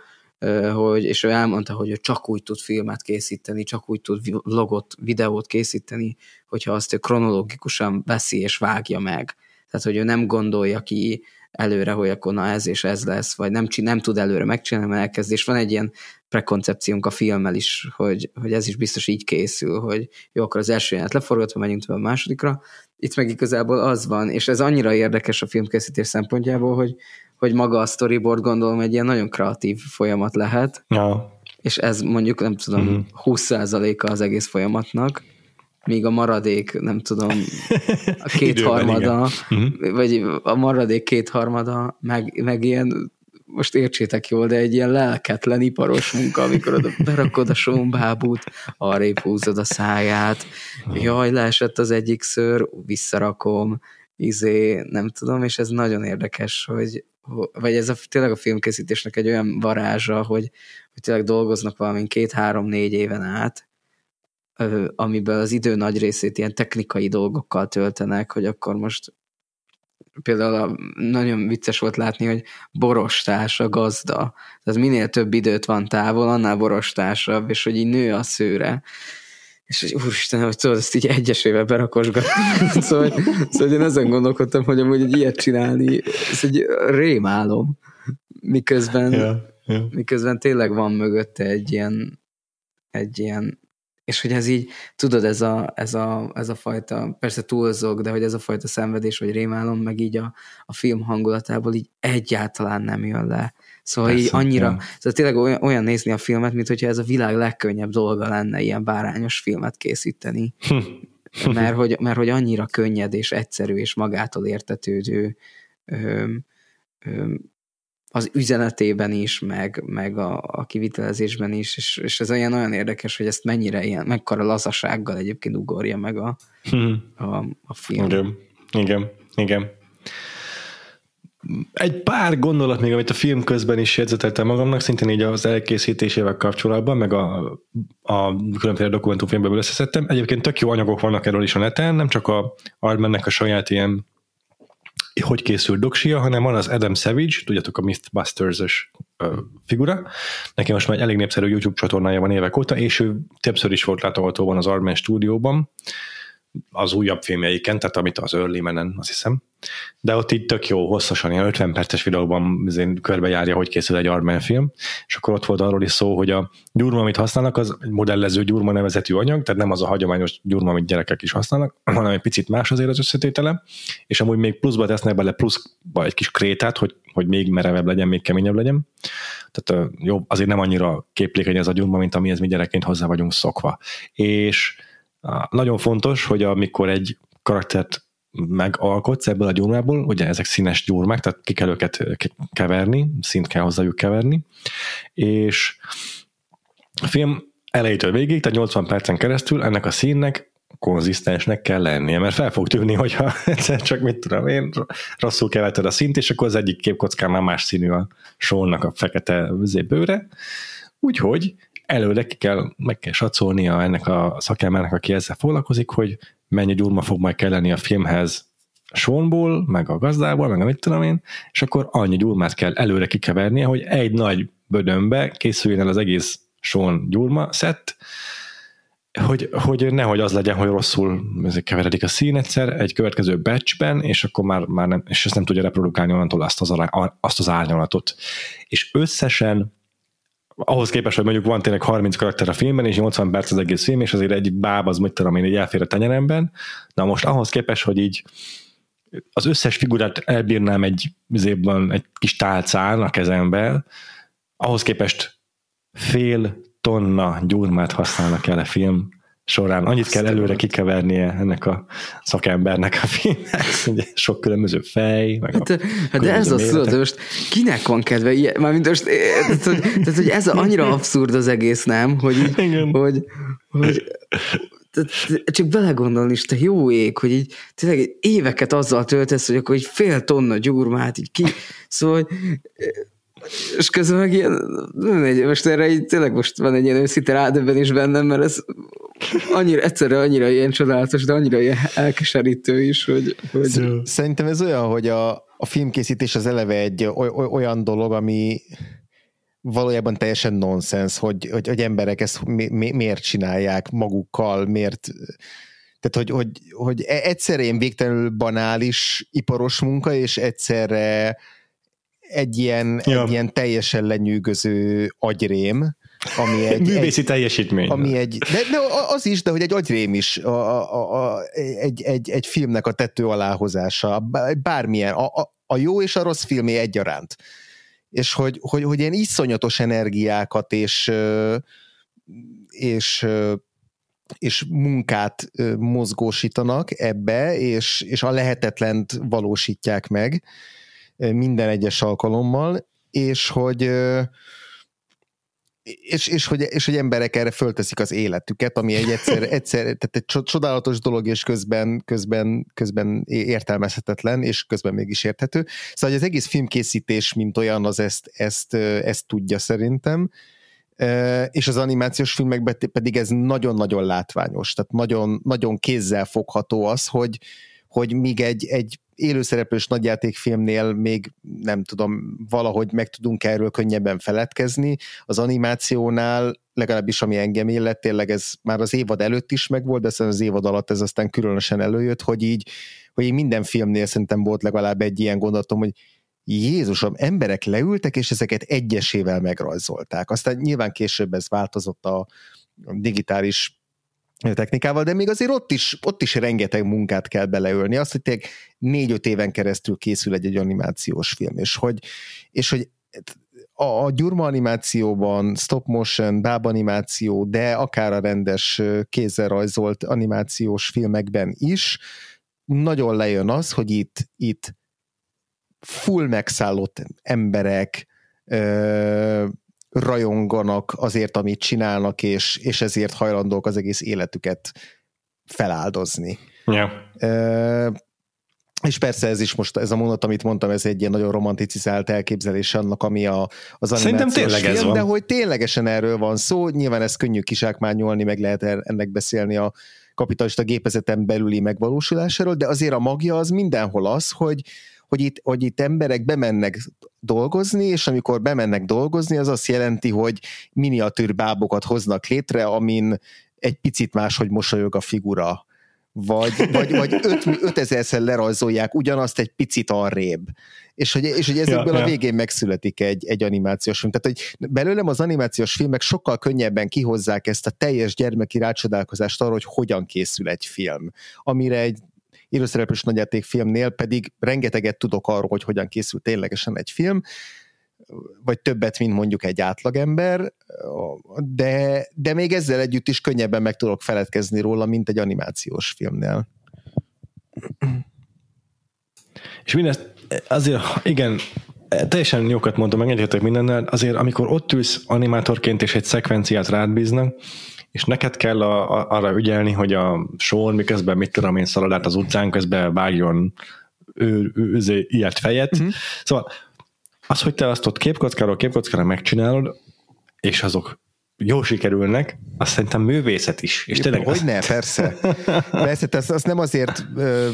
hogy, és ő elmondta, hogy ő csak úgy tud filmet készíteni, csak úgy tud vlogot, videót készíteni, hogyha azt ő kronológikusan veszi és vágja meg. Tehát, hogy ő nem gondolja ki előre, hogy akkor na ez és ez lesz, vagy nem, nem tud előre megcsinálni, mert elkezd, és van egy ilyen prekoncepciónk a filmmel is, hogy, hogy ez is biztos így készül, hogy jó, akkor az első jelenet leforgatva, megyünk tovább a másodikra. Itt meg igazából az van, és ez annyira érdekes a filmkészítés szempontjából, hogy, hogy maga a storyboard gondolom egy ilyen nagyon kreatív folyamat lehet. Ja. És ez mondjuk, nem tudom. Mhm. 20%-a az egész folyamatnak, míg a maradék, nem tudom, a kétharmada, uh-huh. vagy a maradék kétharmada, meg, meg ilyen most értsétek jól, de egy ilyen lelketlen iparos munka, amikor oda berakod a sombábút, arrébb húzod a száját, jaj, leesett az egyik ször, visszarakom, izé, nem tudom, és ez nagyon érdekes, hogy, vagy ez a, tényleg a filmkészítésnek egy olyan varázsa, hogy, hogy tényleg dolgoznak valamint két-három-négy éven át, amiből az idő nagy részét ilyen technikai dolgokkal töltenek, hogy akkor most például a, nagyon vicces volt látni, hogy borostás a gazda. Tehát minél több időt van távol, annál borostásabb, és hogy így nő a szőre. És hogy úristen, hogy tudod, ezt így egyesével berakosgatni. szóval, szóval én ezen gondolkodtam, hogy amúgy egy ilyet csinálni, ez egy rémálom. Miközben, yeah, yeah. miközben tényleg van mögötte egy ilyen, egy ilyen és hogy ez így, tudod, ez a, ez a, ez a fajta, persze túlzok, de hogy ez a fajta szenvedés vagy rémálom, meg így a, a film hangulatából így egyáltalán nem jön le. Szóval persze, így annyira, ja. szóval tényleg olyan, olyan nézni a filmet, mint hogyha ez a világ legkönnyebb dolga lenne ilyen bárányos filmet készíteni. Mert, hogy, mert hogy annyira könnyed és egyszerű és magától értetődő öm, öm, az üzenetében is, meg, meg a, a kivitelezésben is, és, és ez olyan olyan érdekes, hogy ezt mennyire ilyen, mekkora lazasággal egyébként ugorja meg a, a, a film. Igen, igen, igen. Egy pár gondolat még, amit a film közben is jegyzeteltem magamnak, szintén így az elkészítésével kapcsolatban, meg a, a különféle dokumentumfilmből összeszedtem. Egyébként tök jó anyagok vannak erről is a neten, nem csak a Artmannek a saját ilyen hogy készült doksia, hanem van az Adam Savage, tudjátok a Mythbusters-ös figura. Neki most már elég népszerű YouTube csatornája van évek óta, és ő többször is volt látogatóban az Artman stúdióban, az újabb filmjeiken, tehát amit az Early Menen, azt hiszem. De ott itt tök jó, hosszasan, ilyen 50 perces videóban körbejárja, hogy készül egy Artman film, és akkor ott volt arról is szó, hogy a gyurma, amit használnak, az modellező gyurma nevezetű anyag, tehát nem az a hagyományos gyurma, amit gyerekek is használnak, hanem egy picit más azért az összetétele, és amúgy még pluszba tesznek bele pluszba egy kis krétát, hogy, hogy még merevebb legyen, még keményebb legyen. Tehát jó, azért nem annyira képlékeny ez a gyurma, mint amihez mi gyerekként hozzá vagyunk szokva. És nagyon fontos, hogy amikor egy karaktert megalkotsz ebből a gyurmából, ugye ezek színes gyurmák, tehát ki kell őket keverni, szint kell hozzájuk keverni, és a film elejétől végig, tehát 80 percen keresztül ennek a színnek konzisztensnek kell lennie, mert fel fog tűnni, hogyha egyszer csak mit tudom én, rosszul keverted a szint, és akkor az egyik képkockán már más színű a sónak a fekete bőre, úgyhogy előre ki kell, meg kell satszolnia ennek a szakembernek, aki ezzel foglalkozik, hogy mennyi gyurma fog majd kelleni a filmhez Seanból, meg a gazdából, meg a mit tudom én, és akkor annyi gyurmát kell előre kikevernie, hogy egy nagy bödönbe készüljön el az egész Sean gyurma szett, hogy, hogy nehogy az legyen, hogy rosszul keveredik a szín egyszer egy következő batchben, és akkor már, már nem, és ezt nem tudja reprodukálni onnantól azt az, azt az árnyalatot. És összesen ahhoz képest, hogy mondjuk van tényleg 30 karakter a filmben, és 80 perc az egész film, és azért egy báb az, mit tudom én, így elfér a tenyeremben. Na most ahhoz képest, hogy így az összes figurát elbírnám egy, évben egy kis tálcán a kezembe, ahhoz képest fél tonna gyurmát használnak el a film során. Annyit kell előre kikevernie ennek a szakembernek a filmhez, ugye sok különböző fej, meg hát, hát de ez az, tudod, most kinek van kedve ilyen, mármint most, eh, tehát, hogy, tehát, hogy ez annyira abszurd az egész, nem? Hogy, Igen. hogy, hogy csak belegondolni is, te jó ég, hogy így tényleg éveket azzal töltesz, hogy akkor egy fél tonna gyurmát így ki, szóval és közben meg ilyen, most erre így tényleg most van egy ilyen őszinte rádöbbenés bennem, mert ez annyira, egyszerre annyira ilyen csodálatos, de annyira ilyen elkeserítő is, hogy... hogy... Szerintem ez olyan, hogy a, a filmkészítés az eleve egy olyan dolog, ami valójában teljesen nonsens, hogy, hogy, hogy emberek ezt mi, mi, miért csinálják magukkal, miért tehát, hogy, hogy, hogy e, egyszerre ilyen végtelenül banális iparos munka, és egyszerre egy ilyen, ja. egy ilyen teljesen lenyűgöző agyrém, ami egy... Művészi egy, teljesítmény. Ami egy, de, de az is, de hogy egy agyrém is a, a, a, egy, egy, egy filmnek a tető aláhozása, bármilyen, a, a, a jó és a rossz filmé egyaránt. És hogy, hogy, hogy ilyen iszonyatos energiákat és és és munkát mozgósítanak ebbe, és, és a lehetetlent valósítják meg minden egyes alkalommal, és hogy és, és, hogy, és hogy emberek erre fölteszik az életüket, ami egy egyszer, egyszer tehát egy csodálatos dolog, és közben, közben, közben értelmezhetetlen, és közben mégis érthető. Szóval az egész filmkészítés, mint olyan, az ezt, ezt, ezt tudja szerintem, és az animációs filmekben pedig ez nagyon-nagyon látványos, tehát nagyon, nagyon kézzel fogható az, hogy, hogy míg egy, egy élőszereplős nagyjátékfilmnél még nem tudom, valahogy meg tudunk erről könnyebben feledkezni. Az animációnál legalábbis ami engem illet, tényleg ez már az évad előtt is megvolt, de az évad alatt ez aztán különösen előjött, hogy így, hogy így minden filmnél szerintem volt legalább egy ilyen gondolatom, hogy Jézusom, emberek leültek, és ezeket egyesével megrajzolták. Aztán nyilván később ez változott a digitális technikával, de még azért ott is, ott is rengeteg munkát kell beleölni. Azt, hogy tényleg négy-öt éven keresztül készül egy, egy animációs film, és hogy, és hogy a, a gyurma animációban, stop motion, báb animáció, de akár a rendes kézzel rajzolt animációs filmekben is, nagyon lejön az, hogy itt, itt full megszállott emberek ö, rajonganak azért, amit csinálnak, és, és ezért hajlandók az egész életüket feláldozni. Yeah. Ö, és persze ez is most, ez a mondat, amit mondtam, ez egy ilyen nagyon romanticizált elképzelés annak, ami a, az animációs tényleg film, ez van. de hogy ténylegesen erről van szó, nyilván ez könnyű kisákmányolni, meg lehet ennek beszélni a kapitalista gépezeten belüli megvalósulásáról, de azért a magja az mindenhol az, hogy, hogy itt, hogy itt emberek bemennek dolgozni, és amikor bemennek dolgozni, az azt jelenti, hogy miniatűr bábokat hoznak létre, amin egy picit máshogy mosolyog a figura vagy, vagy, vagy öt, ötezerszer lerajzolják ugyanazt egy picit arrébb. És hogy, és hogy ezekből ja, a végén megszületik egy, egy animációs film. Tehát, hogy belőlem az animációs filmek sokkal könnyebben kihozzák ezt a teljes gyermeki rácsodálkozást arra, hogy hogyan készül egy film. Amire egy élőszereplős nagyjátékfilmnél pedig rengeteget tudok arról, hogy hogyan készül ténylegesen egy film, vagy többet, mint mondjuk egy átlagember, de, de még ezzel együtt is könnyebben meg tudok feledkezni róla, mint egy animációs filmnél. És mindezt azért, igen, teljesen jókat mondtam, megegyetek mindennel, azért amikor ott ülsz animátorként és egy szekvenciát rád bíznak, és neked kell a, a, arra ügyelni, hogy a Sean miközben mit tudom én szalad át az utcán, közben vágjon ő, ő, ő, ilyet fejet. Uh-huh. Szóval az, hogy te azt ott képkockáról képkockára megcsinálod, és azok jól sikerülnek, azt szerintem művészet is. És tényleg hogy az... ne, persze. Persze, azt, azt nem azért ö,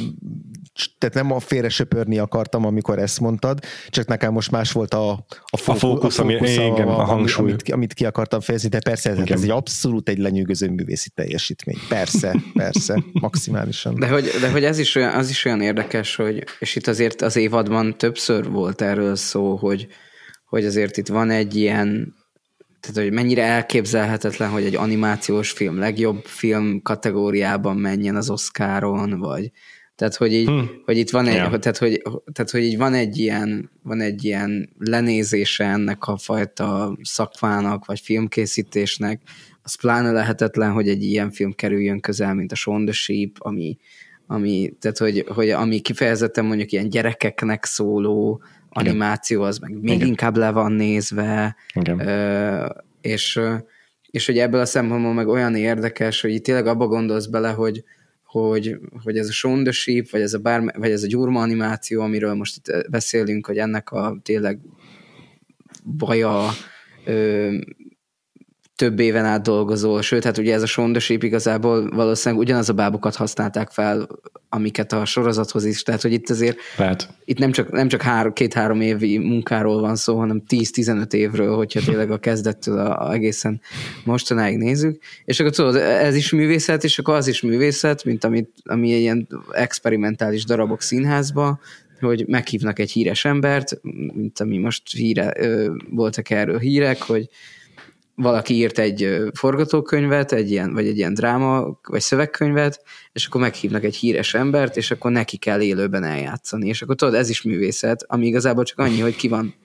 tehát nem a félre söpörni akartam, amikor ezt mondtad, csak nekem most más volt a, a, fókusz, a fókusz, ami, a, igen, a, a hangsúly. Amit, amit ki akartam fejezni, de persze igen. ez egy abszolút egy lenyűgöző művészi teljesítmény. Persze, persze, maximálisan. De hogy, de hogy ez is olyan, az is olyan érdekes, hogy, és itt azért az évadban többször volt erről szó, hogy, hogy azért itt van egy ilyen tehát, hogy mennyire elképzelhetetlen, hogy egy animációs film legjobb film kategóriában menjen az Oscaron, vagy tehát, hogy így, hmm. hogy itt van egy, yeah. tehát, hogy, tehát, hogy így van egy ilyen, van egy ilyen lenézése ennek a fajta szakmának, vagy filmkészítésnek, az pláne lehetetlen, hogy egy ilyen film kerüljön közel, mint a Shaun the Sheep, ami, ami, tehát, hogy, hogy ami kifejezetten mondjuk ilyen gyerekeknek szóló animáció, az meg még Igen. inkább le van nézve, Igen. Ö, és, és hogy ebből a szempontból meg olyan érdekes, hogy itt tényleg abba gondolsz bele, hogy, hogy, hogy ez a Shaun the Sheep, vagy ez a, bárme, vagy ez a gyurma animáció, amiről most itt beszélünk, hogy ennek a tényleg baja több éven át dolgozó, sőt, hát ugye ez a Sheep igazából valószínűleg ugyanaz a bábokat használták fel, amiket a sorozathoz is, tehát hogy itt azért Lehet. itt nem csak, nem csak három, két-három évi munkáról van szó, hanem 10-15 évről, hogyha tényleg a kezdettől a, a egészen mostanáig nézzük, és akkor tudod, ez is művészet, és akkor az is művészet, mint amit, ami egy ilyen experimentális darabok színházba, hogy meghívnak egy híres embert, mint ami most híre, voltak erről hírek, hogy valaki írt egy forgatókönyvet, egy ilyen, vagy egy ilyen dráma, vagy szövegkönyvet, és akkor meghívnak egy híres embert, és akkor neki kell élőben eljátszani. És akkor tudod, ez is művészet, ami igazából csak annyi, hogy ki van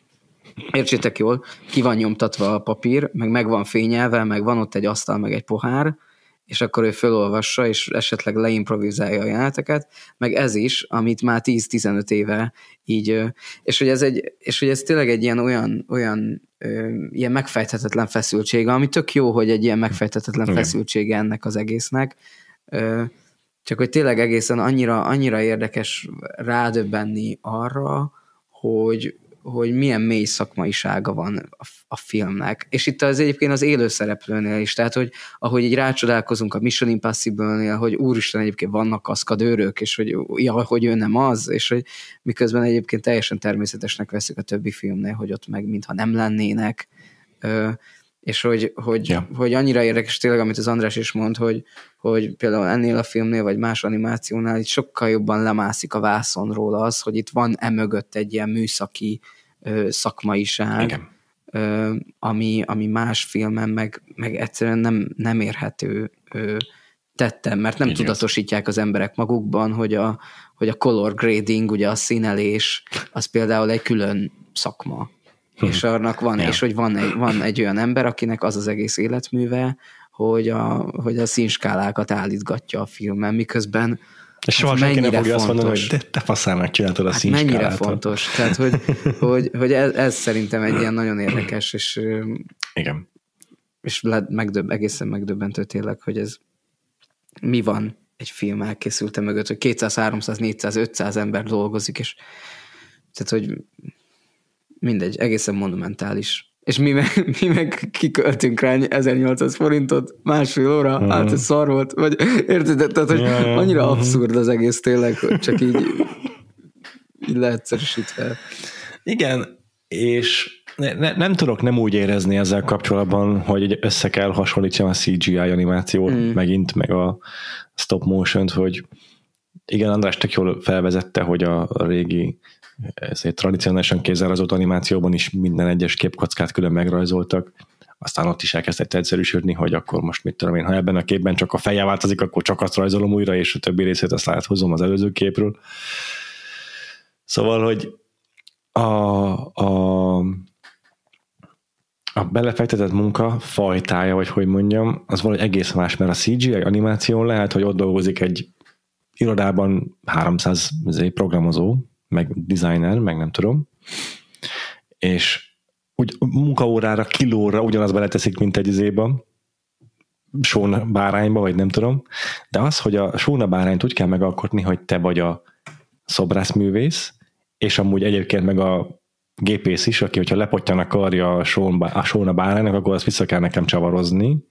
Értsétek jól, ki van nyomtatva a papír, meg meg van fényelve, meg van ott egy asztal, meg egy pohár, és akkor ő fölolvassa, és esetleg leimprovizálja a jeleneteket, meg ez is, amit már 10-15 éve így, és hogy ez, egy, és hogy ez tényleg egy ilyen olyan, olyan ilyen megfejthetetlen feszültsége, ami tök jó, hogy egy ilyen megfejthetetlen Igen. feszültsége ennek az egésznek, csak hogy tényleg egészen annyira, annyira érdekes rádöbbenni arra, hogy, hogy milyen mély szakmaisága van a, a filmnek. És itt az egyébként az élő szereplőnél is, tehát hogy ahogy így rácsodálkozunk a Mission Impossible-nél, hogy úristen egyébként vannak kaszkadőrök, és hogy, ja, hogy ő nem az, és hogy miközben egyébként teljesen természetesnek veszük a többi filmnél, hogy ott meg mintha nem lennének. És hogy, hogy, ja. hogy annyira érdekes tényleg, amit az András is mond, hogy, hogy például ennél a filmnél, vagy más animációnál itt sokkal jobban lemászik a vászonról az, hogy itt van emögött egy ilyen műszaki szakmaiság, Igen. Ami, ami más filmen meg, meg egyszerűen nem, nem érhető tettem, mert nem Igen. tudatosítják az emberek magukban, hogy a, hogy a color grading, ugye a színelés, az például egy külön szakma Hm. és annak van, ja. és hogy van egy, van egy olyan ember, akinek az az egész életműve, hogy a, hogy a színskálákat állítgatja a filmen, miközben És soha hát senki nem fogja fontos. azt mondani, hogy te, te faszán megcsináltad a hát mennyire fontos. Tehát, hogy, hogy, hogy ez, ez, szerintem egy ilyen nagyon érdekes, és, Igen. és megdöbb, egészen megdöbbentő tényleg, hogy ez mi van egy film elkészülte mögött, hogy 200, 300, 400, 500 ember dolgozik, és tehát, hogy mindegy, egészen monumentális. És mi meg, mi meg kiköltünk rá 1800 forintot másfél óra, uh-huh. hát ez szar volt, vagy érted? Tehát, hogy yeah, annyira uh-huh. abszurd az egész tényleg, hogy csak így, így leegyszerűsítve. Igen, és ne, ne, nem tudok nem úgy érezni ezzel kapcsolatban, hogy össze kell hasonlítsam a CGI animációt mm. megint, meg a stop motion hogy igen, András tök jól felvezette, hogy a régi ezért tradicionálisan kézzelrajzolt animációban is minden egyes képkockát külön megrajzoltak, aztán ott is elkezdett egyszerűsödni, hogy akkor most mit tudom én, ha ebben a képben csak a feje változik, akkor csak azt rajzolom újra, és a többi részét azt áthozom az előző képről. Szóval, hogy a, a, a belefektetett munka fajtája, vagy hogy mondjam, az valahogy egész más, mert a CGI animáción lehet, hogy ott dolgozik egy irodában 300 programozó, meg designer, meg nem tudom, és úgy munkaórára, kilóra ugyanaz beleteszik, mint egy izéba, sóna bárányba, vagy nem tudom, de az, hogy a sóna bárányt úgy kell megalkotni, hogy te vagy a szobrászművész, és amúgy egyébként meg a gépész is, aki, hogyha lepottyan akarja a, sóna, a sóna báránynak, akkor azt vissza kell nekem csavarozni.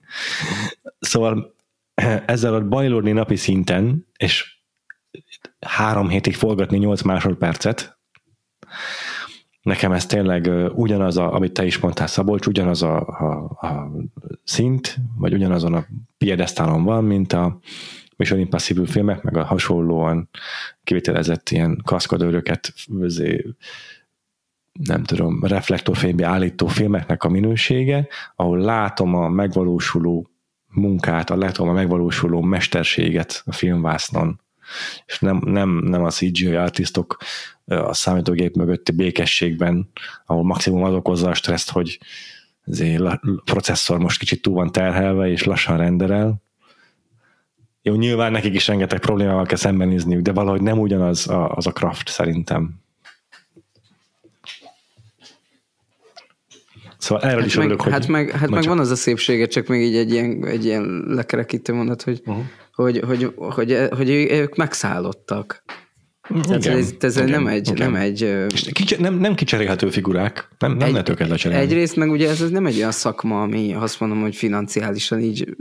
Szóval ezzel a bajlódni napi szinten, és három hétig forgatni 8 másodpercet. Nekem ez tényleg ugyanaz, a, amit te is mondtál, Szabolcs, ugyanaz a, a, a szint, vagy ugyanazon a piedesztálon van, mint a Mission Impossible filmek, meg a hasonlóan kivitelezett ilyen kaszkadőröket nem tudom, reflektorfénybe állító filmeknek a minősége, ahol látom a megvalósuló munkát, látom a megvalósuló mesterséget a filmvásznon, és nem, nem, nem a CGI artistok a számítógép mögötti békességben, ahol maximum az okozza a stresszt, hogy a processzor most kicsit túl van terhelve, és lassan renderel. Jó, nyilván nekik is rengeteg problémával kell szembenézniük, de valahogy nem ugyanaz a, az a craft szerintem. Szóval erről hát is meg, örülök, hogy... Hát meg, hát meg van az a szépsége, csak még így egy ilyen, egy ilyen lekerekítő mondat, hogy, uh-huh hogy, hogy, hogy, hogy ők megszállottak. Tehát igen, ez, ez igen, nem egy... Igen. Nem, egy Kicsi, nem, nem kicserélhető figurák, nem, nem egy, lehet őket lecserélni. Egyrészt meg ugye ez, ez nem egy olyan szakma, ami azt mondom, hogy financiálisan így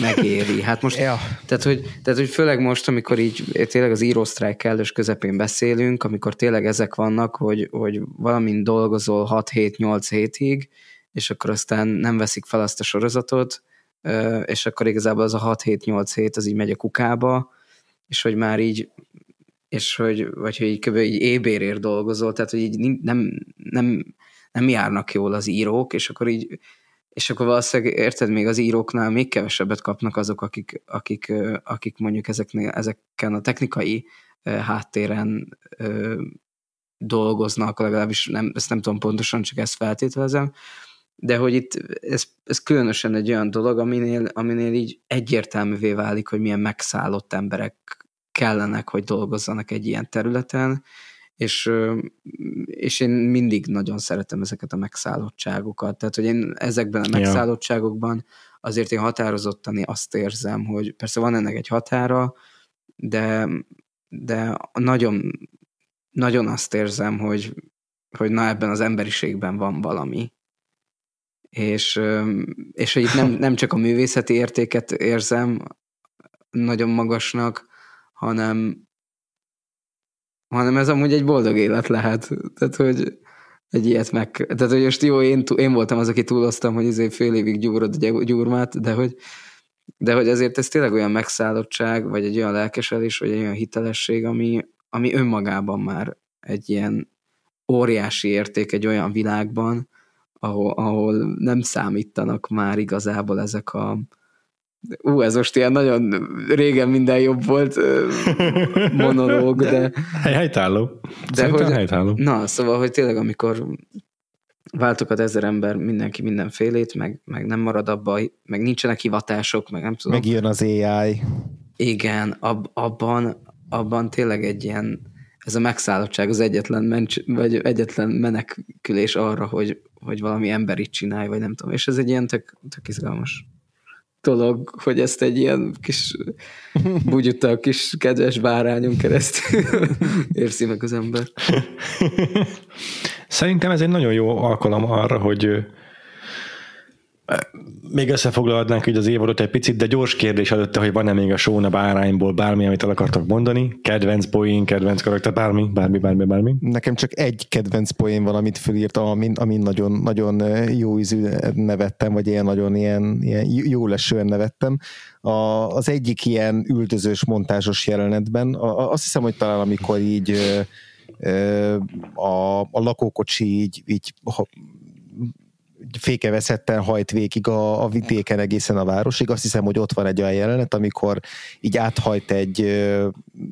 megéri. Hát most, ja. tehát, hogy, tehát, hogy főleg most, amikor így tényleg az írósztrájk kellős közepén beszélünk, amikor tényleg ezek vannak, hogy, hogy valamin dolgozol 6-7-8 hétig, és akkor aztán nem veszik fel azt a sorozatot, és akkor igazából az a 6-7-8 hét az így megy a kukába, és hogy már így és hogy, vagy hogy így kb. így ébérért dolgozol, tehát hogy így nem, nem, nem járnak jól az írók, és akkor így és akkor valószínűleg érted, még az íróknál még kevesebbet kapnak azok, akik, akik, akik mondjuk ezeknél, ezeken a technikai háttéren dolgoznak, legalábbis nem, ezt nem tudom pontosan, csak ezt feltételezem, de hogy itt ez, ez különösen egy olyan dolog, aminél, aminél így egyértelművé válik, hogy milyen megszállott emberek kellenek, hogy dolgozzanak egy ilyen területen, és, és én mindig nagyon szeretem ezeket a megszállottságokat. Tehát, hogy én ezekben a megszállottságokban azért én határozottan azt érzem, hogy persze van ennek egy határa, de, de nagyon, nagyon azt érzem, hogy, hogy na ebben az emberiségben van valami, és, és hogy itt nem, nem csak a művészeti értéket érzem nagyon magasnak, hanem, hanem ez amúgy egy boldog élet lehet. Tehát, hogy egy ilyet meg... Tehát, hogy most jó, én, én voltam az, aki túloztam, hogy ezért fél évig gyúrod a gyurmát, de hogy, de hogy azért ez tényleg olyan megszállottság, vagy egy olyan lelkesedés, vagy egy olyan hitelesség, ami, ami önmagában már egy ilyen óriási érték egy olyan világban, ahol, ahol nem számítanak már igazából ezek a ú, ez most ilyen nagyon régen minden jobb volt monológ, de... Helytálló. De hogy, helytálló. Na, szóval, hogy tényleg amikor váltokat ezer ember, mindenki mindenfélét, meg, meg nem marad abba, meg nincsenek hivatások, meg nem tudom. Megjön az AI. Igen, ab, abban, abban tényleg egy ilyen, ez a megszállottság az egyetlen, mencs, vagy egyetlen menekülés arra, hogy, hogy valami emberit csinálj, vagy nem tudom. És ez egy ilyen tök, tök izgalmas dolog, hogy ezt egy ilyen kis bugyuta, kis kedves bárányon keresztül érzi meg az ember. Szerintem ez egy nagyon jó alkalom arra, hogy még összefoglalhatnánk így az évadot egy picit, de gyors kérdés előtte, hogy van-e még a Sóna bárányból bármi, amit el akartak mondani? Kedvenc poén, kedvenc karakter, bármi, bármi, bármi, bármi. Nekem csak egy kedvenc poén van, amit fölírtam, amin, amin nagyon, nagyon jó ízű nevettem, vagy ilyen nagyon ilyen, ilyen jó lesően nevettem. A, az egyik ilyen üldözős montázsos jelenetben, a, azt hiszem, hogy talán amikor így a, a lakókocsi így, így fékeveszetten hajt végig a, a vidéken egészen a városig. Azt hiszem, hogy ott van egy olyan jelenet, amikor így áthajt egy,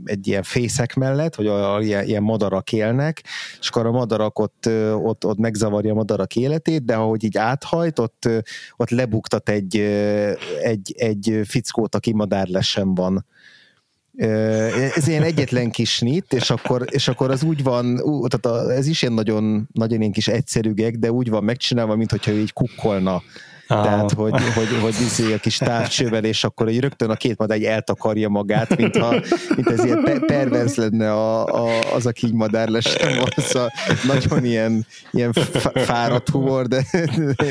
egy ilyen fészek mellett, a, a, ilyen, ilyen madarak élnek, és akkor a madarak ott, ott, ott megzavarja a madarak életét, de ahogy így áthajt, ott, ott lebuktat egy, egy, egy fickót, aki madárlesen van ez ilyen egyetlen kis snit, és akkor, és akkor az úgy van, ú, tehát ez is ilyen nagyon, nagyon ilyen kis egyszerűgek, de úgy van megcsinálva, mint hogyha ő így kukkolna. Ah. Tehát, hogy, hogy, hogy izé a kis távcsővel, és akkor egy rögtön a két madány eltakarja magát, mintha, mint ez ilyen pe- pervers lenne a, a, az, aki így madár lesz, az a nagyon ilyen, ilyen fáradt humor, de, de,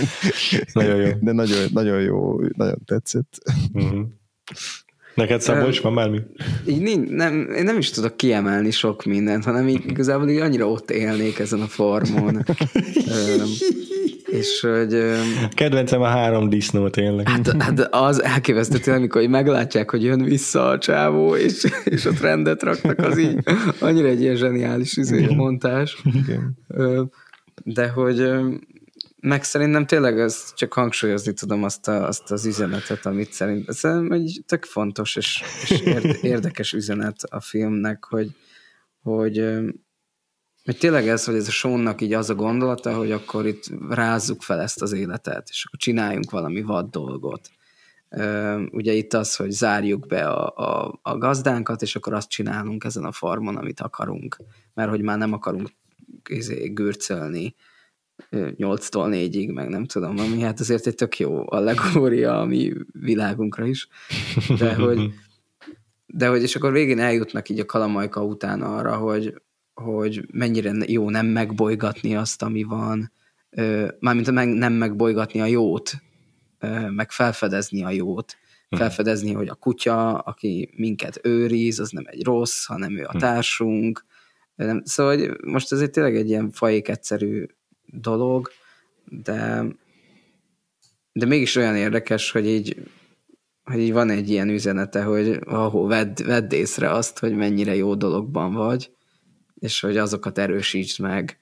nagyon jó. de nagyon, nagyon jó, nagyon tetszett. Uh-huh. Neked Szabolcs van bármi? Így nem, én nem is tudok kiemelni sok mindent, hanem így igazából így annyira ott élnék ezen a formon. és hogy... Kedvencem a három disznó tényleg. Hát, hát az elképesztő tényleg, amikor meglátják, hogy jön vissza a csávó, és, és ott rendet raknak, az így annyira egy ilyen zseniális izé, montás. De hogy meg szerintem tényleg ez csak hangsúlyozni tudom azt, a, azt az üzenetet, amit szerint, szerintem egy tök fontos és, és érdekes üzenet a filmnek, hogy, hogy, hogy tényleg ez, hogy ez a Seannak így az a gondolata, hogy akkor itt rázzuk fel ezt az életet, és akkor csináljunk valami vad dolgot. Ugye itt az, hogy zárjuk be a, a, a gazdánkat, és akkor azt csinálunk ezen a farmon, amit akarunk, mert hogy már nem akarunk izé, gürcölni 8-tól 4-ig, meg nem tudom, ami hát azért egy tök jó allegória a mi világunkra is, de hogy, de hogy és akkor végén eljutnak így a kalamajka után arra, hogy, hogy mennyire jó nem megbolygatni azt, ami van, mármint meg, nem megbolygatni a jót, meg felfedezni a jót, hm. felfedezni, hogy a kutya, aki minket őriz, az nem egy rossz, hanem ő a hm. társunk. Szóval hogy most ez egy tényleg egy ilyen fajék egyszerű dolog, de, de mégis olyan érdekes, hogy így, hogy így van egy ilyen üzenete, hogy ahol vedd, vedd észre azt, hogy mennyire jó dologban vagy, és hogy azokat erősítsd meg,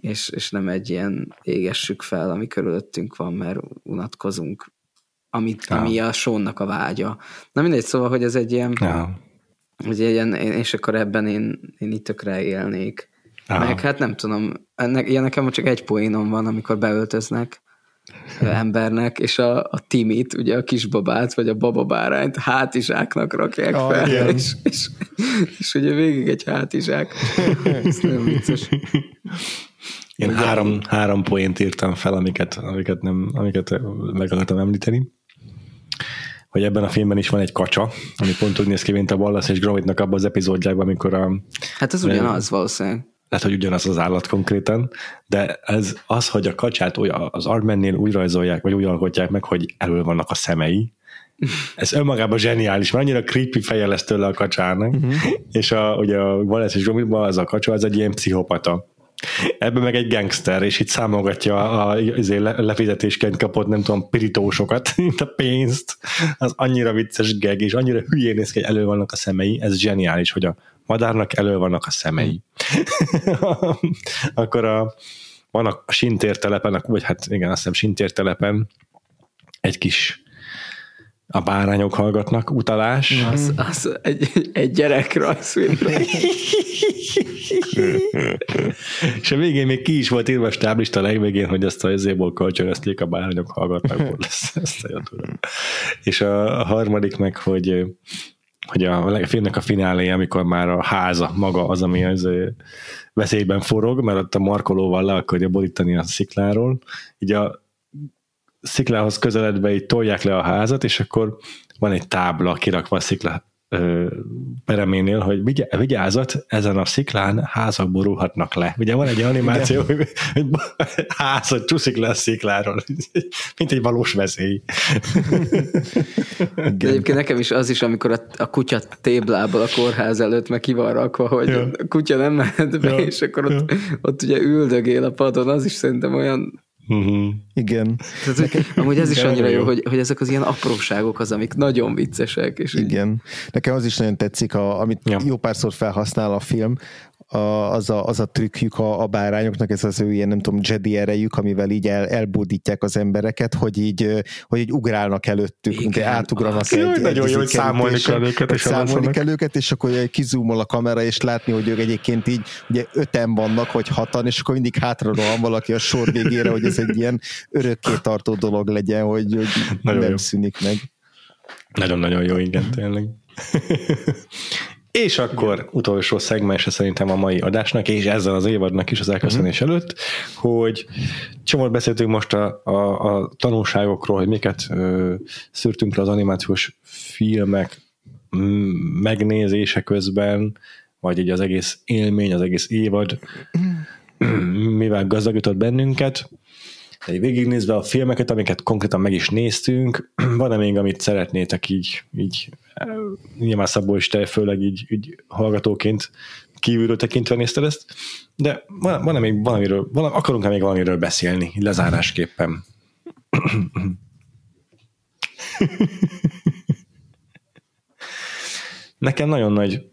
és, és nem egy ilyen égessük fel, ami körülöttünk van, mert unatkozunk, amit, ja. ami a sónnak a vágya. Na mindegy, szóval, hogy ez egy ilyen, ja. egy ilyen és akkor ebben én, én itt tökre élnék. Aha. Meg hát nem tudom, ennek, ilyen nekem csak egy poénom van, amikor beöltöznek embernek, és a, a Timit, ugye a kisbabát, vagy a bababárányt hátizsáknak rakják oh, fel, igen. és, és, és ugye végig egy hátizsák. Ez nagyon vicces. Én három, három poént írtam fel, amiket, amiket, nem, amiket meg akartam említeni hogy ebben a filmben is van egy kacsa, ami pont úgy néz ki, mint a Wallace és Gromit-nak abban az epizódjában, amikor a... Hát ez ugyanaz valószínűleg lehet, hogy ugyanaz az állat konkrétan, de ez az, hogy a kacsát olyan, az Armennél úgy rajzolják, vagy úgy alkotják meg, hogy elől vannak a szemei, ez önmagában zseniális, mert annyira creepy feje lesz tőle a kacsának, uh-huh. és a, ugye a Wallace és Gromit az a kacsa, az egy ilyen pszichopata. Ebben meg egy gangster, és itt számogatja a, a lefizetésként kapott, nem tudom, pirítósokat, mint a pénzt. Az annyira vicces geg, és annyira hülyén néz ki, hogy elő vannak a szemei. Ez zseniális, hogy a madárnak elő vannak a szemei. Akkor a, van a sintértelepen, vagy hát igen, azt hiszem sintértelepen egy kis a bárányok hallgatnak, utalás. Az, az egy, egy gyerek rajzfilmre. És a végén még ki is volt írva a stáblista legvégén, hogy ezt a ezéból kölcsönözték, a bárányok hallgatnak, lesz ezt a És a, a harmadik meg, hogy hogy a filmnek a finálé, amikor már a háza maga az, ami az veszélyben forog, mert ott a markolóval le akarja borítani a szikláról, így a sziklához közeledve így tolják le a házat, és akkor van egy tábla kirakva a szikla pereménél, hogy vigyázat, ezen a sziklán házak borulhatnak le. Ugye van egy animáció, hogy, hogy házat csúszik le a szikláról, mint egy valós veszély. De egyébként nekem is az is, amikor a, a kutya téblából a kórház előtt meg ki van rakva, hogy ja. a kutya nem mehet be, ja. és akkor ott, ja. ott ugye üldögél a padon, az is szerintem olyan Uh-huh. Igen. Tehát, hogy, amúgy ez is annyira jó, hogy, hogy ezek az ilyen apróságok az, amik nagyon viccesek. És Igen. Így... Nekem az is nagyon tetszik, a, amit ja. jó párszor felhasznál a film, a, az, a, az a trükkjük a, a bárányoknak, ez az ő ilyen, nem tudom, Jedi erejük, amivel így el, elbódítják az embereket, hogy így, hogy így ugrálnak előttük, Igen, mint átugranak egy, egy, nagyon jó, hogy számolni kell őket, és számolni kell őket, és akkor kizúmol a kamera, és látni, hogy ők egyébként így ugye öten vannak, vagy hatan, és akkor mindig hátra rohan valaki a sor végére, hogy ez egy ilyen örökké tartó dolog legyen, hogy, hogy nem jó. szűnik meg. Nagyon-nagyon jó, igen, tényleg. És akkor Igen. utolsó szegmense szerintem a mai adásnak, és ezzel az évadnak is az elköszönés uh-huh. előtt, hogy csomót beszéltünk most a, a, a tanulságokról, hogy miket ö, szűrtünk le az animációs filmek megnézése közben, vagy így az egész élmény, az egész évad, mivel gazdagított bennünket. De végignézve a filmeket, amiket konkrétan meg is néztünk, van-e még, amit szeretnétek így, így nyilván Szabó is te, főleg így, így hallgatóként kívülről tekintve nézted ezt, de van, van-e még valamiről, valami, akarunk-e még valamiről beszélni, lezárásképpen? Nekem nagyon nagy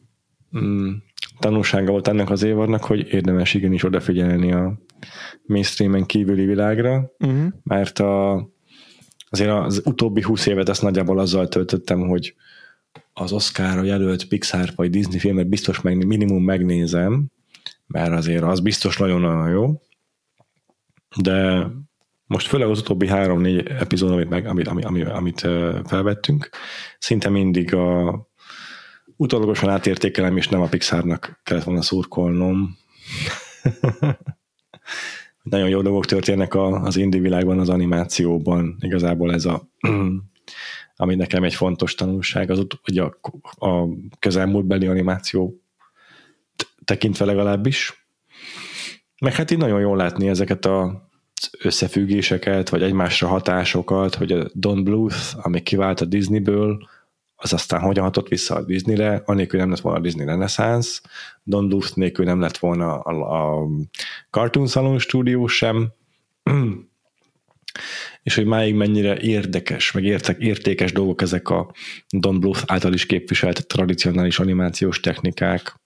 mm, tanulsága volt ennek az évadnak, hogy érdemes igenis odafigyelni a mainstreamen kívüli világra, uh-huh. mert a, azért az utóbbi húsz évet ezt nagyjából azzal töltöttem, hogy az Oscarra jelölt Pixar vagy Disney filmet biztos meg, minimum megnézem, mert azért az biztos nagyon-nagyon jó, de most főleg az utóbbi három-négy epizód, amit, meg, amit, amit, amit, amit felvettünk, szinte mindig a utólagosan átértékelem, és nem a Pixarnak kellett volna szurkolnom. nagyon jó dolgok történnek az indie világban, az animációban. Igazából ez a ami nekem egy fontos tanulság, az ugye a, a közelmúltbeli animáció tekintve legalábbis. Meg hát így nagyon jól látni ezeket a összefüggéseket, vagy egymásra hatásokat, hogy a Don Bluth, ami kivált a Disneyből, az aztán hogyan hatott vissza a Disneyre, anélkül nem lett volna a Disney Renaissance, Don Bluth nélkül nem lett volna a, a Cartoon Salon stúdió sem, és hogy máig mennyire érdekes, meg értek, értékes dolgok ezek a Don Bluth által is képviselt tradicionális animációs technikák,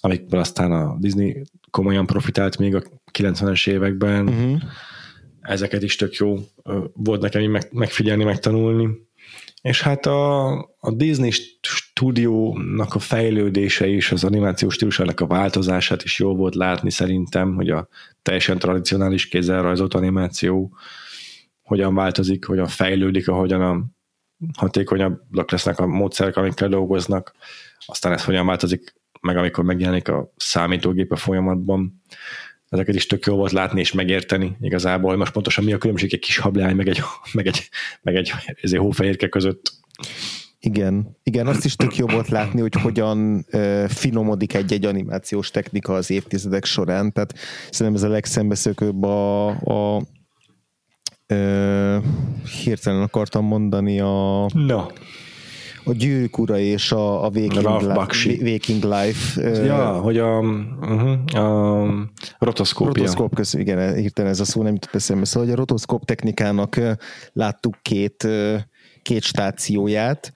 amikből aztán a Disney komolyan profitált még a 90-es években. Uh-huh. Ezeket is tök jó volt nekem meg, megfigyelni, megtanulni. És hát a, a Disney stúdiónak a fejlődése és az animációs stílusának a változását is jó volt látni szerintem, hogy a teljesen tradicionális kézzel rajzolt animáció hogyan változik, hogyan fejlődik, ahogyan a hatékonyabbak lesznek a módszerek, amikkel dolgoznak, aztán ez hogyan változik meg, amikor megjelenik a számítógép a folyamatban. Ezeket is tök jó volt látni és megérteni igazából, hogy most pontosan mi a különbség egy kis hablány, meg egy, meg egy, meg egy ezért hófehérke között. Igen, igen, azt is tök jó volt látni, hogy hogyan uh, finomodik egy-egy animációs technika az évtizedek során, tehát szerintem ez a legszembeszökőbb a, a Ö, hirtelen akartam mondani a... No. A Gyűrűk ura és a, a Waking, Li- Waking Life. Ja, uh, hogy a, uh-huh, a rotoszkópia. Rotoszkóp, köz, igen, hirtelen ez a szó nem jutott eszembe. Szóval, hogy a rotoszkóp technikának láttuk két, két stációját,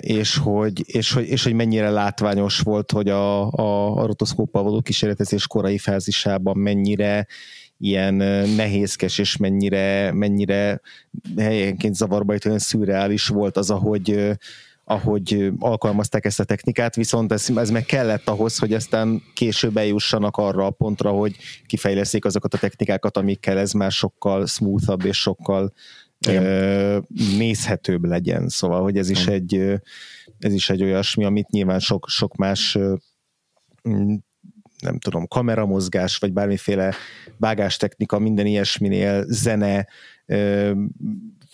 és hogy, és, hogy, és hogy mennyire látványos volt, hogy a, a, a rotoszkóppal való kísérletezés korai fázisában mennyire ilyen nehézkes, és mennyire, mennyire helyenként zavarba olyan szürreális volt az, ahogy ahogy alkalmazták ezt a technikát, viszont ez, ez meg kellett ahhoz, hogy aztán később eljussanak arra a pontra, hogy kifejleszék azokat a technikákat, amikkel ez már sokkal smoothabb és sokkal Igen. nézhetőbb legyen. Szóval, hogy ez is, egy, ez is egy olyasmi, amit nyilván sok, sok más nem tudom, kameramozgás, vagy bármiféle vágástechnika, minden ilyesminél zene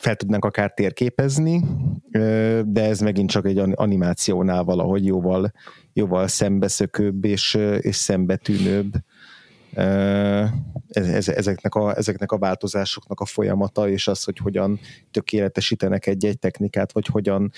fel tudnánk akár térképezni, de ez megint csak egy animációnál valahogy jóval, jóval szembeszökőbb és, és szembetűnőbb. Ezeknek a, ezeknek a változásoknak a folyamata, és az, hogy hogyan tökéletesítenek egy-egy technikát, vagy hogyan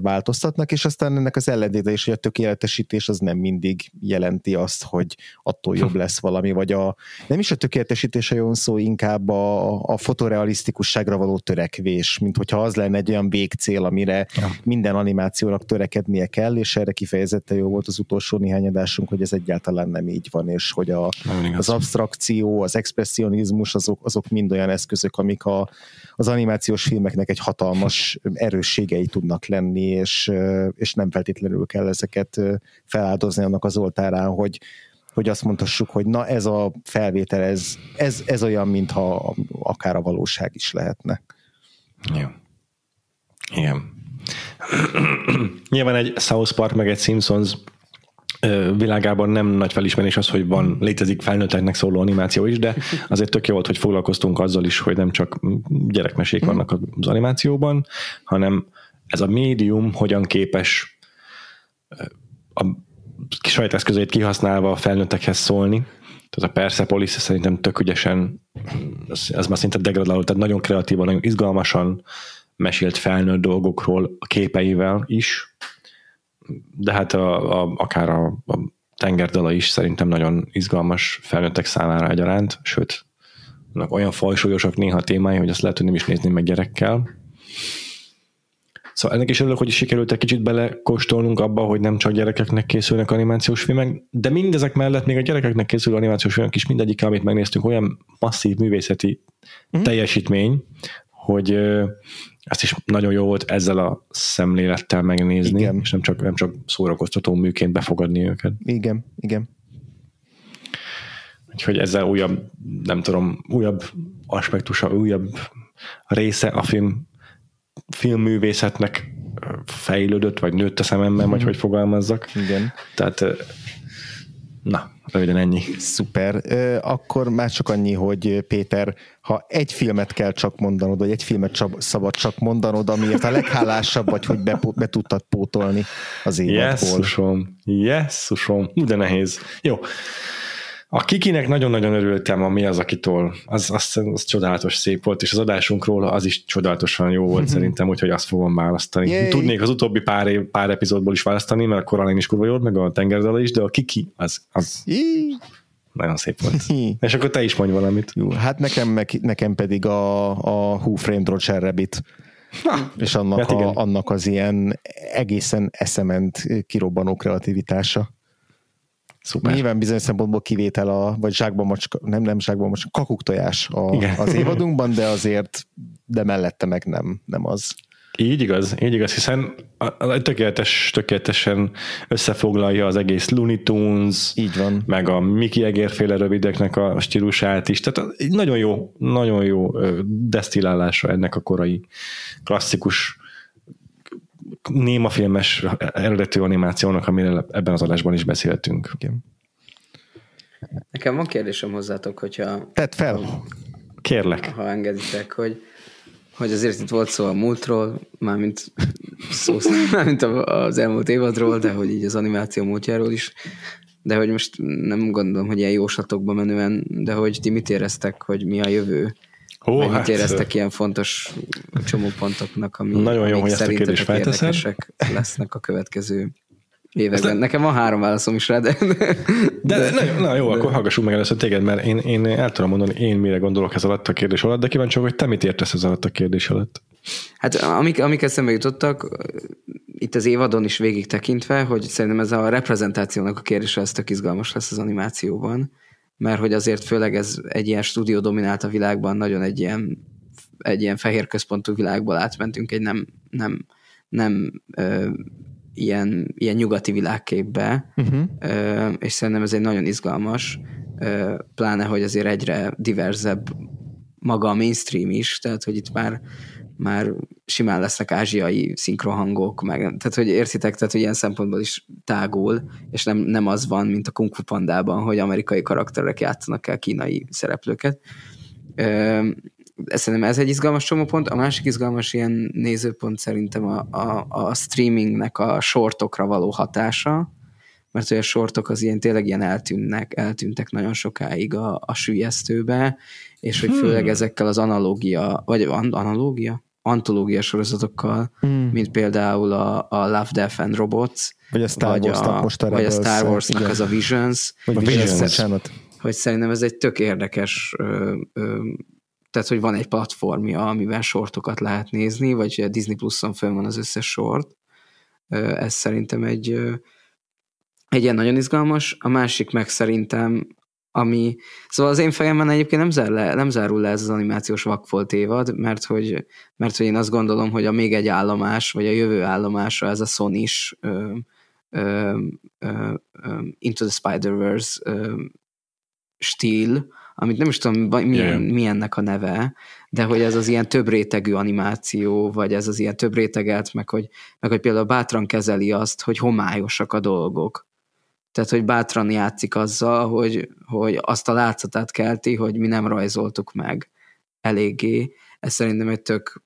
változtatnak, és aztán ennek az ellentéte is, hogy a tökéletesítés az nem mindig jelenti azt, hogy attól jobb lesz valami, vagy a, nem is a tökéletesítés a jó szó, inkább a, a fotorealisztikusságra való törekvés, mint hogyha az lenne egy olyan végcél, amire ja. minden animációnak törekednie kell, és erre kifejezetten jó volt az utolsó néhány adásunk, hogy ez egyáltalán nem így van, és hogy a, az abstrakció, az expressionizmus, azok, azok mind olyan eszközök, amik a, az animációs filmeknek egy hatalmas erősségei tudnak lenni, és, és nem feltétlenül kell ezeket feláldozni annak az oltárán, hogy, hogy azt mondhassuk, hogy na ez a felvétel, ez, ez, ez olyan, mintha akár a valóság is lehetne. Jó. Igen. Nyilván egy South Park meg egy Simpsons világában nem nagy felismerés az, hogy van, létezik felnőtteknek szóló animáció is, de azért tök jó volt, hogy foglalkoztunk azzal is, hogy nem csak gyerekmesék mhm. vannak az animációban, hanem ez a médium hogyan képes a saját eszközeit kihasználva a felnőttekhez szólni. Tehát a Persepolis szerintem tök ügyesen, ez, ez már szinte degradáló, tehát nagyon kreatívan, nagyon izgalmasan mesélt felnőtt dolgokról a képeivel is, de hát a, a, akár a, a tengerdala is szerintem nagyon izgalmas felnőttek számára egyaránt, sőt, olyan fajsúlyosak néha a témái, hogy azt lehet, hogy nem is nézni meg gyerekkel. Szóval ennek is örülök, hogy sikerült egy kicsit belekóstolnunk abba, hogy nem csak gyerekeknek készülnek animációs filmek, de mindezek mellett még a gyerekeknek készülő animációs filmek is mindegyik, amit megnéztünk, olyan masszív művészeti mm. teljesítmény, hogy ezt is nagyon jó volt ezzel a szemlélettel megnézni, igen. és nem csak, nem csak szórakoztató műként befogadni őket. Igen, igen. Úgyhogy ezzel újabb, nem tudom, újabb aspektusa, újabb része a film filmművészetnek fejlődött, vagy nőtt a szememben, mm. vagy hogy fogalmazzak. Igen. Tehát na, röviden ennyi. Szuper. Akkor már csak annyi, hogy Péter, ha egy filmet kell csak mondanod, vagy egy filmet szabad csak mondanod, amiért a leghálásabb vagy, hogy be, be tudtad pótolni az évadból. Jesszusom, jesszusom, de nehéz. Jó, a Kikinek nagyon-nagyon örültem, ami az, akitól, az, az, az csodálatos szép volt, és az adásunkról az is csodálatosan jó volt szerintem, úgyhogy azt fogom választani. Yay. Tudnék az utóbbi pár, év, pár epizódból is választani, mert a Coraline is kurva jó, meg a Tengerdala is, de a Kiki az, az nagyon szép volt. és akkor te is mondj valamit. Jó, hát nekem, nekem pedig a, a Who Framed Roger Rabbit. Na, és annak, hát a, annak az ilyen egészen eszement kirobbanó kreativitása. Szuper. Nyilván bizonyos szempontból kivétel a, vagy zsákban macska, nem, nem zsákban macska, kakuktojás a, az évadunkban, de azért, de mellette meg nem, nem az. Így igaz, így igaz, hiszen a tökéletes, tökéletesen összefoglalja az egész Looney Tunes, így van. meg a Mickey Egérféle rövideknek a stílusát is, tehát nagyon jó, nagyon jó desztillálása ennek a korai klasszikus némafilmes eredetű animációnak, amiről ebben az adásban is beszéltünk. Igen. Nekem van kérdésem hozzátok, hogyha... Tedd fel! Kérlek. Ha engeditek, hogy, hogy azért itt volt szó a múltról, mármint, szó, mármint az elmúlt évadról, de hogy így az animáció múltjáról is, de hogy most nem gondolom, hogy ilyen jóslatokba menően, de hogy ti mit éreztek, hogy mi a jövő Ó, Mennyit hát, éreztek ilyen fontos csomópontoknak, ami, nagyon jó, hogy ezt a kérdést érdekesek lesznek a következő években. De, Nekem van három válaszom is rá, de... De, de na, na jó, de, akkor hallgassuk meg először téged, mert én, én el tudom mondani, én mire gondolok ez alatt a kérdés alatt, de kíváncsi hogy te mit értesz ez alatt a kérdés alatt. Hát amik, amik eszembe jutottak, itt az évadon is végig tekintve, hogy szerintem ez a reprezentációnak a kérdése, ez tök izgalmas lesz az animációban mert hogy azért főleg ez egy ilyen stúdió dominált a világban, nagyon egy ilyen, egy ilyen fehér központú világból átmentünk egy nem, nem, nem ö, ilyen, ilyen nyugati világképbe, uh-huh. ö, és szerintem ez egy nagyon izgalmas, ö, pláne, hogy azért egyre diverzebb maga a mainstream is, tehát hogy itt már már simán lesznek ázsiai szinkrohangok, meg, tehát hogy értitek, tehát hogy ilyen szempontból is tágul, és nem, nem az van, mint a Kung Fu Pandában, hogy amerikai karakterek játszanak el kínai szereplőket. Szerintem ez egy izgalmas csomópont. A másik izgalmas ilyen nézőpont szerintem a, a, a streamingnek a sortokra való hatása, mert hogy a sortok az ilyen tényleg ilyen eltűnnek, eltűntek nagyon sokáig a, a sülyeztőbe, és hogy főleg hmm. ezekkel az analógia, vagy analógia? Antológia sorozatokkal, hmm. mint például a, a Love, Death and Robots, vagy a Star Wars a, most a vagy a Star Wars-nak az a Visions. Vagy a Visions, bocsánat. Hogy szerintem ez egy tök érdekes ö, ö, tehát, hogy van egy platformja, amiben sortokat lehet nézni, vagy a Disney Plus-on fönn van az összes sort. Ez szerintem egy, egy ilyen nagyon izgalmas. A másik meg szerintem ami, szóval az én fejemben egyébként nem, zár le, nem zárul le ez az animációs vakfolt évad, mert hogy, mert hogy én azt gondolom, hogy a még egy állomás, vagy a jövő állomása ez a Sony is ö, ö, ö, Into the Spider-Verse ö, stíl, amit nem is tudom, milyen, yeah. milyennek a neve, de hogy ez az ilyen több rétegű animáció, vagy ez az ilyen több réteget, meg hogy, meg hogy például bátran kezeli azt, hogy homályosak a dolgok. Tehát, hogy bátran játszik azzal, hogy, hogy azt a látszatát kelti, hogy mi nem rajzoltuk meg eléggé. Ez szerintem egy tök,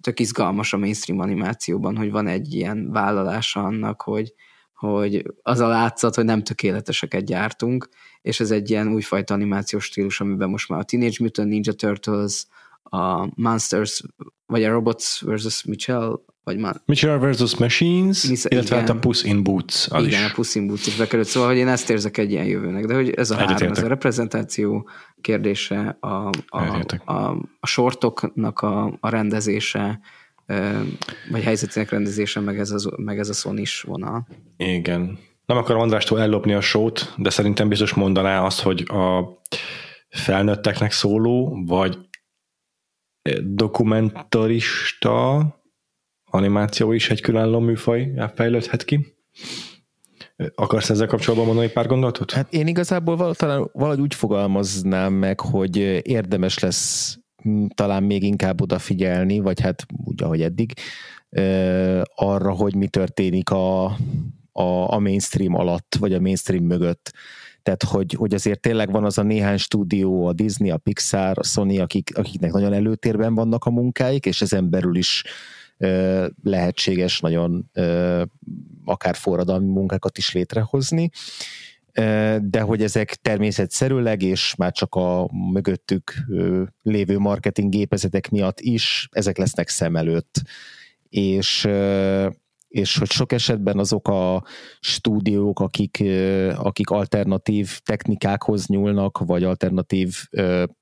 tök izgalmas a mainstream animációban, hogy van egy ilyen vállalása annak, hogy, hogy az a látszat, hogy nem tökéleteseket gyártunk, és ez egy ilyen újfajta animációs stílus, amiben most már a Teenage Mutant Ninja Turtles, a Monsters, vagy a Robots vs. Mitchell, vagy már... Mitchell vs. Machines, Miss, illetve igen, hát a Puss in Boots. Az igen, is. a Puss in Boots is bekerült, szóval hogy én ezt érzek egy ilyen jövőnek, de hogy ez a három, ez a reprezentáció kérdése, a, a, a, a sortoknak a, a rendezése, vagy helyzetének rendezése, meg ez, az, meg ez a sony vonal. Igen. Nem akarom Andrástól ellopni a sót, de szerintem biztos mondaná azt, hogy a felnőtteknek szóló, vagy dokumentarista animáció is egy különálló műfaj fejlődhet ki. Akarsz ezzel kapcsolatban mondani pár gondolatot? Hát én igazából talán valahogy úgy fogalmaznám meg, hogy érdemes lesz talán még inkább odafigyelni, vagy hát úgy, ahogy eddig, arra, hogy mi történik a, a, a mainstream alatt, vagy a mainstream mögött. Tehát, hogy, hogy azért tényleg van az a néhány stúdió, a Disney, a Pixar, a Sony, akik, akiknek nagyon előtérben vannak a munkáik, és ezen belül is lehetséges nagyon akár forradalmi munkákat is létrehozni, de hogy ezek természetszerűleg, és már csak a mögöttük lévő marketing gépezetek miatt is, ezek lesznek szem előtt. És és hogy sok esetben azok a stúdiók, akik, akik alternatív technikákhoz nyúlnak, vagy alternatív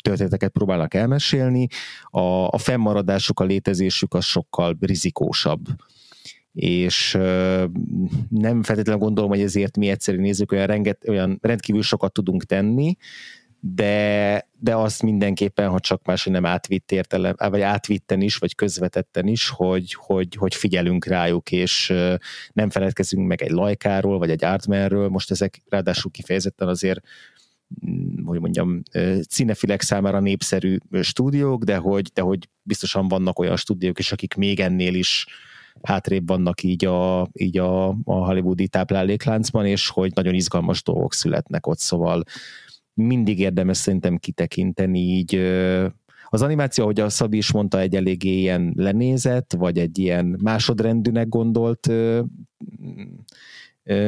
történeteket próbálnak elmesélni, a, a fennmaradásuk, a létezésük az sokkal rizikósabb. És nem feltétlenül gondolom, hogy ezért mi egyszerű nézzük, olyan, renget, olyan rendkívül sokat tudunk tenni, de, de azt mindenképpen, ha csak más, nem átvitt értelem, vagy átvitten is, vagy közvetetten is, hogy, hogy, hogy figyelünk rájuk, és nem feledkezünk meg egy Lajkáról, vagy egy Artmanről, most ezek ráadásul kifejezetten azért mm, hogy mondjam, cinefilek számára népszerű stúdiók, de hogy, de hogy biztosan vannak olyan stúdiók is, akik még ennél is hátrébb vannak így a, így a, a hollywoodi táplálékláncban, és hogy nagyon izgalmas dolgok születnek ott, szóval mindig érdemes szerintem kitekinteni így az animáció, ahogy a Szabi is mondta, egy eléggé ilyen lenézett, vagy egy ilyen másodrendűnek gondolt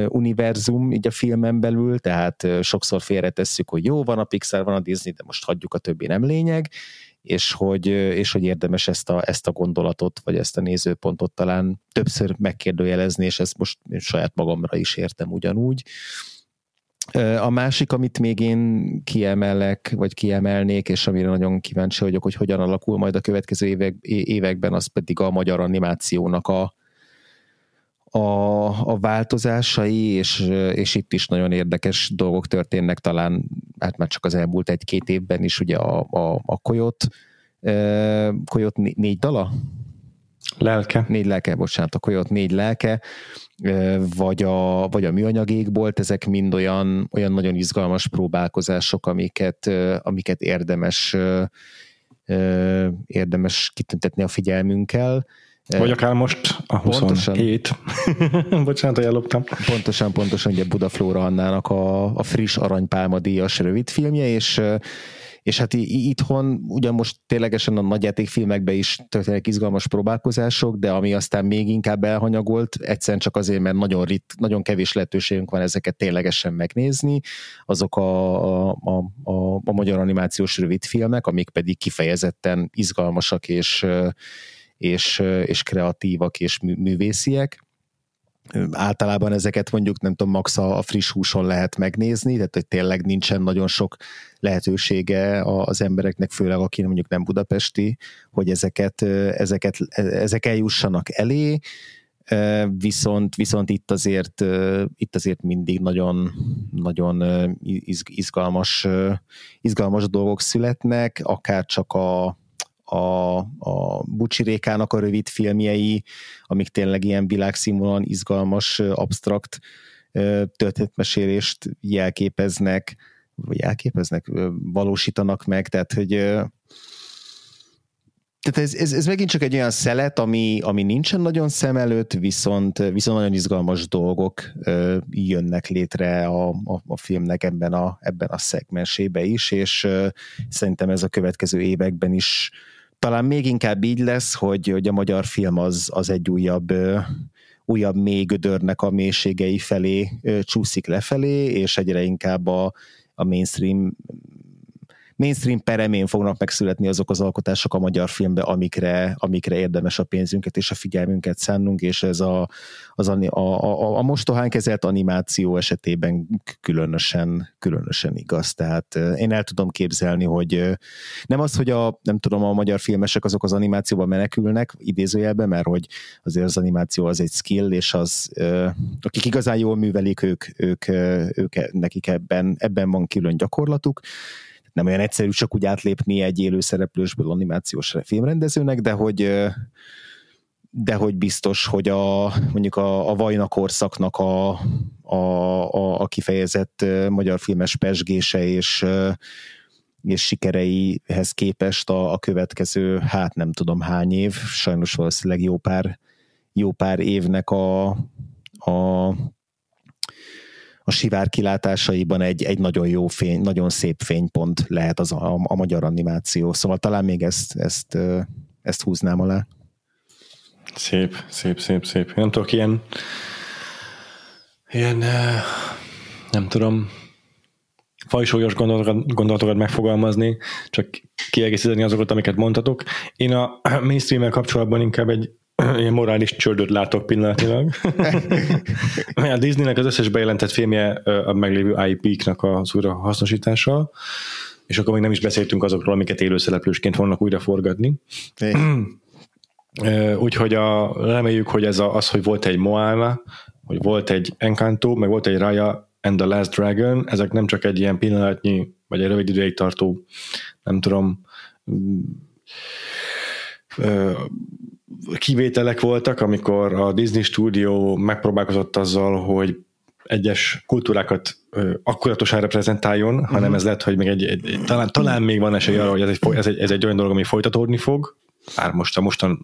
univerzum így a filmen belül, tehát sokszor félretesszük, hogy jó, van a Pixar, van a Disney, de most hagyjuk a többi nem lényeg, és hogy, és hogy érdemes ezt a, ezt a gondolatot, vagy ezt a nézőpontot talán többször megkérdőjelezni, és ezt most saját magamra is értem ugyanúgy. A másik, amit még én kiemelek, vagy kiemelnék, és amire nagyon kíváncsi vagyok, hogy hogyan alakul majd a következő évek, években, az pedig a magyar animációnak a, a, a változásai, és, és itt is nagyon érdekes dolgok történnek, talán hát már csak az elmúlt egy-két évben is, ugye a, a, a Koyot, Koyot négy dala? Lelke. Négy lelke, bocsánat, a Coyote négy lelke, vagy a, vagy a műanyagékbolt, ezek mind olyan, olyan nagyon izgalmas próbálkozások, amiket, amiket érdemes érdemes kitüntetni a figyelmünkkel. Vagy akár most a 27. Pontosan, Bocsánat, hogy elloptam. Pontosan, pontosan, ugye Budaflóra Annának a, a friss aranypálma díjas rövidfilmje, és és hát itthon ugyan most ténylegesen a nagyjátékfilmekben is történnek izgalmas próbálkozások, de ami aztán még inkább elhanyagolt, egyszerűen csak azért, mert nagyon, rit, nagyon kevés lehetőségünk van ezeket ténylegesen megnézni, azok a, a, a, a, a magyar animációs rövidfilmek, amik pedig kifejezetten izgalmasak és, és, és kreatívak és művésziek általában ezeket mondjuk nem tudom, max a, friss húson lehet megnézni, tehát hogy tényleg nincsen nagyon sok lehetősége az embereknek, főleg aki mondjuk nem budapesti, hogy ezeket, ezeket, ezek eljussanak elé, viszont, viszont itt azért, itt azért mindig nagyon, nagyon izgalmas, izgalmas dolgok születnek, akár csak a, a, a Bucsi Rékának a rövid filmjei, amik tényleg ilyen világszínvonalon izgalmas, abstrakt történetmesélést jelképeznek, vagy jelképeznek, valósítanak meg, tehát hogy tehát ez, ez, ez megint csak egy olyan szelet, ami, ami nincsen nagyon szem előtt, viszont, viszont nagyon izgalmas dolgok ö, jönnek létre a, a, a filmnek ebben a, ebben a szegmensébe is, és ö, szerintem ez a következő években is talán még inkább így lesz, hogy, hogy a magyar film az, az egy újabb újabb mély gödörnek a mélységei felé csúszik lefelé, és egyre inkább a, a mainstream mainstream peremén fognak megszületni azok az alkotások a magyar filmbe, amikre, amikre érdemes a pénzünket és a figyelmünket szánnunk, és ez a, az a, a, a, a mostohán kezelt animáció esetében különösen, különösen igaz. Tehát én el tudom képzelni, hogy nem az, hogy a, nem tudom, a magyar filmesek azok az animációban menekülnek, idézőjelben, mert hogy azért az animáció az egy skill, és az, akik igazán jól művelik, ők, ők, ők nekik ebben, ebben van külön gyakorlatuk, nem olyan egyszerű csak úgy átlépni egy élő szereplősből animációs filmrendezőnek, de hogy de hogy biztos, hogy a, mondjuk a, a Vajna korszaknak a, a, a, a kifejezett magyar filmes pesgése és, és sikereihez képest a, a következő, hát nem tudom hány év, sajnos valószínűleg jó pár, jó pár évnek a, a a sivár kilátásaiban egy, egy nagyon jó fény, nagyon szép fénypont lehet az a, a magyar animáció. Szóval talán még ezt, ezt, ezt húznám alá. Szép, szép, szép, szép. Nem tudok ilyen ilyen nem tudom fajsúlyos gondolatokat, gondolatokat megfogalmazni, csak kiegészíteni azokat, amiket mondhatok. Én a mainstream kapcsolatban inkább egy ilyen morális csődöt látok pillanatilag. a Disneynek az összes bejelentett filmje a meglévő IP-knak az újra hasznosítása, és akkor még nem is beszéltünk azokról, amiket élőszereplősként fognak újra forgatni. Úgyhogy a, reméljük, hogy ez a, az, hogy volt egy Moana, hogy volt egy Encanto, meg volt egy Raya and the Last Dragon, ezek nem csak egy ilyen pillanatnyi, vagy egy rövid ideig tartó, nem tudom, kivételek voltak, amikor a Disney stúdió megpróbálkozott azzal, hogy egyes kultúrákat akkuratosan reprezentáljon, uh-huh. hanem ez lehet, hogy még egy, egy, talán, talán még van esély arra, hogy ez egy, ez, egy, ez egy olyan dolog, ami folytatódni fog, már most a mostan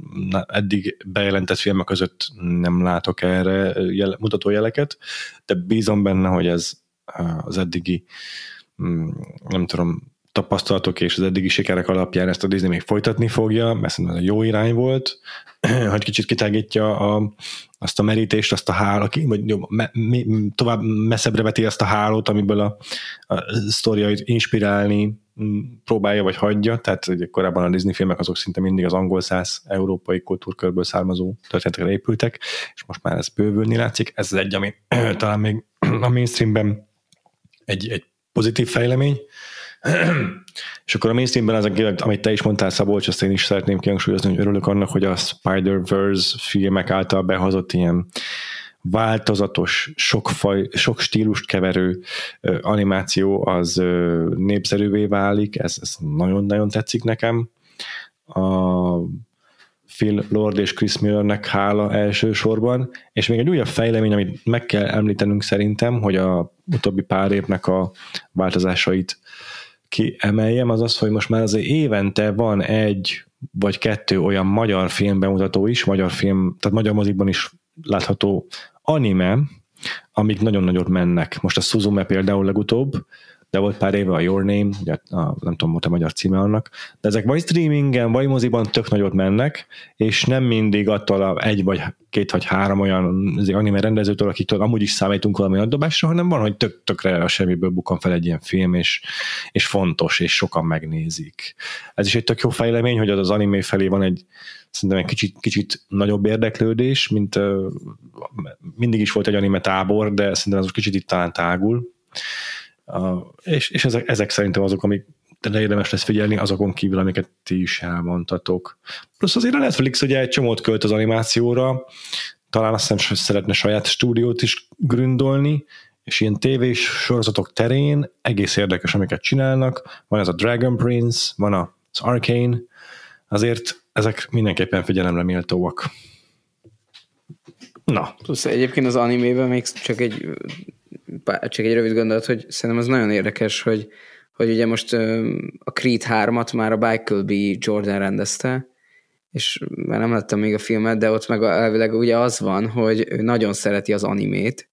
eddig bejelentett filmek között nem látok erre jele, mutató jeleket, de bízom benne, hogy ez az eddigi mm, nem tudom, tapasztalatok és az eddigi sikerek alapján ezt a Disney még folytatni fogja, mert szerintem ez egy jó irány volt, hogy kicsit kitágítja a, azt a merítést, azt a hálót, vagy jó, me, me, tovább messzebbre veti azt a hálót, amiből a, a sztoriait inspirálni próbálja, vagy hagyja, tehát ugye korábban a Disney filmek azok szinte mindig az angol száz európai kultúrkörből származó történetekre épültek, és most már ez bővülni látszik. Ez az egy, ami talán még a mainstreamben egy, egy pozitív fejlemény, és akkor a mainstreamben az, amit te is mondtál, Szabolcs, azt én is szeretném kihangsúlyozni, hogy örülök annak, hogy a Spider-Verse filmek által behozott ilyen változatos, sok, faj, sok stílust keverő animáció az népszerűvé válik, ez, ez nagyon-nagyon tetszik nekem. A Phil Lord és Chris Millernek hála elsősorban, és még egy újabb fejlemény, amit meg kell említenünk szerintem, hogy a utóbbi pár évnek a változásait kiemeljem, az az, hogy most már azért évente van egy vagy kettő olyan magyar film bemutató is, magyar film, tehát magyar mozikban is látható anime, amik nagyon nagyot mennek. Most a Suzume például legutóbb, de volt pár éve a Your Name, ugye a, nem tudom, volt a magyar címe annak, de ezek vagy streamingen, vagy moziban tök nagyot mennek, és nem mindig attól a egy vagy két vagy három olyan anime rendezőtől, akiktől amúgy is számítunk valami nagy dobásra, hanem van, hogy tök, tökre a semmiből bukkan fel egy ilyen film, és, és fontos, és sokan megnézik. Ez is egy tök jó fejlemény, hogy az, az anime felé van egy szerintem egy kicsit, kicsit nagyobb érdeklődés, mint uh, mindig is volt egy anime tábor, de szerintem ez kicsit itt talán tágul. És és ezek, ezek szerintem azok, amik de érdemes lesz figyelni azokon kívül, amiket ti is elmondtatok. Plusz azért a Netflix ugye egy csomót költ az animációra, talán azt hiszem, hogy szeretne saját stúdiót is gründolni, és ilyen tévés sorozatok terén egész érdekes, amiket csinálnak. Van ez a Dragon Prince, van az Arcane, azért ezek mindenképpen figyelemre méltóak. Na. Plusz egyébként az animében még csak egy, csak egy rövid gondolat, hogy szerintem az nagyon érdekes, hogy, hogy ugye most a Creed 3-at már a Michael B. Jordan rendezte, és már nem láttam még a filmet, de ott meg elvileg ugye az van, hogy ő nagyon szereti az animét,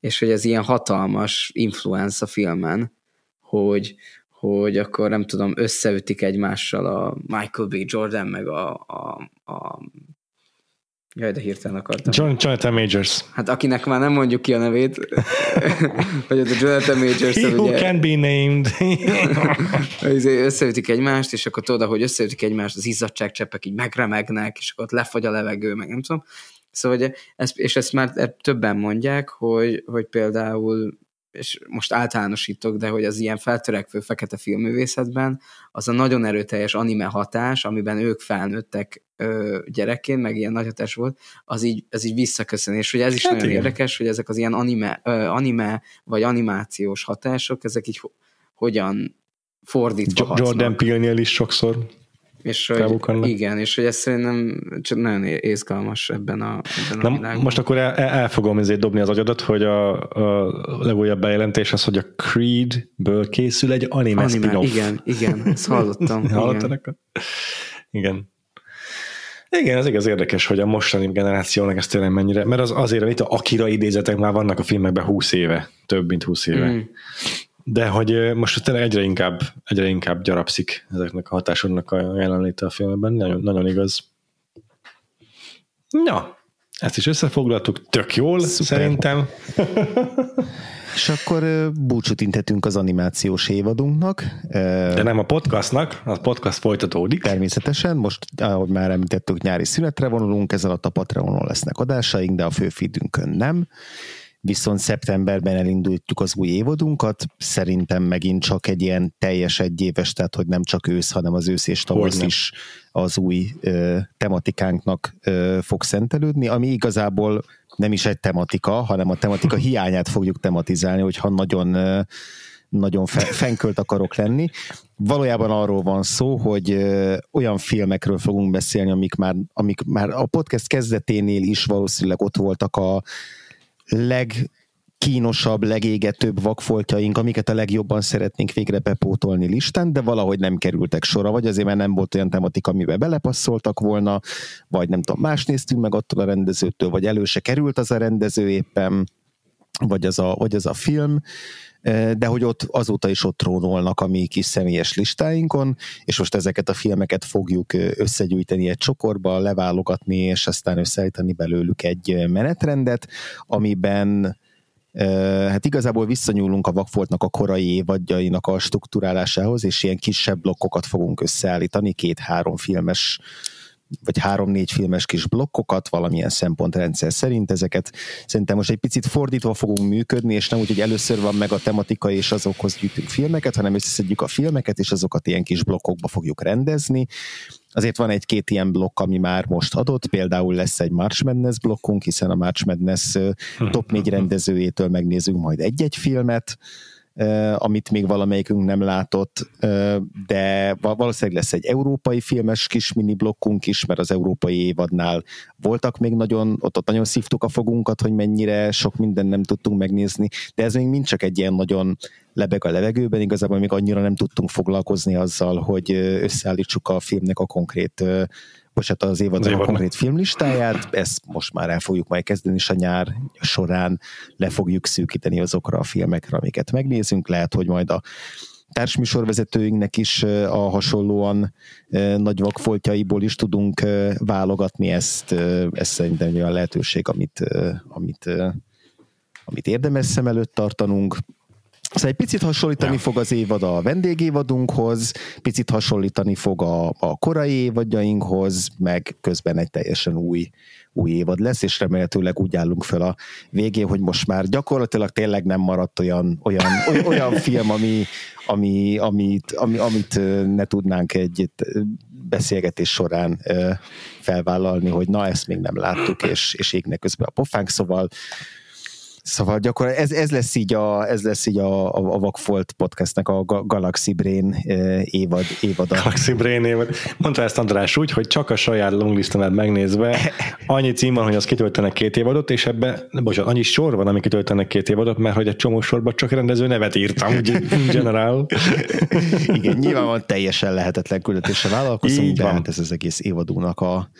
és hogy ez ilyen hatalmas influence a filmen, hogy, hogy akkor nem tudom, összeütik egymással a Michael B. Jordan, meg a, a, a Jaj, de hirtelen akartam. John, Jonathan Majors. Hát akinek már nem mondjuk ki a nevét, vagy a Jonathan Majors. He who can be named. Izé összeütik egymást, és akkor tudod, hogy összeütik egymást, az izzadságcseppek így megremegnek, és akkor ott lefagy a levegő, meg nem tudom. Szóval, hogy ezt, és ezt már többen mondják, hogy, hogy például és most általánosítok, de hogy az ilyen feltörekvő fekete filmművészetben az a nagyon erőteljes anime hatás, amiben ők felnőttek ö, gyerekként, meg ilyen nagy hatás volt, az így, az így visszaköszön, és hogy ez is hát nagyon igen. érdekes, hogy ezek az ilyen anime, ö, anime vagy animációs hatások, ezek így hogyan fordítva Jordan Peele-nél is sokszor és hogy, igen, és hogy ez szerintem csak nagyon izgalmas ebben a, ebben Na, a világban. Most akkor el, el fogom ezért dobni az agyadat, hogy a, a legújabb bejelentés az, hogy a Creed-ből készül egy anime, anime spin-off. Igen, igen, ezt hallottam. Hallottanak? Igen. Igen, ez igaz érdekes, hogy a mostani generációnak ez tényleg mennyire, mert az azért, itt a Akira idézetek már vannak a filmekben 20 éve, több mint 20 éve. Mm de hogy most tényleg egyre inkább, egyre inkább gyarapszik ezeknek a hatásoknak a jelenléte a filmben, nagyon, nagyon igaz. Na, ezt is összefoglaltuk, tök jól Szuper. szerintem. És akkor búcsút intetünk az animációs évadunknak. De nem a podcastnak, a podcast folytatódik. Természetesen, most, ahogy már említettük, nyári szünetre vonulunk, ezzel a Patreonon lesznek adásaink, de a főfeedünkön nem viszont szeptemberben elindítjuk az új évadunkat, szerintem megint csak egy ilyen teljes egyéves, tehát hogy nem csak ősz, hanem az ősz és tavasz is az új ö, tematikánknak ö, fog szentelődni, ami igazából nem is egy tematika, hanem a tematika hiányát fogjuk tematizálni, hogyha nagyon ö, nagyon fenkölt akarok lenni. Valójában arról van szó, hogy olyan filmekről fogunk beszélni, amik már, amik már a podcast kezdeténél is valószínűleg ott voltak a legkínosabb, legégetőbb vakfoltjaink, amiket a legjobban szeretnénk végre bepótolni listán, de valahogy nem kerültek sorra, vagy azért mert nem volt olyan tematika, amiben belepasszoltak volna, vagy nem tudom, más néztünk meg attól a rendezőtől, vagy elő került az a rendező éppen, vagy az a, vagy az a film, de hogy ott azóta is ott trónolnak a mi kis személyes listáinkon, és most ezeket a filmeket fogjuk összegyűjteni egy csokorba, leválogatni, és aztán összeállítani belőlük egy menetrendet, amiben hát igazából visszanyúlunk a Vakfoltnak a korai évadjainak a struktúrálásához, és ilyen kisebb blokkokat fogunk összeállítani, két-három filmes vagy három-négy filmes kis blokkokat valamilyen szempontrendszer szerint. Ezeket szerintem most egy picit fordítva fogunk működni, és nem úgy, hogy először van meg a tematika, és azokhoz gyűjtünk filmeket, hanem összeszedjük a filmeket, és azokat ilyen kis blokkokba fogjuk rendezni. Azért van egy-két ilyen blokk, ami már most adott, például lesz egy March Madness blokkunk, hiszen a March Madness top négy rendezőjétől megnézünk majd egy-egy filmet, amit még valamelyikünk nem látott, de valószínűleg lesz egy európai filmes kis mini blokkunk is, mert az európai évadnál voltak még nagyon, ott, ott nagyon szívtuk a fogunkat, hogy mennyire sok minden nem tudtunk megnézni, de ez még mind csak egy ilyen nagyon lebeg a levegőben, igazából még annyira nem tudtunk foglalkozni azzal, hogy összeállítsuk a filmnek a konkrét bocsánat, az évadnak a konkrét filmlistáját, ezt most már el fogjuk majd kezdeni, és a nyár során le fogjuk szűkíteni azokra a filmekre, amiket megnézünk. Lehet, hogy majd a társműsorvezetőinknek is a hasonlóan nagy vakfoltjaiból is tudunk válogatni ezt. Ez szerintem olyan lehetőség, amit, amit, amit érdemes szem előtt tartanunk. Szóval egy picit hasonlítani ja. fog az évad a vendégévadunkhoz, picit hasonlítani fog a, a korai évadjainkhoz, meg közben egy teljesen új, új évad lesz, és remélhetőleg úgy állunk fel a végén, hogy most már gyakorlatilag tényleg nem maradt olyan, olyan, olyan, film, ami, ami, amit, ami, amit ne tudnánk egy beszélgetés során felvállalni, hogy na, ezt még nem láttuk, és, és égnek közben a pofánk, szóval Szóval gyakorlatilag ez, ez lesz így a, ez lesz így a, a, a Vagfolt podcastnek a Galaxy Brain évad, évada. Galaxy Brain évad. Mondta ezt András úgy, hogy csak a saját longlistemet megnézve annyi cím van, hogy az kitöltenek két évadot, és ebben, bocsánat, annyi sor van, ami kitöltenek két évadot, mert hogy egy csomó sorban csak rendező nevet írtam, úgy generál. Igen, nyilván van teljesen lehetetlen küldetésre vállalkozunk, de hát ez az egész évadónak a,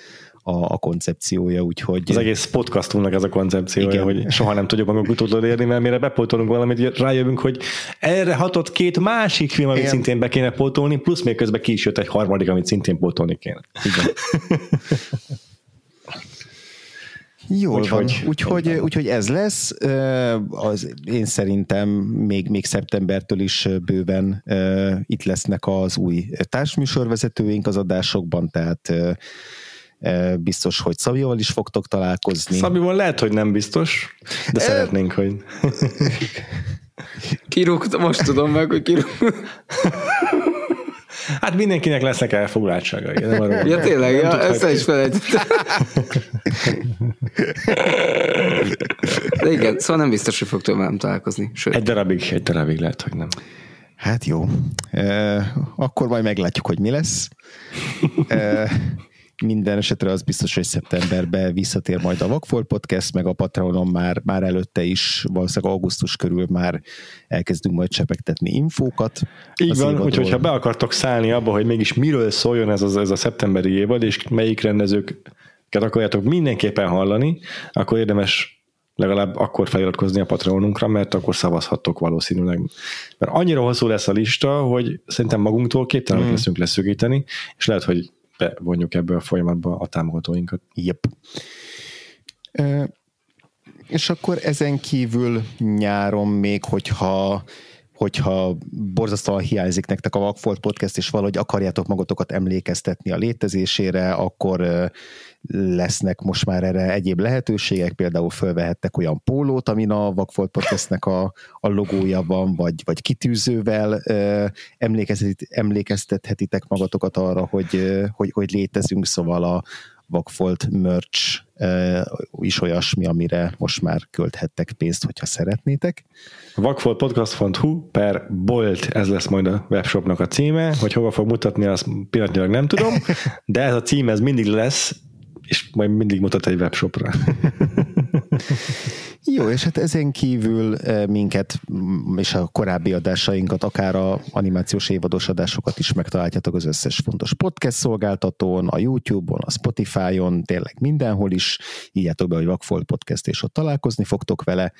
a, a koncepciója, úgyhogy... Az egész podcastunknak ez a koncepciója, igen. hogy soha nem tudjuk magunk utolod érni, mert mire bepótolunk valamit, rájövünk, hogy erre hatott két másik film, amit igen. szintén be kéne pótolni, plusz még közben ki is jött egy harmadik, amit szintén pótolni kéne. Igen. Jól úgyhogy, van, úgyhogy, úgyhogy ez lesz. Az, én szerintem még, még szeptembertől is bőven itt lesznek az új társműsorvezetőink az adásokban, tehát biztos, hogy Szabival is fogtok találkozni. Szabival lehet, hogy nem biztos, de szeretnénk, hogy... Kirúgtam, most tudom meg, hogy kirúgtam. Hát mindenkinek lesznek elfoglaltságai. Nem arról ja, tényleg, ja, ezt is felejtettem. De igen, szóval nem biztos, hogy fog tőlem találkozni. Sőt. Egy darabig, egy darabig lehet, hogy nem. Hát jó. E, akkor majd meglátjuk, hogy mi lesz. E, minden esetre az biztos, hogy szeptemberben visszatér majd a Vagfolt Podcast, meg a Patreonon már, már előtte is, valószínűleg augusztus körül már elkezdünk majd csepegtetni infókat. Így van, úgyhogy ha be akartok szállni abba, hogy mégis miről szóljon ez, az, ez a szeptemberi évad, és melyik rendezőket akarjátok mindenképpen hallani, akkor érdemes legalább akkor feliratkozni a Patreonunkra, mert akkor szavazhattok valószínűleg. Mert annyira hosszú lesz a lista, hogy szerintem magunktól képtelenek mm. leszünk leszögíteni, és lehet, hogy bevonjuk ebbe a folyamatba a támogatóinkat. Yep. És akkor ezen kívül nyáron még, hogyha hogyha borzasztóan hiányzik nektek a Vagfolt Podcast, és valahogy akarjátok magatokat emlékeztetni a létezésére, akkor lesznek most már erre egyéb lehetőségek, például fölvehettek olyan pólót, amin a Vagfolt Podcastnek a, a logója van, vagy, vagy kitűzővel emlékeztethetitek magatokat arra, hogy, hogy, hogy létezünk, szóval a Vagfolt merch is olyasmi, amire most már költhettek pénzt, hogyha szeretnétek. Vagfoltpodcast.hu per bolt, ez lesz majd a webshopnak a címe, hogy hova fog mutatni, azt pillanatnyilag nem tudom, de ez a cím ez mindig lesz, és majd mindig mutat egy webshopra. Jó, és hát ezen kívül eh, minket és a korábbi adásainkat, akár a animációs évados adásokat is megtaláljátok az összes fontos podcast szolgáltatón, a YouTube-on, a Spotify-on, tényleg mindenhol is. Írjátok be, hogy Vakfolt Podcast, és ott találkozni fogtok vele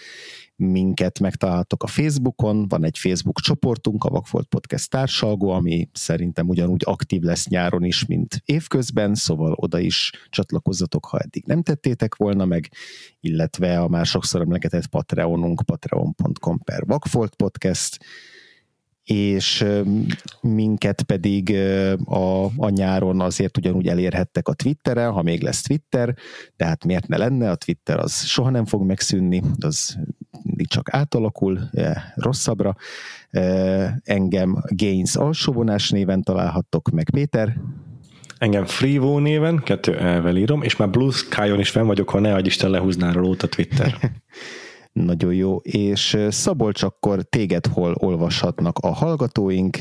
minket megtaláltok a Facebookon, van egy Facebook csoportunk, a Vagfolt Podcast társalgó, ami szerintem ugyanúgy aktív lesz nyáron is, mint évközben, szóval oda is csatlakozzatok, ha eddig nem tettétek volna meg, illetve a már sokszor emlegetett Patreonunk, patreon.com per Vagfolt Podcast, és minket pedig a, a nyáron azért ugyanúgy elérhettek a Twitteren, ha még lesz Twitter, tehát miért ne lenne, a Twitter az soha nem fog megszűnni, az csak átalakul rosszabbra. Engem Gains alsóvonás néven találhattok meg, Péter. Engem Freevo néven, kettő elvel írom, és már Blue Sky-on is fenn vagyok, ha ne adj Isten lehúzná rólót a Twitter. Nagyon jó. És Szabolcs, akkor téged hol olvashatnak a hallgatóink?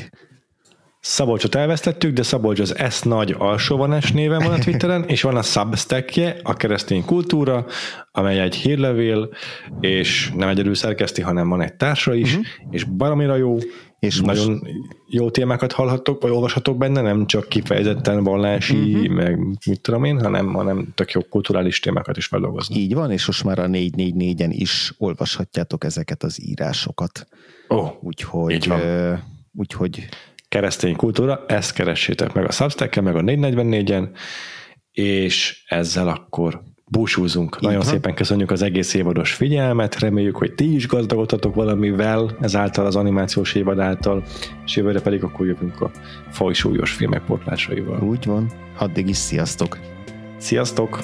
Szabolcsot elvesztettük, de Szabolcs az S nagy alsóvanás néven van a Twitteren, és van a Substackje, a keresztény kultúra, amely egy hírlevél, és nem egyedül szerkeszti, hanem van egy társa is, uh-huh. és baromira jó, és nagyon most... jó témákat hallhattok, vagy olvashatok benne, nem csak kifejezetten vallási, uh-huh. meg mit tudom én, hanem, hanem tök jó kulturális témákat is feldolgozni. Így van, és most már a 444-en is olvashatjátok ezeket az írásokat. Ó, oh, úgyhogy, így van. úgyhogy keresztény kultúra, ezt keressétek meg a substack meg a 444-en, és ezzel akkor búsúzunk. Nagyon van. szépen köszönjük az egész évados figyelmet, reméljük, hogy ti is gazdagodtatok valamivel, ezáltal az animációs évad által, és jövőre pedig akkor jövünk a fajsúlyos filmek portlásaival. Úgy van. Addig is sziasztok! Sziasztok!